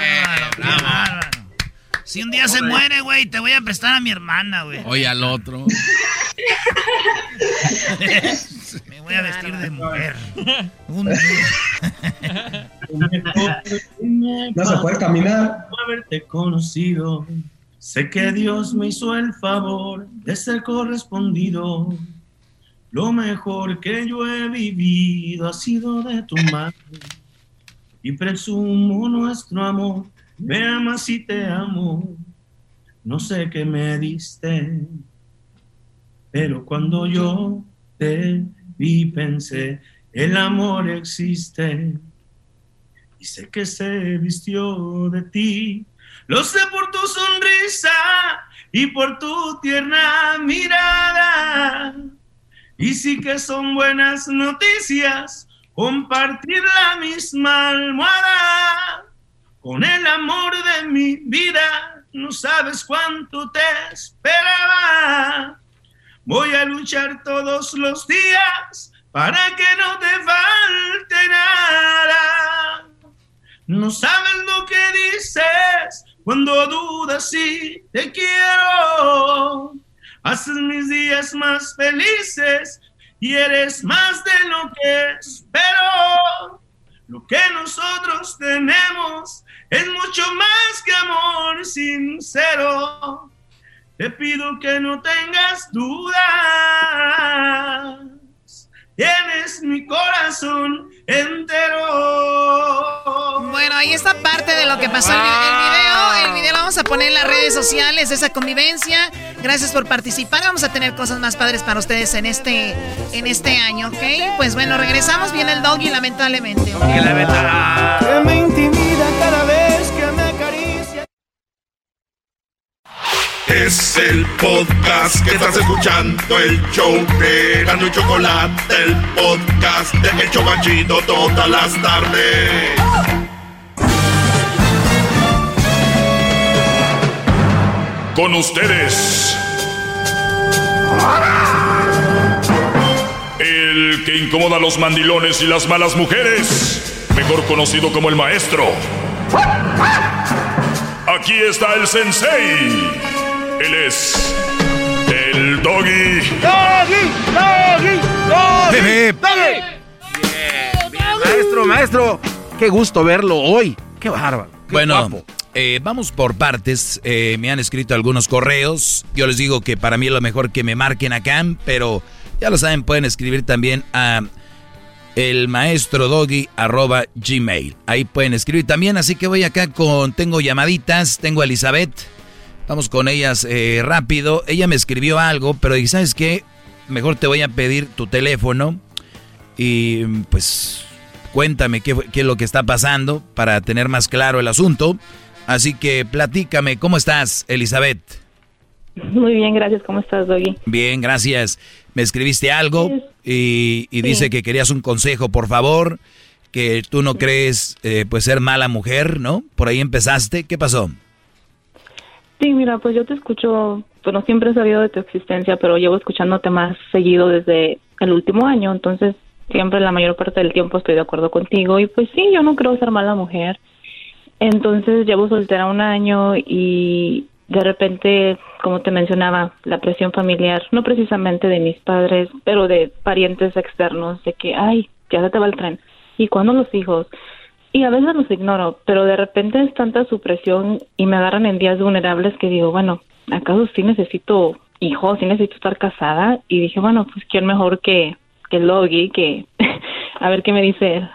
Si un día se muere, güey, te voy a prestar a mi hermana, güey. Oye, al otro. me voy a vestir de mujer. Un día. no se puede caminar. haberte conocido. Sé que Dios me hizo el favor de ser correspondido lo mejor que yo he vivido ha sido de tu madre y presumo nuestro amor. Me amas y te amo. No sé qué me diste, pero cuando yo te vi pensé, el amor existe y sé que se vistió de ti. Lo sé por tu sonrisa y por tu tierna mirada y sí que son buenas noticias compartir la misma almohada con el amor de mi vida. No sabes cuánto te esperaba. Voy a luchar todos los días para que no te falte nada. No sabes lo que dices cuando dudas si te quiero haces mis días más felices y eres más de lo que espero. Lo que nosotros tenemos es mucho más que amor sincero. Te pido que no tengas dudas. Tienes mi corazón entero. Bueno, ahí está parte de lo que pasó en el, video. El video lo vamos a poner en las redes sociales, esa convivencia. Gracias por participar. Vamos a tener cosas más padres para ustedes en este, en este año, ¿ok? Pues bueno, regresamos. Viene el doggy, lamentablemente. ¿okay? Que me Es el podcast que estás escuchando, el show de Gano y Chocolate, el podcast de El Chocachito todas las tardes. Con ustedes. El que incomoda a los mandilones y las malas mujeres, mejor conocido como el maestro. Aquí está el sensei. Él es el doggy. Doggy, doggy, doggy. doggy. Bien, Maestro, maestro, qué gusto verlo hoy. Qué bárbaro. bueno, eh, vamos por partes. Eh, me han escrito algunos correos. Yo les digo que para mí es lo mejor que me marquen acá, pero ya lo saben, pueden escribir también a el maestro doggy arroba gmail. Ahí pueden escribir también, así que voy acá con, tengo llamaditas, tengo a Elizabeth, vamos con ellas eh, rápido. Ella me escribió algo, pero dije, ¿sabes qué? Mejor te voy a pedir tu teléfono y pues cuéntame qué, qué es lo que está pasando para tener más claro el asunto. Así que platícame, ¿cómo estás, Elizabeth? Muy bien, gracias. ¿Cómo estás, Doggy? Bien, gracias. Me escribiste algo y, dice que querías un consejo, por favor, que tú no crees eh, pues ser mala mujer, ¿no? Por ahí empezaste. ¿Qué pasó? Sí, mira, pues yo te escucho, bueno, siempre he sabido de tu existencia, pero llevo escuchándote más seguido desde el último año, entonces siempre la mayor parte del tiempo estoy de acuerdo contigo y pues sí, yo no creo ser mala mujer. Entonces llevo soltera un año y de repente, como te mencionaba, la presión familiar, no precisamente de mis padres, pero de parientes externos, de que, ay, ya se te va el tren. ¿Y cuándo los hijos? Y a veces los ignoro, pero de repente es tanta su presión y me agarran en días vulnerables que digo, bueno, ¿acaso sí necesito hijos, sí necesito estar casada? Y dije, bueno, pues quién mejor que, que Logi, que a ver qué me dice él.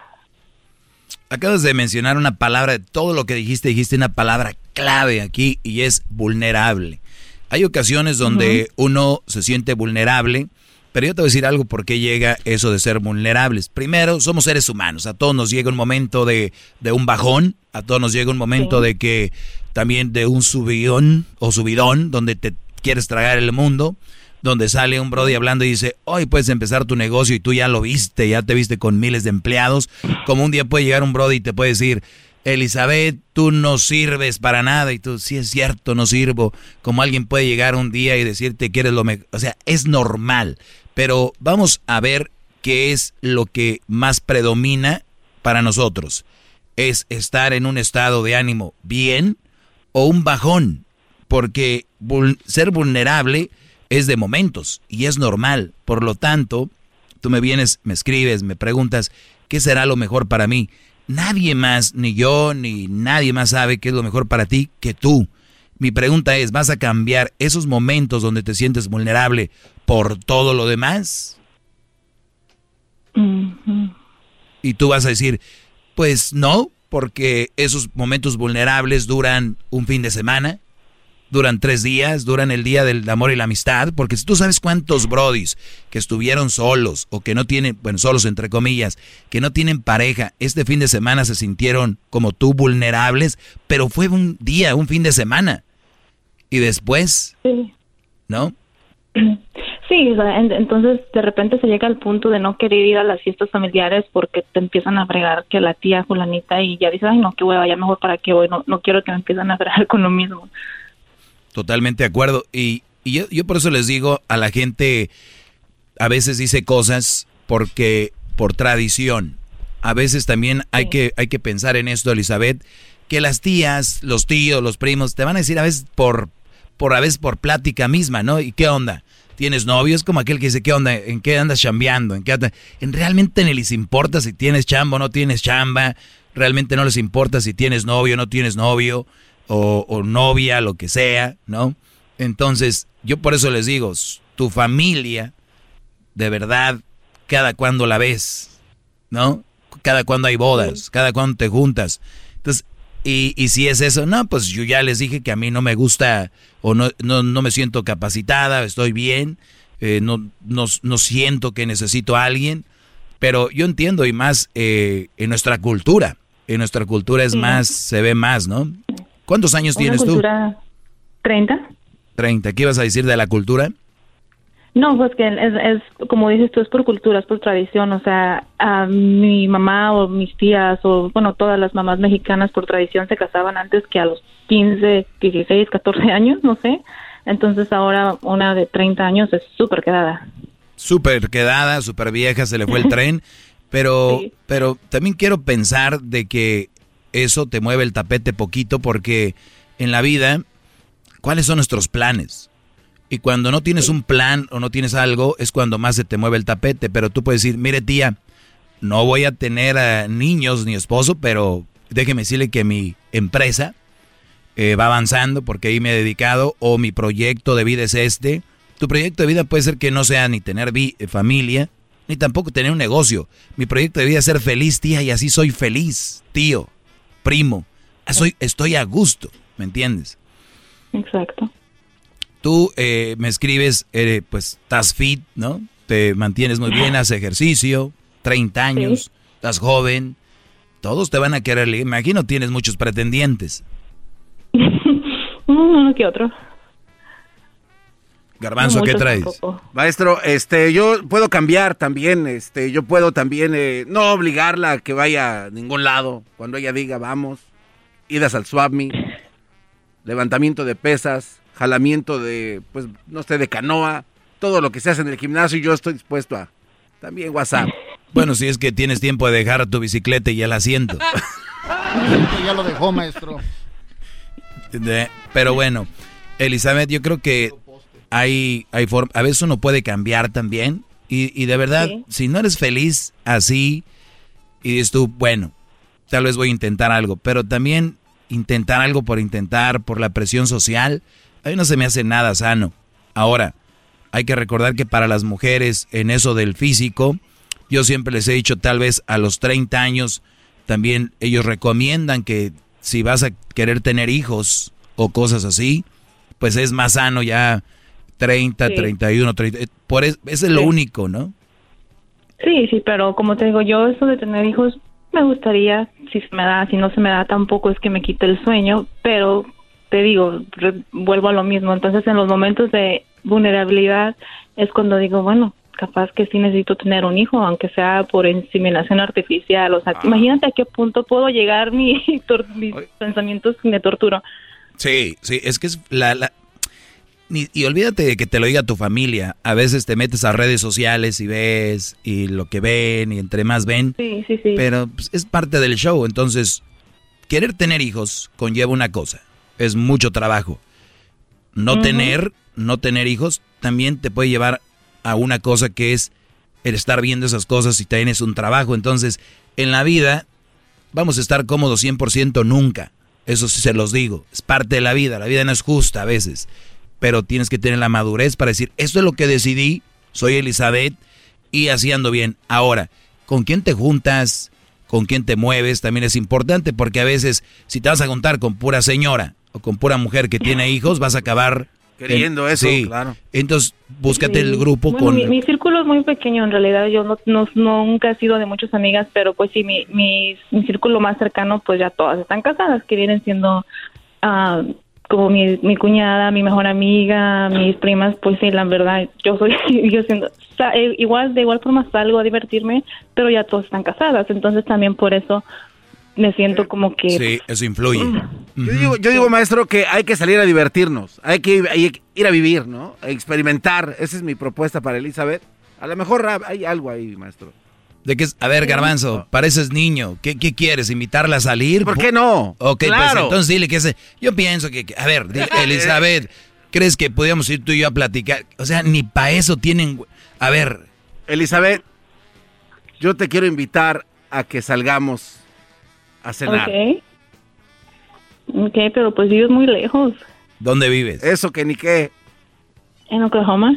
Acabas de mencionar una palabra, de todo lo que dijiste, dijiste una palabra clave aquí y es vulnerable. Hay ocasiones donde uno se siente vulnerable, pero yo te voy a decir algo por qué llega eso de ser vulnerables. Primero, somos seres humanos, a todos nos llega un momento de, un bajón, a todos nos llega un momento de que también de un subidón o subidón donde te quieres tragar el mundo donde sale un Brody hablando y dice, hoy puedes empezar tu negocio y tú ya lo viste, ya te viste con miles de empleados, como un día puede llegar un Brody y te puede decir, Elizabeth, tú no sirves para nada y tú, sí es cierto, no sirvo, como alguien puede llegar un día y decirte que eres lo mejor, o sea, es normal, pero vamos a ver qué es lo que más predomina para nosotros. ¿Es estar en un estado de ánimo bien o un bajón? Porque ser vulnerable es de momentos y es normal. Por lo tanto, tú me vienes, me escribes, me preguntas, ¿qué será lo mejor para mí? Nadie más, ni yo, ni nadie más sabe qué es lo mejor para ti que tú. Mi pregunta es, ¿vas a cambiar esos momentos donde te sientes vulnerable por todo lo demás? Y tú vas a decir, pues no, porque esos momentos vulnerables duran un fin de semana, duran tres días, duran el día del amor y la amistad, porque si tú sabes cuántos brodis que estuvieron solos o que no tienen, bueno, solos entre comillas, que no tienen pareja, este fin de semana se sintieron como tú vulnerables, pero fue un día, un fin de semana. Y después, ¿no? Sí, entonces de repente se llega al punto de no querer ir a las fiestas familiares porque te empiezan a fregar que la tía fulanita y ya dices, ay no, que voy, vaya mejor para que voy, no, no quiero que me empiezan a fregar con lo mismo. Totalmente de acuerdo. Y, yo, yo, por eso les digo a la gente, a veces dice cosas porque por tradición. A veces también hay, que, hay que pensar en esto, Elizabeth, que las tías, los tíos, los primos, te van a decir a veces por, por a veces por plática misma, ¿no? ¿Y qué onda? ¿Tienes novio? Es como aquel que dice, ¿qué onda? ¿En qué andas chambeando? ¿En qué En realmente ni les importa si tienes chamba o no tienes chamba. Realmente no les importa si tienes novio o no tienes novio o, novia, lo que sea, ¿no? Entonces, yo por eso les digo, tu familia, de verdad, cada cuando la ves, ¿no? Cada cuando hay bodas, cada cuando te juntas. Entonces, y, y, si es eso, no, pues yo ya les dije que a mí no me gusta o no, no, no me siento capacitada, estoy bien, eh, no, no, no, siento que necesito a alguien, pero yo entiendo y más eh, en nuestra cultura, en nuestra cultura es más, se ve más, ¿no? ¿Cuántos años tienes cultura, tú? 30. 30. ¿Qué ibas a decir de la cultura? No, pues que es, es, como dices tú, es por cultura, es por tradición. O sea, a mi mamá o mis tías o, bueno, todas las mamás mexicanas por tradición se casaban antes que a los 15, 16, 14 años, no sé. Entonces ahora una de 30 años es súper quedada. Súper quedada, súper vieja, se le fue el tren. Pero, pero también quiero pensar de que eso te mueve el tapete poquito porque en la vida, ¿cuáles son nuestros planes? Y cuando no tienes un plan o no tienes algo, es cuando más se te mueve el tapete. Pero tú puedes decir, mire tía, no voy a tener a niños ni esposo, pero déjeme decirle que mi empresa eh, va avanzando porque ahí me he dedicado o mi proyecto de vida es este. Tu proyecto de vida puede ser que no sea ni tener familia, ni tampoco tener un negocio. Mi proyecto de vida es ser feliz, tía, y así soy feliz, tío, primo. Soy, estoy a gusto, ¿me entiendes? Exacto. Tú eh, me escribes, eh, pues estás fit, ¿no? Te mantienes muy bien, haces ejercicio, 30 años, estás joven, todos te van a querer. Imagino tienes muchos pretendientes. Uno que otro. Garbanzo, ¿qué traes? Maestro, este, yo puedo cambiar también, este, yo puedo también eh, no obligarla a que vaya a ningún lado. Cuando ella diga vamos, idas al swap levantamiento de pesas, jalamiento de, pues, no sé, de canoa, todo lo que se hace en el gimnasio, yo estoy dispuesto a. También WhatsApp. Bueno, si es que tienes tiempo de dejar tu bicicleta y el asiento. ya lo dejó, maestro. pero bueno, Elizabeth, yo creo que hay, hay a veces uno puede cambiar también. Y, de verdad, si no eres feliz así, y dices tú, bueno, tal vez voy a intentar algo, pero también intentar algo por intentar, por la presión social, a mí no se me hace nada sano. Ahora, hay que recordar que para las mujeres en eso del físico, yo siempre les he dicho, tal vez a los 30 años, también ellos recomiendan que si vas a querer tener hijos o cosas así, pues es más sano ya 30, 31, 30. Por eso, es lo único, ¿no? Sí, sí, pero como te digo, yo eso de tener hijos me gustaría, si se me da, si no se me da tampoco es que me quite el sueño, pero te digo, vuelvo a lo mismo. Entonces, en los momentos de vulnerabilidad es cuando digo, bueno, capaz que sí necesito tener un hijo, aunque sea por inseminación artificial. O sea, ah. imagínate a qué punto puedo llegar mi mis pensamientos me torturo. Sí, sí, es que es la, y olvídate de que te lo diga tu familia. A veces te metes a redes sociales y ves y lo que ven y entre más ven. Sí, sí, sí. Pero pues, es parte del show. Entonces, querer tener hijos conlleva una cosa. Es mucho trabajo. No tener, no tener hijos también te puede llevar a una cosa que es el estar viendo esas cosas y tienes un trabajo. Entonces, en la vida vamos a estar cómodos 100% nunca. Eso sí se los digo. Es parte de la vida. La vida no es justa a veces pero tienes que tener la madurez para decir, esto es lo que decidí, soy Elizabeth y así ando bien. Ahora, ¿con quién te juntas? ¿Con quién te mueves? También es importante porque a veces si te vas a juntar con pura señora o con pura mujer que tiene hijos, vas a acabar... Queriendo eso, sí. claro. Entonces, búscate el grupo con... Mi, círculo es muy pequeño, en realidad. Yo no, no, nunca he sido de muchas amigas, pero pues sí, mi, mi, círculo más cercano, pues ya todas están casadas, que vienen siendo... Uh, como mi, mi cuñada, mi mejor amiga, mis primas, pues sí, la verdad, yo soy, yo siendo, eh, igual, de igual forma salgo a divertirme, pero ya todas están casadas, entonces también por eso me siento como que... Sí, eso influye. Mm. Yo, digo, yo digo, maestro, que hay que salir a divertirnos, hay que, hay que ir a vivir, ¿no? A experimentar, esa es mi propuesta para Elizabeth. A lo mejor hay algo ahí, maestro. De que, a ver, Garbanzo, pareces niño. ¿Qué, quieres? ¿Invitarla a salir? ¿Por qué no? Ok, pues entonces dile que ese. Yo pienso que. a ver, Elizabeth, ¿crees que podríamos ir tú y yo a platicar? O sea, ni para eso tienen. A ver. Elizabeth, yo te quiero invitar a que salgamos a cenar. Ok. Ok, pero pues vives muy lejos. ¿Dónde vives? Eso que ni qué. En Oklahoma.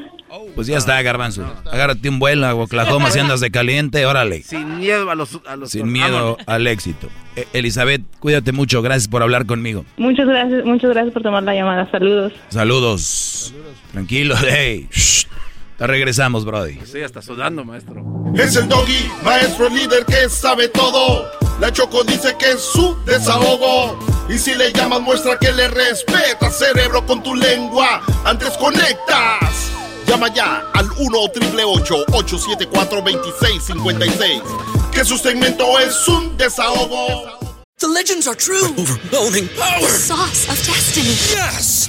Pues ya está, Garbanzo. Agárrate un vuelo a Oklahoma si andas de caliente, órale. Sin miedo a los... Sin miedo al éxito. E, Elizabeth, cuídate mucho. Gracias por hablar conmigo. Muchas gracias, muchas gracias por tomar la llamada. Saludos. Saludos. Tranquilo, hey. Ya regresamos, Brody. Sí, hasta sudando, maestro. Es el doggy, maestro líder que sabe todo. La Choco dice que es su desahogo. Y si le llamas, muestra que le respeta, cerebro, con tu lengua. Antes conectas. Llama ya al 1-888-874-2656. Que su segmento es un desahogo. The legends are true. overwhelming power. The sauce of destiny. Yes.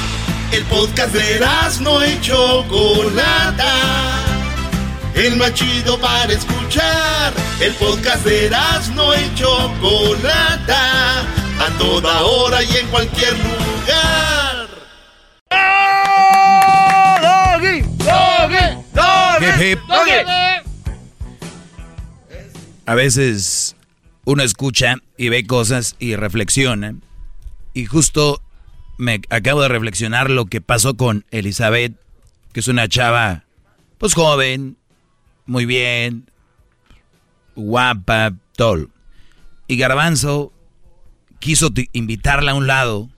El podcast de no y Chocolata. el más chido para escuchar. El podcast de no y Chocolata, a toda hora y en cualquier lugar. ¡Doggy! ¡Doggy! ¡Doggy! ¡Doggy! A veces uno escucha y ve cosas y reflexiona. Y justo me acabo de reflexionar lo que pasó con Elizabeth, que es una chava, pues joven, muy bien, guapa, todo. Y Garbanzo quiso invitarla a un lado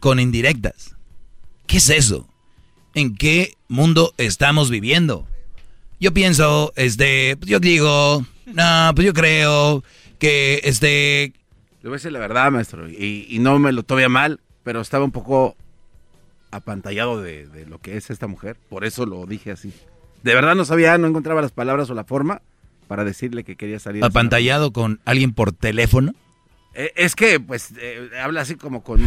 con indirectas. ¿Qué es eso? ¿En qué mundo estamos viviendo? Yo pienso, este, yo digo, no, pues yo creo que este... Le voy a decir la verdad, maestro, y, no me lo todavía mal, pero estaba un poco apantallado de, de, lo que es esta mujer, por eso lo dije así. De verdad no sabía, no encontraba las palabras o la forma para decirle que quería salir. ¿Apantallado con alguien por teléfono? Eh, es que, pues, eh, habla así como con,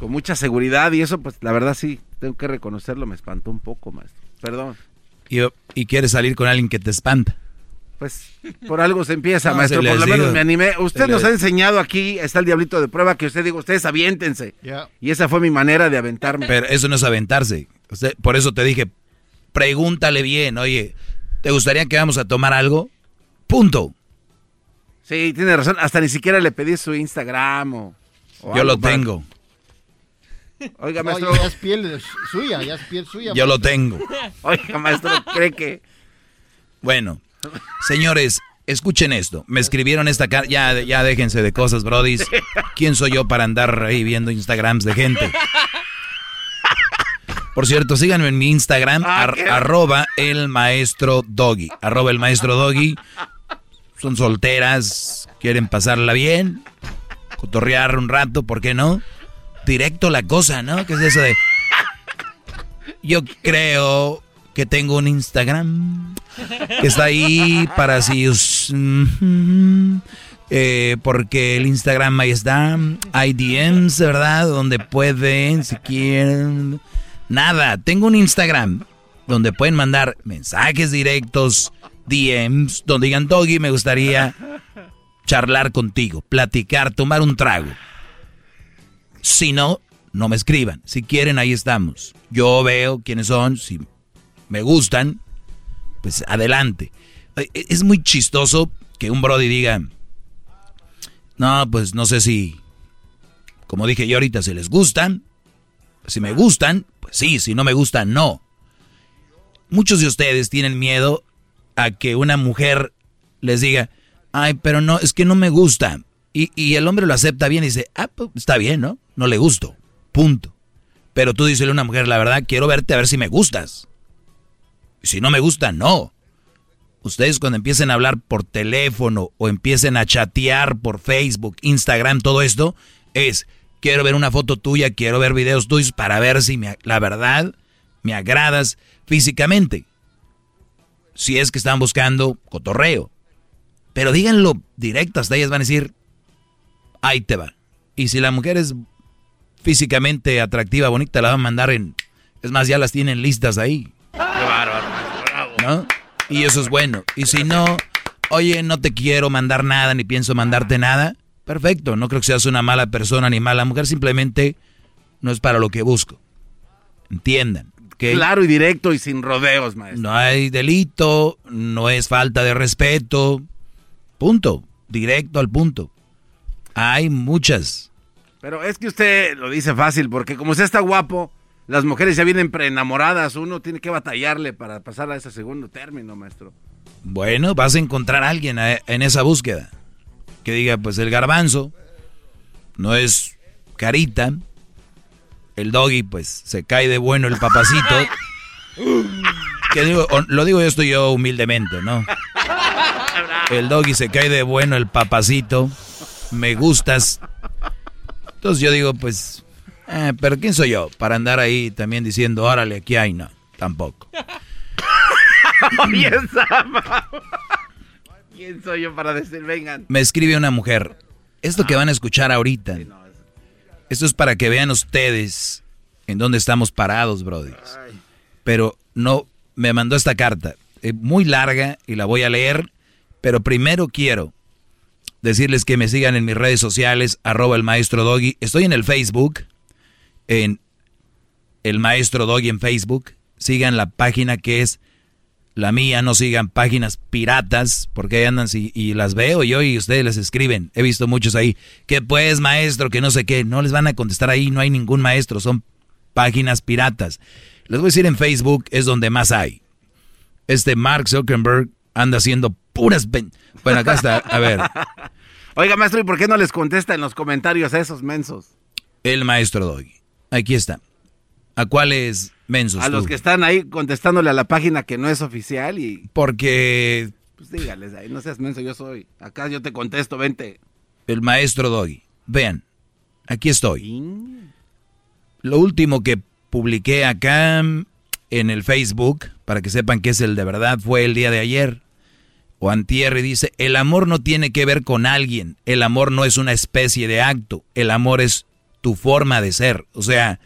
con mucha seguridad y eso, pues, la verdad sí, tengo que reconocerlo, me espantó un poco, maestro. Perdón. ¿Y, y quieres salir con alguien que te espanta? Pues por algo se empieza, maestro. Por lo menos me animé. Usted nos ha enseñado aquí, está el diablito de prueba, que usted diga, ustedes aviéntense. Y esa fue mi manera de aventarme. Pero eso no es aventarse. Usted, por eso te dije, pregúntale bien, oye, ¿te gustaría que vamos a tomar algo? Punto. Sí, tiene razón. Hasta ni siquiera le pedí su Instagram o. Yo lo tengo. Oiga, maestro. ya es piel suya, ya es piel suya. Yo lo tengo. Oiga, maestro, ¿cree que.? Bueno, Señores, escuchen esto. Me escribieron esta carta. Ya, ya déjense de cosas, brodis. ¿Quién soy yo para andar ahí viendo Instagrams de gente? Por cierto, síganme en mi Instagram, ah, arroba el maestro doggy. Arroba el maestro doggy. Son solteras, quieren pasarla bien, cotorrear un rato, ¿por qué no? Directo la cosa, ¿no? ¿Qué es eso de... Yo creo que tengo un Instagram que está ahí para si eh, porque el Instagram ahí está, hay DMs, ¿verdad? Donde pueden, si quieren. Nada, tengo un Instagram donde pueden mandar mensajes directos, DMs, donde digan, Doggy, me gustaría charlar contigo, platicar, tomar un trago. Si no, no me escriban. Si quieren, ahí estamos. Yo veo quiénes son, si me gustan, pues adelante. E, es muy chistoso que un Brody diga, no, pues no sé si, como dije yo ahorita, si les gustan, si me gustan, pues sí, si no me gustan, no. Muchos de ustedes tienen miedo a que una mujer les diga, ay, pero no, es que no me gusta. Y, y el hombre lo acepta bien y dice, ah, pues está bien, ¿no? No le gusto, punto. Pero tú dices a una mujer, la verdad, quiero verte a ver si me gustas. Si no me gusta, no. Ustedes cuando empiecen a hablar por teléfono o empiecen a chatear por Facebook, Instagram, todo esto, es, quiero ver una foto tuya, quiero ver videos tuyos para ver si la verdad me agradas físicamente. Si es que están buscando cotorreo. Pero díganlo directo, hasta ellas van a decir, ahí te va. Y si la mujer es físicamente atractiva, bonita, la van a mandar en... Es más, ya las tienen listas ahí. ¿No? Y eso es bueno. Y si no, oye, no te quiero mandar nada ni pienso mandarte nada, perfecto. No creo que seas una mala persona ni mala mujer, simplemente no es para lo que busco. Entiendan. Claro y directo y sin rodeos, maestro. No hay delito, no es falta de respeto. Punto. Directo al punto. Hay muchas. Pero es que usted lo dice fácil, porque como usted está guapo, las mujeres ya vienen preenamoradas, uno tiene que batallarle para pasar a ese segundo término, maestro. Bueno, vas a encontrar a alguien eh, en esa búsqueda que diga, pues el garbanzo no es carita, el doggy pues se cae de bueno el papacito. que digo, lo digo esto yo humildemente, ¿no? El doggy se cae de bueno el papacito, me gustas. Entonces yo digo, pues eh, pero ¿quién soy yo para andar ahí también diciendo, órale, aquí hay? No, tampoco. ¿Quién soy yo para decir, vengan? Me escribe una mujer, esto que van a escuchar ahorita, esto es para que vean ustedes en dónde estamos parados, brody. Pero no, me mandó esta carta. eh, muy larga y la voy a leer, pero primero quiero decirles que me sigan en mis redes sociales, arroba el maestro Doggy. Estoy en el Facebook, en el maestro Doggy en Facebook. Sigan la página que es la mía, no sigan páginas piratas, porque ahí andan y las veo yo y ustedes les escriben. He visto muchos ahí, que pues maestro, que no sé qué, no les van a contestar ahí, no hay ningún maestro, son páginas piratas. Les voy a decir en Facebook es donde más hay. Este Mark Zuckerberg anda haciendo puras... Bueno, acá está, a ver. Oiga, maestro, ¿y por qué no les contesta en los comentarios a esos mensos? El maestro Doggy. Aquí está. ¿A cuáles mensos? A los que están ahí contestándole a la página que no es oficial y... Porque... Pues dígales ahí, no seas menso, yo soy. Acá yo te contesto, vente. El maestro Doggy. Vean, aquí estoy. Lo último que publiqué acá en el Facebook, para que sepan que es el de verdad, fue el día de ayer. O antier y dice, el amor no tiene que ver con alguien, el amor no es una especie de acto, el amor es tu forma de ser. O sea,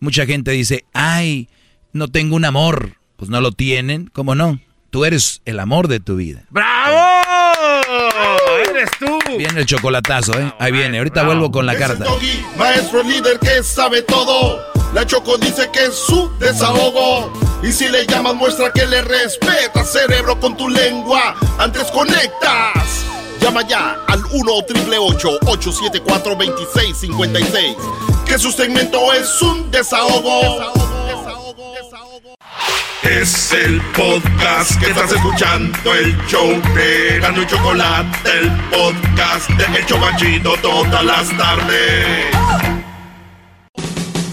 mucha gente dice, ay, no tengo un amor. Pues no lo tienen, ¿cómo no? Tú eres el amor de tu vida. ¡Bravo! ¡Eres tú! Viene el chocolatazo, ¿eh? Ahí viene, ahorita vuelvo con la carta. maestro líder que sabe todo. La Choco dice que es su desahogo. Y si le llamas, muestra que le respeta, cerebro, con tu lengua. Antes conectas. Llama ya al 1-888-874-2656. Que su segmento es un desahogo. desahogo, desahogo. Es el podcast que estás escuchando, el show de Gano y Chocolate, el podcast de El Chocachito todas las tardes.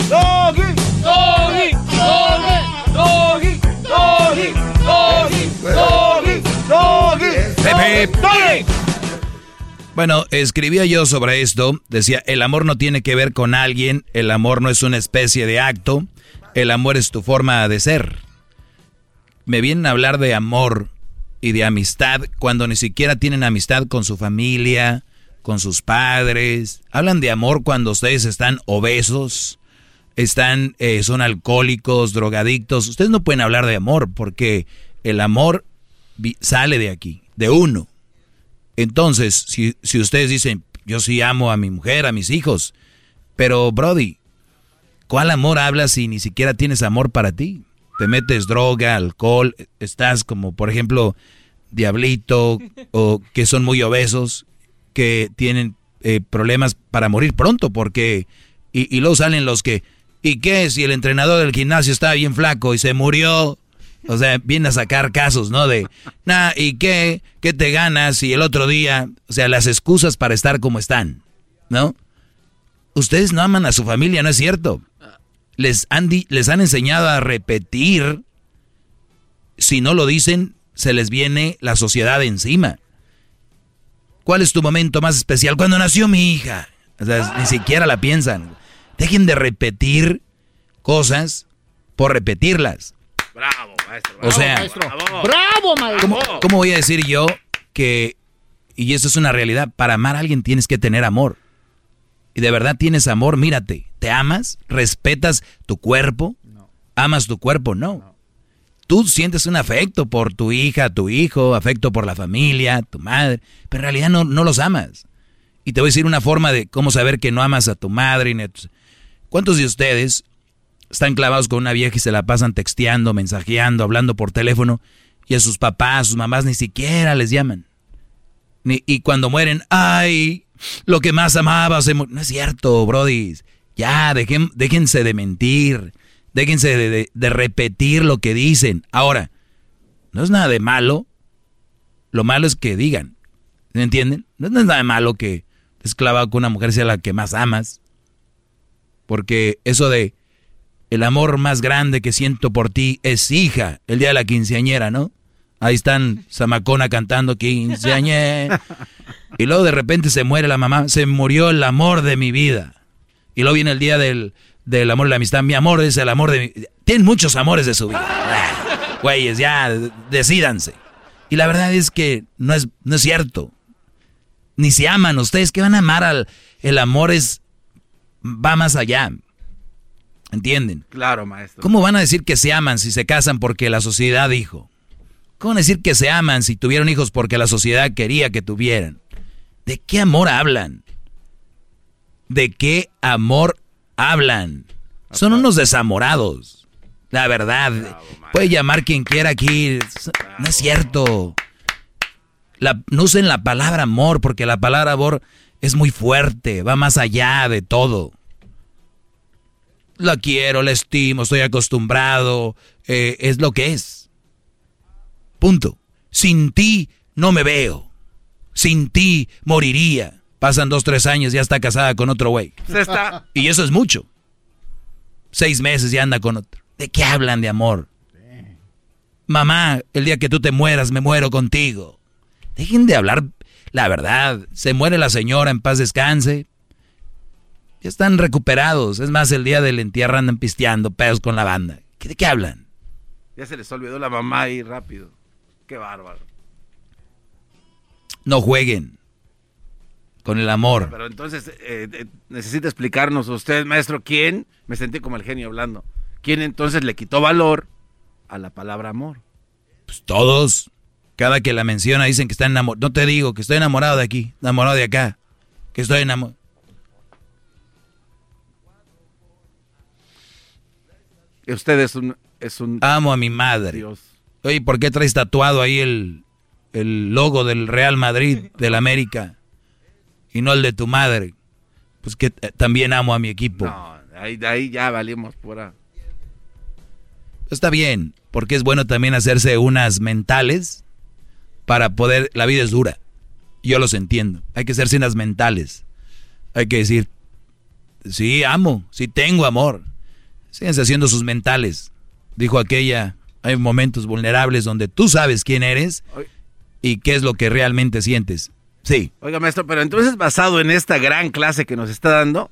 Doggy, doggy, doggy, doggy, doggy, doggy, doggy, doggy, doggy. Bueno, escribía yo sobre esto, decía, el amor no tiene que ver con alguien, el amor no es una especie de acto, el amor es tu forma de ser. Me vienen a hablar de amor y de amistad cuando ni siquiera tienen amistad con su familia, con sus padres. Hablan de amor cuando ustedes están obesos, están, eh, son alcohólicos, drogadictos. Ustedes no pueden hablar de amor porque el amor sale de aquí, de uno. Entonces, si, si ustedes dicen, yo sí amo a mi mujer, a mis hijos, pero Brody, ¿cuál amor hablas si ni siquiera tienes amor para ti? Te metes droga, alcohol, estás como, por ejemplo, diablito, o que son muy obesos, que tienen eh, problemas para morir pronto, porque, y, y luego salen los que, ¿Y qué si el entrenador del gimnasio estaba bien flaco y se murió? O sea, viene a sacar casos, ¿no? De, nah, ¿y qué? ¿Qué te ganas? Y el otro día, o sea, las excusas para estar como están, ¿no? Ustedes no aman a su familia, ¿no es cierto? Les han, les han enseñado a repetir. Si no lo dicen, se les viene la sociedad encima. ¿Cuál es tu momento más especial? Cuando nació mi hija. Ni siquiera la piensan. Dejen de repetir cosas por repetirlas. Bravo, maestro. o sea, bravo, maestro. ¿cómo, voy a decir yo que, y eso es una realidad, para amar a alguien tienes que tener amor? Y de verdad tienes amor, mírate, ¿te amas? ¿Respetas tu cuerpo? ¿Amas tu cuerpo? No. Tú sientes un afecto por tu hija, tu hijo, afecto por la familia, tu madre, pero en realidad no, no los amas. Y te voy a decir una forma de cómo saber que no amas a tu madre. ¿Cuántos de ustedes están clavados con una vieja y se la pasan texteando, mensajeando, hablando por teléfono y a sus papás, sus mamás ni siquiera les llaman? y cuando mueren, ay, lo que más amaba se No es cierto, Brody. Ya, dejen, déjense de mentir. Déjense de, de, repetir lo que dicen. Ahora, no es nada de malo. Lo malo es que digan. ¿Me entienden? No es nada de malo que estés clavado con una mujer sea la que más amas. Porque eso de el amor más grande que siento por ti es hija, el día de la quinceañera, ¿no? Ahí están Zamacona cantando quinceañera. Y luego de repente se muere la mamá, se murió el amor de mi vida. Y luego viene el día del, del amor y la amistad. Mi amor es el amor de mi... Tienen muchos amores de su vida. Güeyes, ya, decídanse. Y la verdad es que no es, no es cierto. Ni se aman ustedes. que van a amar al... El amor es va más allá. ¿Entienden? Claro, maestro. ¿Cómo van a decir que se aman si se casan porque la sociedad dijo? ¿Cómo decir que se aman si tuvieron hijos porque la sociedad quería que tuvieran? ¿De qué amor hablan? ¿De qué amor hablan? Son unos desamorados. La verdad. Puede llamar quien quiera aquí. No es cierto. no usen la palabra amor porque la palabra amor es muy fuerte. Va más allá de todo. La quiero, la estimo, estoy acostumbrado. Eh, es lo que es. Punto. Sin ti no me veo. Sin ti moriría. Pasan dos, tres años, ya está casada con otro güey. Y eso es mucho. Seis meses ya anda con otro. ¿De qué hablan de amor? Mamá, el día que tú te mueras, me muero contigo. Dejen de hablar la verdad. Se muere la señora, en paz descanse. Ya están recuperados. Es más, el día del entierro andan pisteando pedos con la banda. ¿De qué hablan? Ya se les olvidó la mamá ahí rápido. Qué bárbaro. No jueguen con el amor. Pero entonces eh, eh, necesita explicarnos usted, maestro, quién, me sentí como el genio hablando, ¿Quién entonces le quitó valor a la palabra amor? Pues todos. Cada que la menciona dicen que está enamorado. No te digo que estoy enamorado de aquí, enamorado de acá, que estoy enamorado. Usted es un, es un... Amo a mi madre. Oye, ¿por qué traes tatuado ahí el, el logo del Real Madrid, del América, y no el de tu madre? Pues que también amo a mi equipo. No, ahí, ahí ya valimos pura. Está bien, porque es bueno también hacerse unas mentales para poder... La vida es dura. Yo los entiendo. Hay que hacerse unas mentales. Hay que decir, sí, amo, sí tengo amor. Síganse haciendo sus mentales. Dijo aquella, hay momentos vulnerables donde tú sabes quién eres y qué es lo que realmente sientes. Sí. Oiga, maestro, pero entonces basado en esta gran clase que nos está dando,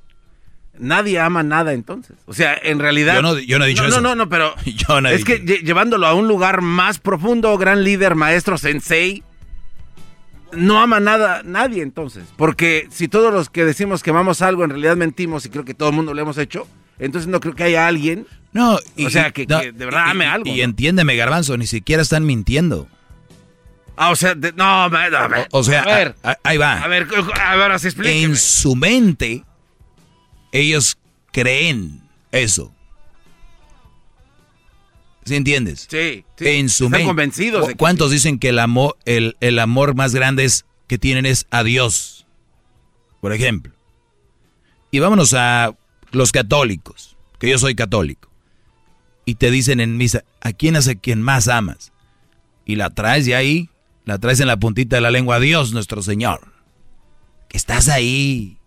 nadie ama nada entonces. O sea, en realidad... Yo no, he dicho eso. No, no, no, pero es que llevándolo a un lugar más profundo, gran líder, maestro, sensei, no ama nada nadie entonces. Porque si todos los que decimos que amamos algo en realidad mentimos y creo que todo el mundo lo hemos hecho, entonces no creo que haya alguien... No, o sea, que, de verdad ame algo. Y entiéndeme, Garbanzo, ni siquiera están mintiendo. Ah, o sea, no, ver, o, sea, a ver, ahí va. A ver, a ver, así explíqueme. En su mente ellos creen eso. ¿Sí entiendes? Sí, En su Están convencidos. ¿Cuántos dicen que el amor, el, el amor más grande es, que tienen es a Dios? Por ejemplo. Y vámonos a los católicos, que yo soy católico. Y te dicen en misa, ¿a quién es a quien más amas? Y la traes de ahí, la traes en la puntita de la lengua, a Dios nuestro Señor. Que estás ahí.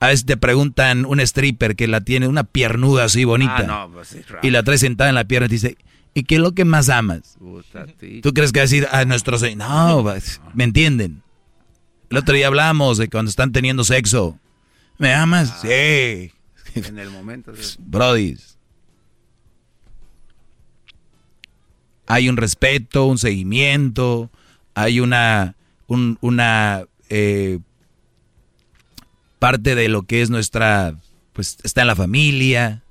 A veces te preguntan un stripper que la tiene una piernuda así bonita. Ah, pues y la trae sentada en la pierna y te dice, ¿y qué es lo que más amas? ¿Tú crees que va a decir a nuestro señor? No, pues, ¿me entienden? El otro día hablamos de cuando están teniendo sexo. ¿Me amas? Ah, sí. En el momento. Brody. Hay un respeto, un seguimiento, hay una, una eh, parte de lo que es nuestra, pues está en la familia.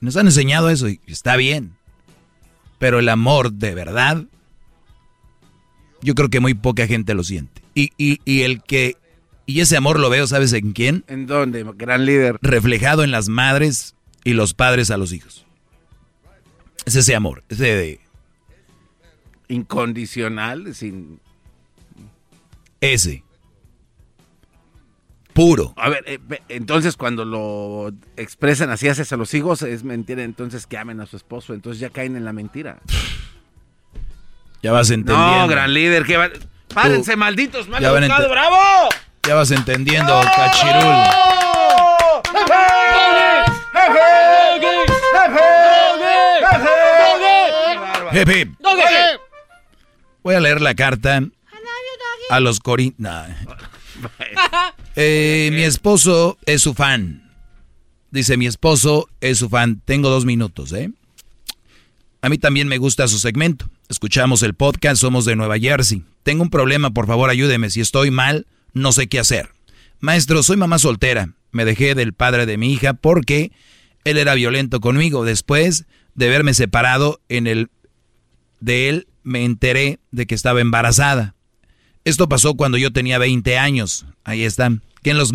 Nos han enseñado eso y está bien. Pero el amor de verdad, yo creo que muy poca gente lo siente. Y, y, el que, y ese amor lo veo, ¿sabes en quién? ¿En dónde, gran líder? Reflejado en las madres y los padres a los hijos. Es ese amor, ese de... Incondicional, sin... Ese puro. A ver, eh, entonces cuando lo expresan así hacia los hijos, es mentira entonces que amen a su esposo, entonces ya caen en la mentira. Ya vas entendiendo. No, gran líder, que va... Párense, malditos, mal educado, bravo. Ya vas entendiendo, cachirul. Voy a leer la carta a los corintios. Eh, mi esposo es su fan. Dice, mi esposo es su fan. Tengo dos minutos, ¿eh? A mí también me gusta su segmento. Escuchamos el podcast, somos de Nueva Jersey. Tengo un problema, por favor ayúdeme. Si estoy mal, no sé qué hacer. Maestro, soy mamá soltera. Me dejé del padre de mi hija porque él era violento conmigo. Después de verme separado en el, de él me enteré de que estaba embarazada. Esto pasó cuando yo tenía 20 años. Ahí están. ¿Quién los.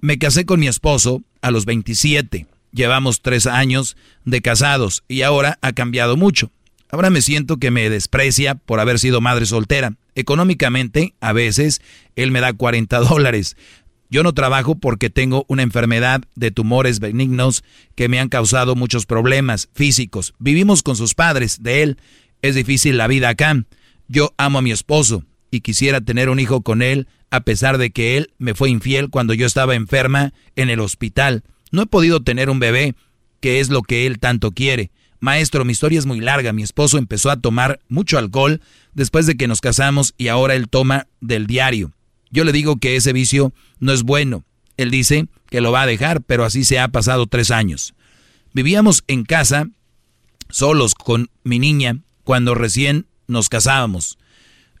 Me casé con mi esposo a los 27. Llevamos tres años de casados y ahora ha cambiado mucho. Ahora me siento que me desprecia por haber sido madre soltera. Económicamente, a veces, él me da 40 dólares. Yo no trabajo porque tengo una enfermedad de tumores benignos que me han causado muchos problemas físicos. Vivimos con sus padres, de él. Es difícil la vida acá. Yo amo a mi esposo y quisiera tener un hijo con él, a pesar de que él me fue infiel cuando yo estaba enferma en el hospital. No he podido tener un bebé, que es lo que él tanto quiere. Maestro, mi historia es muy larga. Mi esposo empezó a tomar mucho alcohol después de que nos casamos y ahora él toma del diario. Yo le digo que ese vicio no es bueno. Él dice que lo va a dejar, pero así se ha pasado tres años. Vivíamos en casa, solos con mi niña, cuando recién nos casábamos.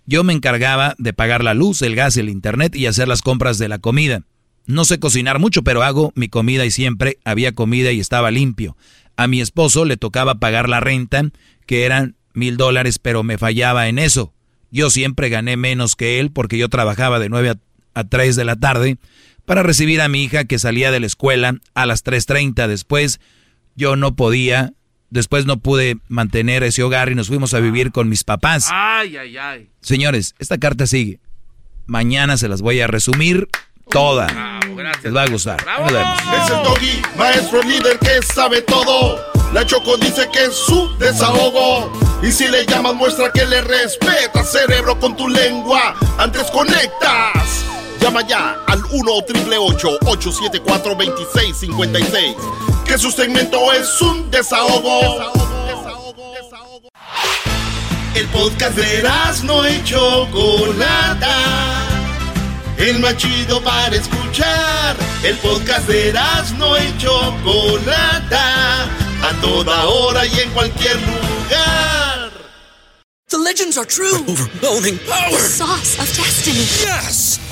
Yo me encargaba de pagar la luz, el gas, el internet y hacer las compras de la comida. No sé cocinar mucho, pero hago mi comida y siempre había comida y estaba limpio. A mi esposo le tocaba pagar la renta, que eran mil dólares, pero me fallaba en eso. Yo siempre gané menos que él porque yo trabajaba de 9 a, 3 de la tarde para recibir a mi hija que salía de la escuela a las 3.30. Después yo no podía, después no pude mantener ese hogar y nos fuimos a vivir con mis papás. Ay, ay, ay. Señores, esta carta sigue. Mañana se las voy a resumir toda. Les va a gustar. Es el doggy, maestro líder que sabe todo. La Choco dice que es su desahogo. Y si le llamas, muestra que le respeta, cerebro, con tu lengua. Antes conectas. Llama ya al 1-888-874-2656. Que su segmento es un desahogo. El podcast de no hecho Chocolata el más chido para escuchar. El podcast de no y Chocolata, a toda hora y en cualquier lugar. The legends are true. overwhelming power. The sauce of destiny. Yes.